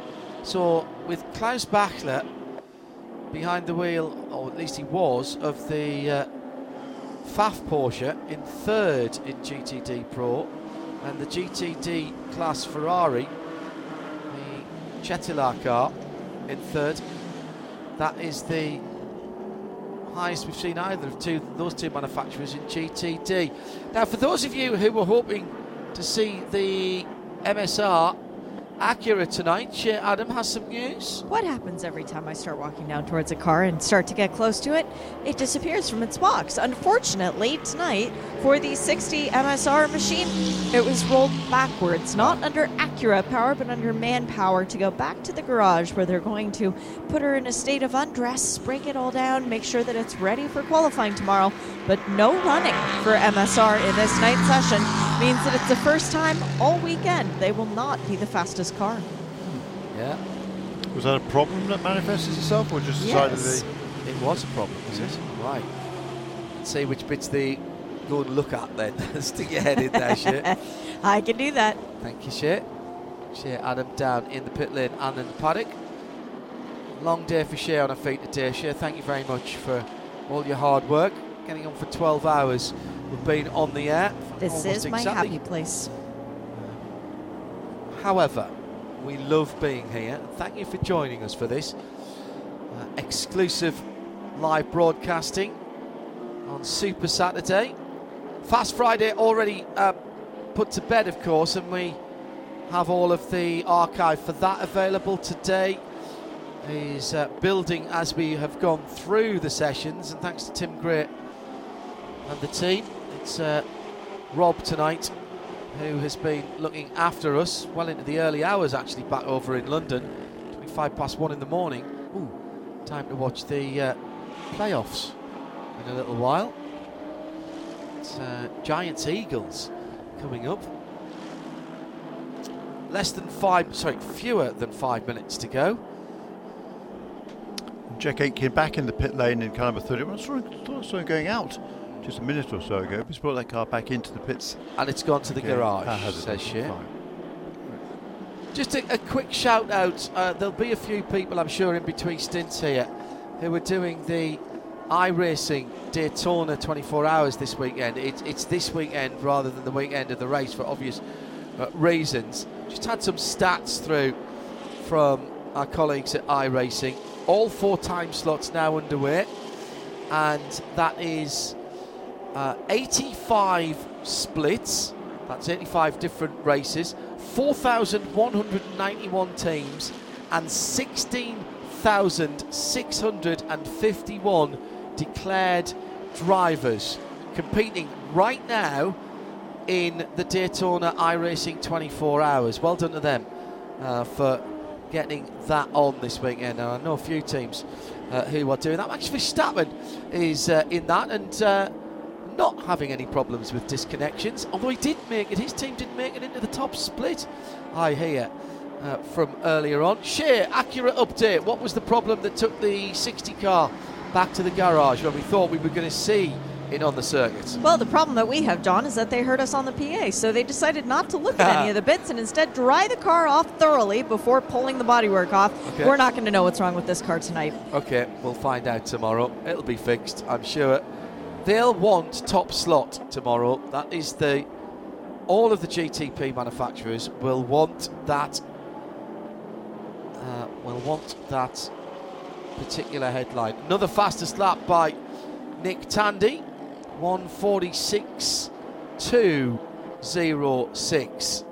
So with Klaus Bachler behind the wheel, or at least he was, of the uh, Pfaff Porsche in third in GTD Pro, and the GTD class Ferrari, the Cetilar car, in third. That is the highest we've seen either of two those two manufacturers in GTD. Now, for those of you who were hoping to see the MSR Acura tonight. Adam has some news. What happens every time I start walking down towards a car and start to get close to it? It disappears from its box. Unfortunately, tonight, for the 60 MSR machine, it was rolled backwards, not under Acura power, but under manpower to go back to the garage where they're going to put her in a state of undress, break it all down, make sure that it's ready for qualifying tomorrow. But no running for MSR in this night session means that it's the first time all weekend they will not be the fastest car. Yeah. Was that a problem that manifested itself, or just decided Yes. the It was a problem, was it? Right. Let's see which bits the go and look at then. Stick your head in there, Shea. I can do that. Thank you, Shea. Shea Adam down in the pit lane and in the paddock. Long day for Shea on her feet today. Shea, thank you very much for all your hard work. Getting on for 12 hours. We've been on the air. This is my exactly. happy place. However, we love being here. Thank you for joining us for this uh, exclusive live broadcasting on Super Saturday. Fast Friday already uh, put to bed, of course, and we have all of the archive for that available today. Is uh, building as we have gone through the sessions, and thanks to Tim Great and the team. It's uh, Rob tonight who has been looking after us well into the early hours, actually, back over in London. 25 past one in the morning. Ooh, time to watch the uh, playoffs in a little while. It's uh, Giants Eagles coming up. Less than five, sorry, fewer than five minutes to go. Jack Aitken back in the pit lane in kind of a 30. I saw him, him going out just a minute or so ago. He's brought that car back into the pits. And it's gone to the garage, that says Shea. Just a, a quick shout out. Uh, there'll be a few people, I'm sure, in between stints here who are doing the iRacing Daytona 24 hours this weekend. It, it's this weekend rather than the weekend of the race for obvious uh, reasons. Just had some stats through from our colleagues at iRacing. All four time slots now underway, and that is uh, 85 splits. That's 85 different races, 4,191 teams, and 16,651 declared drivers competing right now in the Daytona iRacing 24 hours. Well done to them uh, for getting that on this weekend. Now, I know a few teams uh, who are doing that. Actually, Verstappen is uh, in that and uh, not having any problems with disconnections. Although he did make it, his team didn't make it into the top split. I hear uh, from earlier on. Shea, Acura update. What was the problem that took the 60 car back to the garage when we thought we were going to see it on the circuit? Well, the problem that we have, John, is that they heard us on the PA, so they decided not to look at any of the bits and instead dry the car off thoroughly before pulling the bodywork off. Okay. We're not going to know what's wrong with this car tonight. Okay, we'll find out tomorrow. It'll be fixed, I'm sure. They'll want top slot tomorrow. That is the. All of the GTP manufacturers will want that. Uh, will want that particular headline. Another fastest lap by Nick Tandy, 146 206.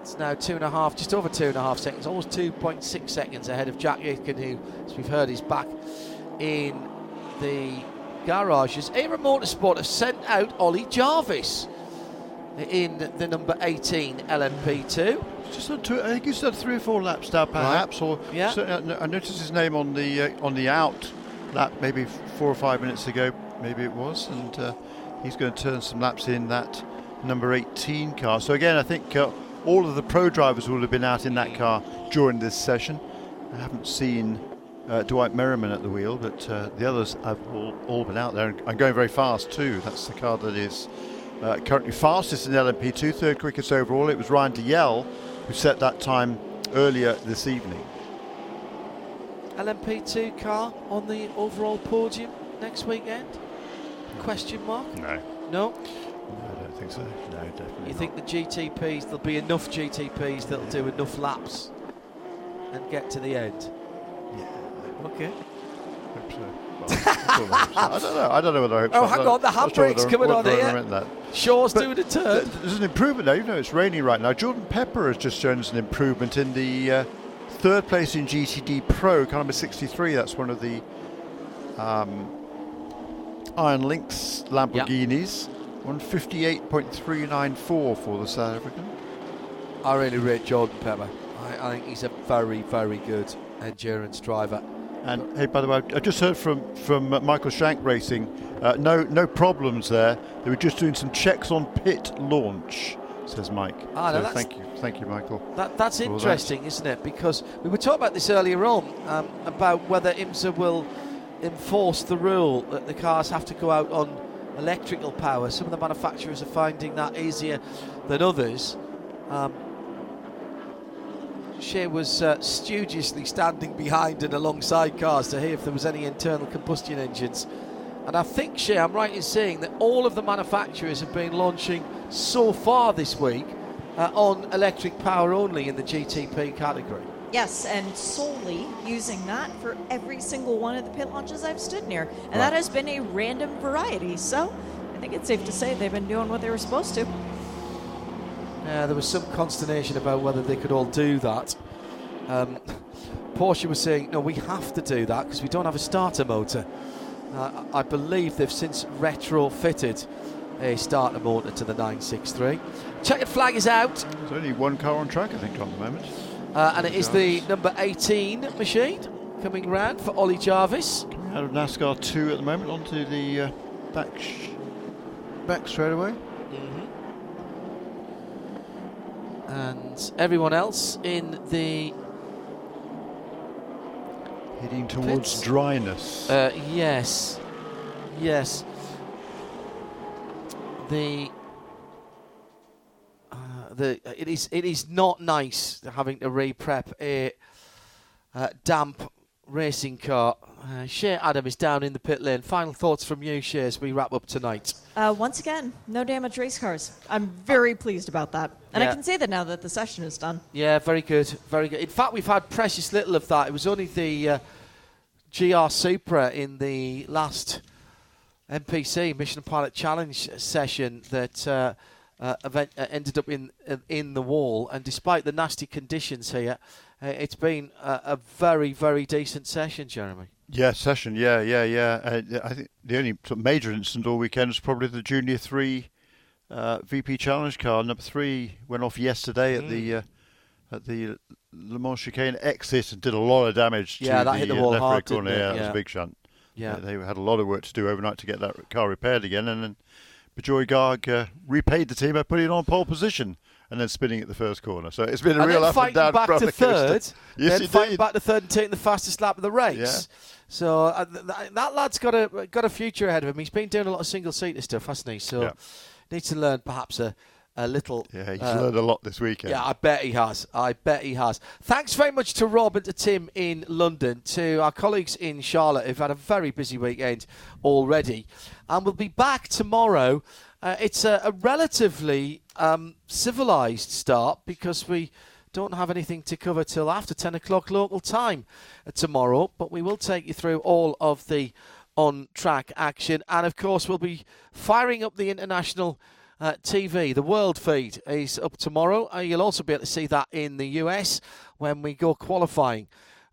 It's now two and a half, just over two and a half seconds, almost 2.6 seconds ahead of Jack Aitken, who, as we've heard, is back in the garages. Era Motorsport have sent out Ollie Jarvis in the number 18 LMP2. Just on two, I think he's done three or four laps now, perhaps. Or Yeah. I I noticed his name on the uh, on the out lap maybe four or five minutes ago, maybe it was, and uh, he's going to turn some laps in that number 18 car. So again, I think uh, all of the pro drivers will have been out in that car during this session. I haven't seen uh, Dwight Merriman at the wheel, but uh, the others have all, all been out there and, and going very fast too. That's the car that is uh, currently fastest in LMP2, third quickest overall. It was Ryan Dalziel who set that time earlier this evening. LMP2 car on the overall podium next weekend? Question mark? No. No? I don't think so. No, definitely. You not. think the GTPs, there'll be enough GTPs that'll do enough laps and get to the end? Yeah, Okay. I hope so. I don't know. I don't know whether I hope Oh, so. hang on, the not sure handbrake's coming on whether I here. meant that. Shaw's But doing a turn. There's an improvement now, even though it's raining right now. Jordan Pepper has just shown us an improvement in the uh, third place in GTD Pro, car number 63. That's one of the um, Iron Lynx Lamborghinis. 158.394 for the South African. I really rate Jordan Pepper. I, I think he's a very, very good endurance driver. And hey, by the way, I just heard from from uh, Michael Shank Racing. Uh, no, no problems there. They were just doing some checks on pit launch, says Mike. Ah, so thank you, thank you, Michael. That, that's interesting, isn't it? Because we were talking about this earlier on um, about whether IMSA will enforce the rule that the cars have to go out on electrical power. Some of the manufacturers are finding that easier than others. Um, Shea was uh, studiously standing behind and alongside cars to hear if there was any internal combustion engines. And I think, Shea, I'm right in saying that all of the manufacturers have been launching so far this week uh, on electric power only in the GTP category. Yes, and solely using that for every single one of the pit launches I've stood near. And Right. that has been a random variety. So I think it's safe to say they've been doing what they were supposed to. Uh, there was some consternation about whether they could all do that. Um, Porsche was saying, no, we have to do that because we don't have a starter motor. Uh, I believe they've since retrofitted a starter motor to the 963. Checkered flag is out, There's only one car on track, I think, at the moment. uh, and it is the number 18 machine coming round for Ollie Jarvis. Out of NASCAR 2 at the moment, onto the uh, back, sh- back straight away. And everyone else in the Heading towards Pits. dryness. Uh, yes, yes. The uh, the it is it is not nice having to re-prep a uh, damp racing car. Uh, Shea Adam is down in the pit lane. Final thoughts from you, Shea, as we wrap up tonight. Uh, once again, no damage race cars. I'm very pleased about that. And Yeah. I can say that now that the session is done. Yeah, very good, very good. In fact, we've had precious little of that. It was only the uh, GR Supra in the last MPC Michelin Pilot Challenge session that uh, uh, event, uh, ended up in in the wall. And despite the nasty conditions here, uh, it's been a, a very, very decent session, Jeremy. Yeah, session. Yeah, yeah, yeah. Uh, I think the only sort of major incident all weekend was probably the Junior Three uh, VP Challenge car. Number three went off yesterday Mm. at the uh, at the Le Mans chicane exit and did a lot of damage. Yeah, to that hit the wall hard, didn't corner. it? Yeah, that was a big shunt. Yeah. Uh, they had a lot of work to do overnight to get that car repaired again, and then Bejoy Garg uh, repaid the team by putting it on pole position and then spinning at the first corner. So it's been a and real up and down back to roller third. coaster. Yes, then he fighting back to third and taking the fastest lap of the race. Yeah. So uh, th- that lad's got a got a future ahead of him. He's been doing a lot of single seater stuff, hasn't he? So Yeah. needs to learn perhaps a, a little. Yeah, he's uh, learned a lot this weekend. Yeah, I bet he has. I bet he has. Thanks very much to Rob and to Tim in London, to our colleagues in Charlotte who've had a very busy weekend already. And we'll be back tomorrow. Uh, it's a, a relatively um, civilised start because we don't have anything to cover till after 10 o'clock local time uh, tomorrow, but we will take you through all of the on track action. And of course, we'll be firing up the international uh, TV. The world feed is up tomorrow. Uh, you'll also be able to see that in the US when we go qualifying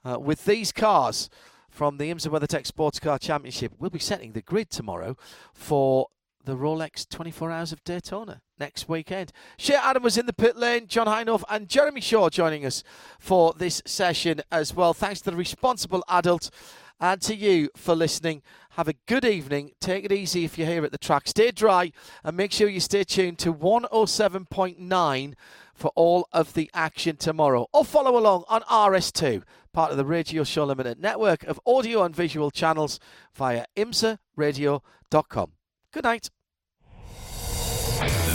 uh, with these cars from the IMSA WeatherTech Sports Car Championship. We'll be setting the grid tomorrow for the Rolex 24 Hours of Daytona next weekend. Shea Adam was in the pit lane, John Hindhaugh and Jeremy Shaw joining us for this session as well. Thanks to the responsible adult and to you for listening. Have a good evening. Take it easy if you're here at the track. Stay dry and make sure you stay tuned to 107.9 for all of the action tomorrow. Or follow along on RS2, part of the Radio Show Limited network of audio and visual channels via imsaradio.com. Good night.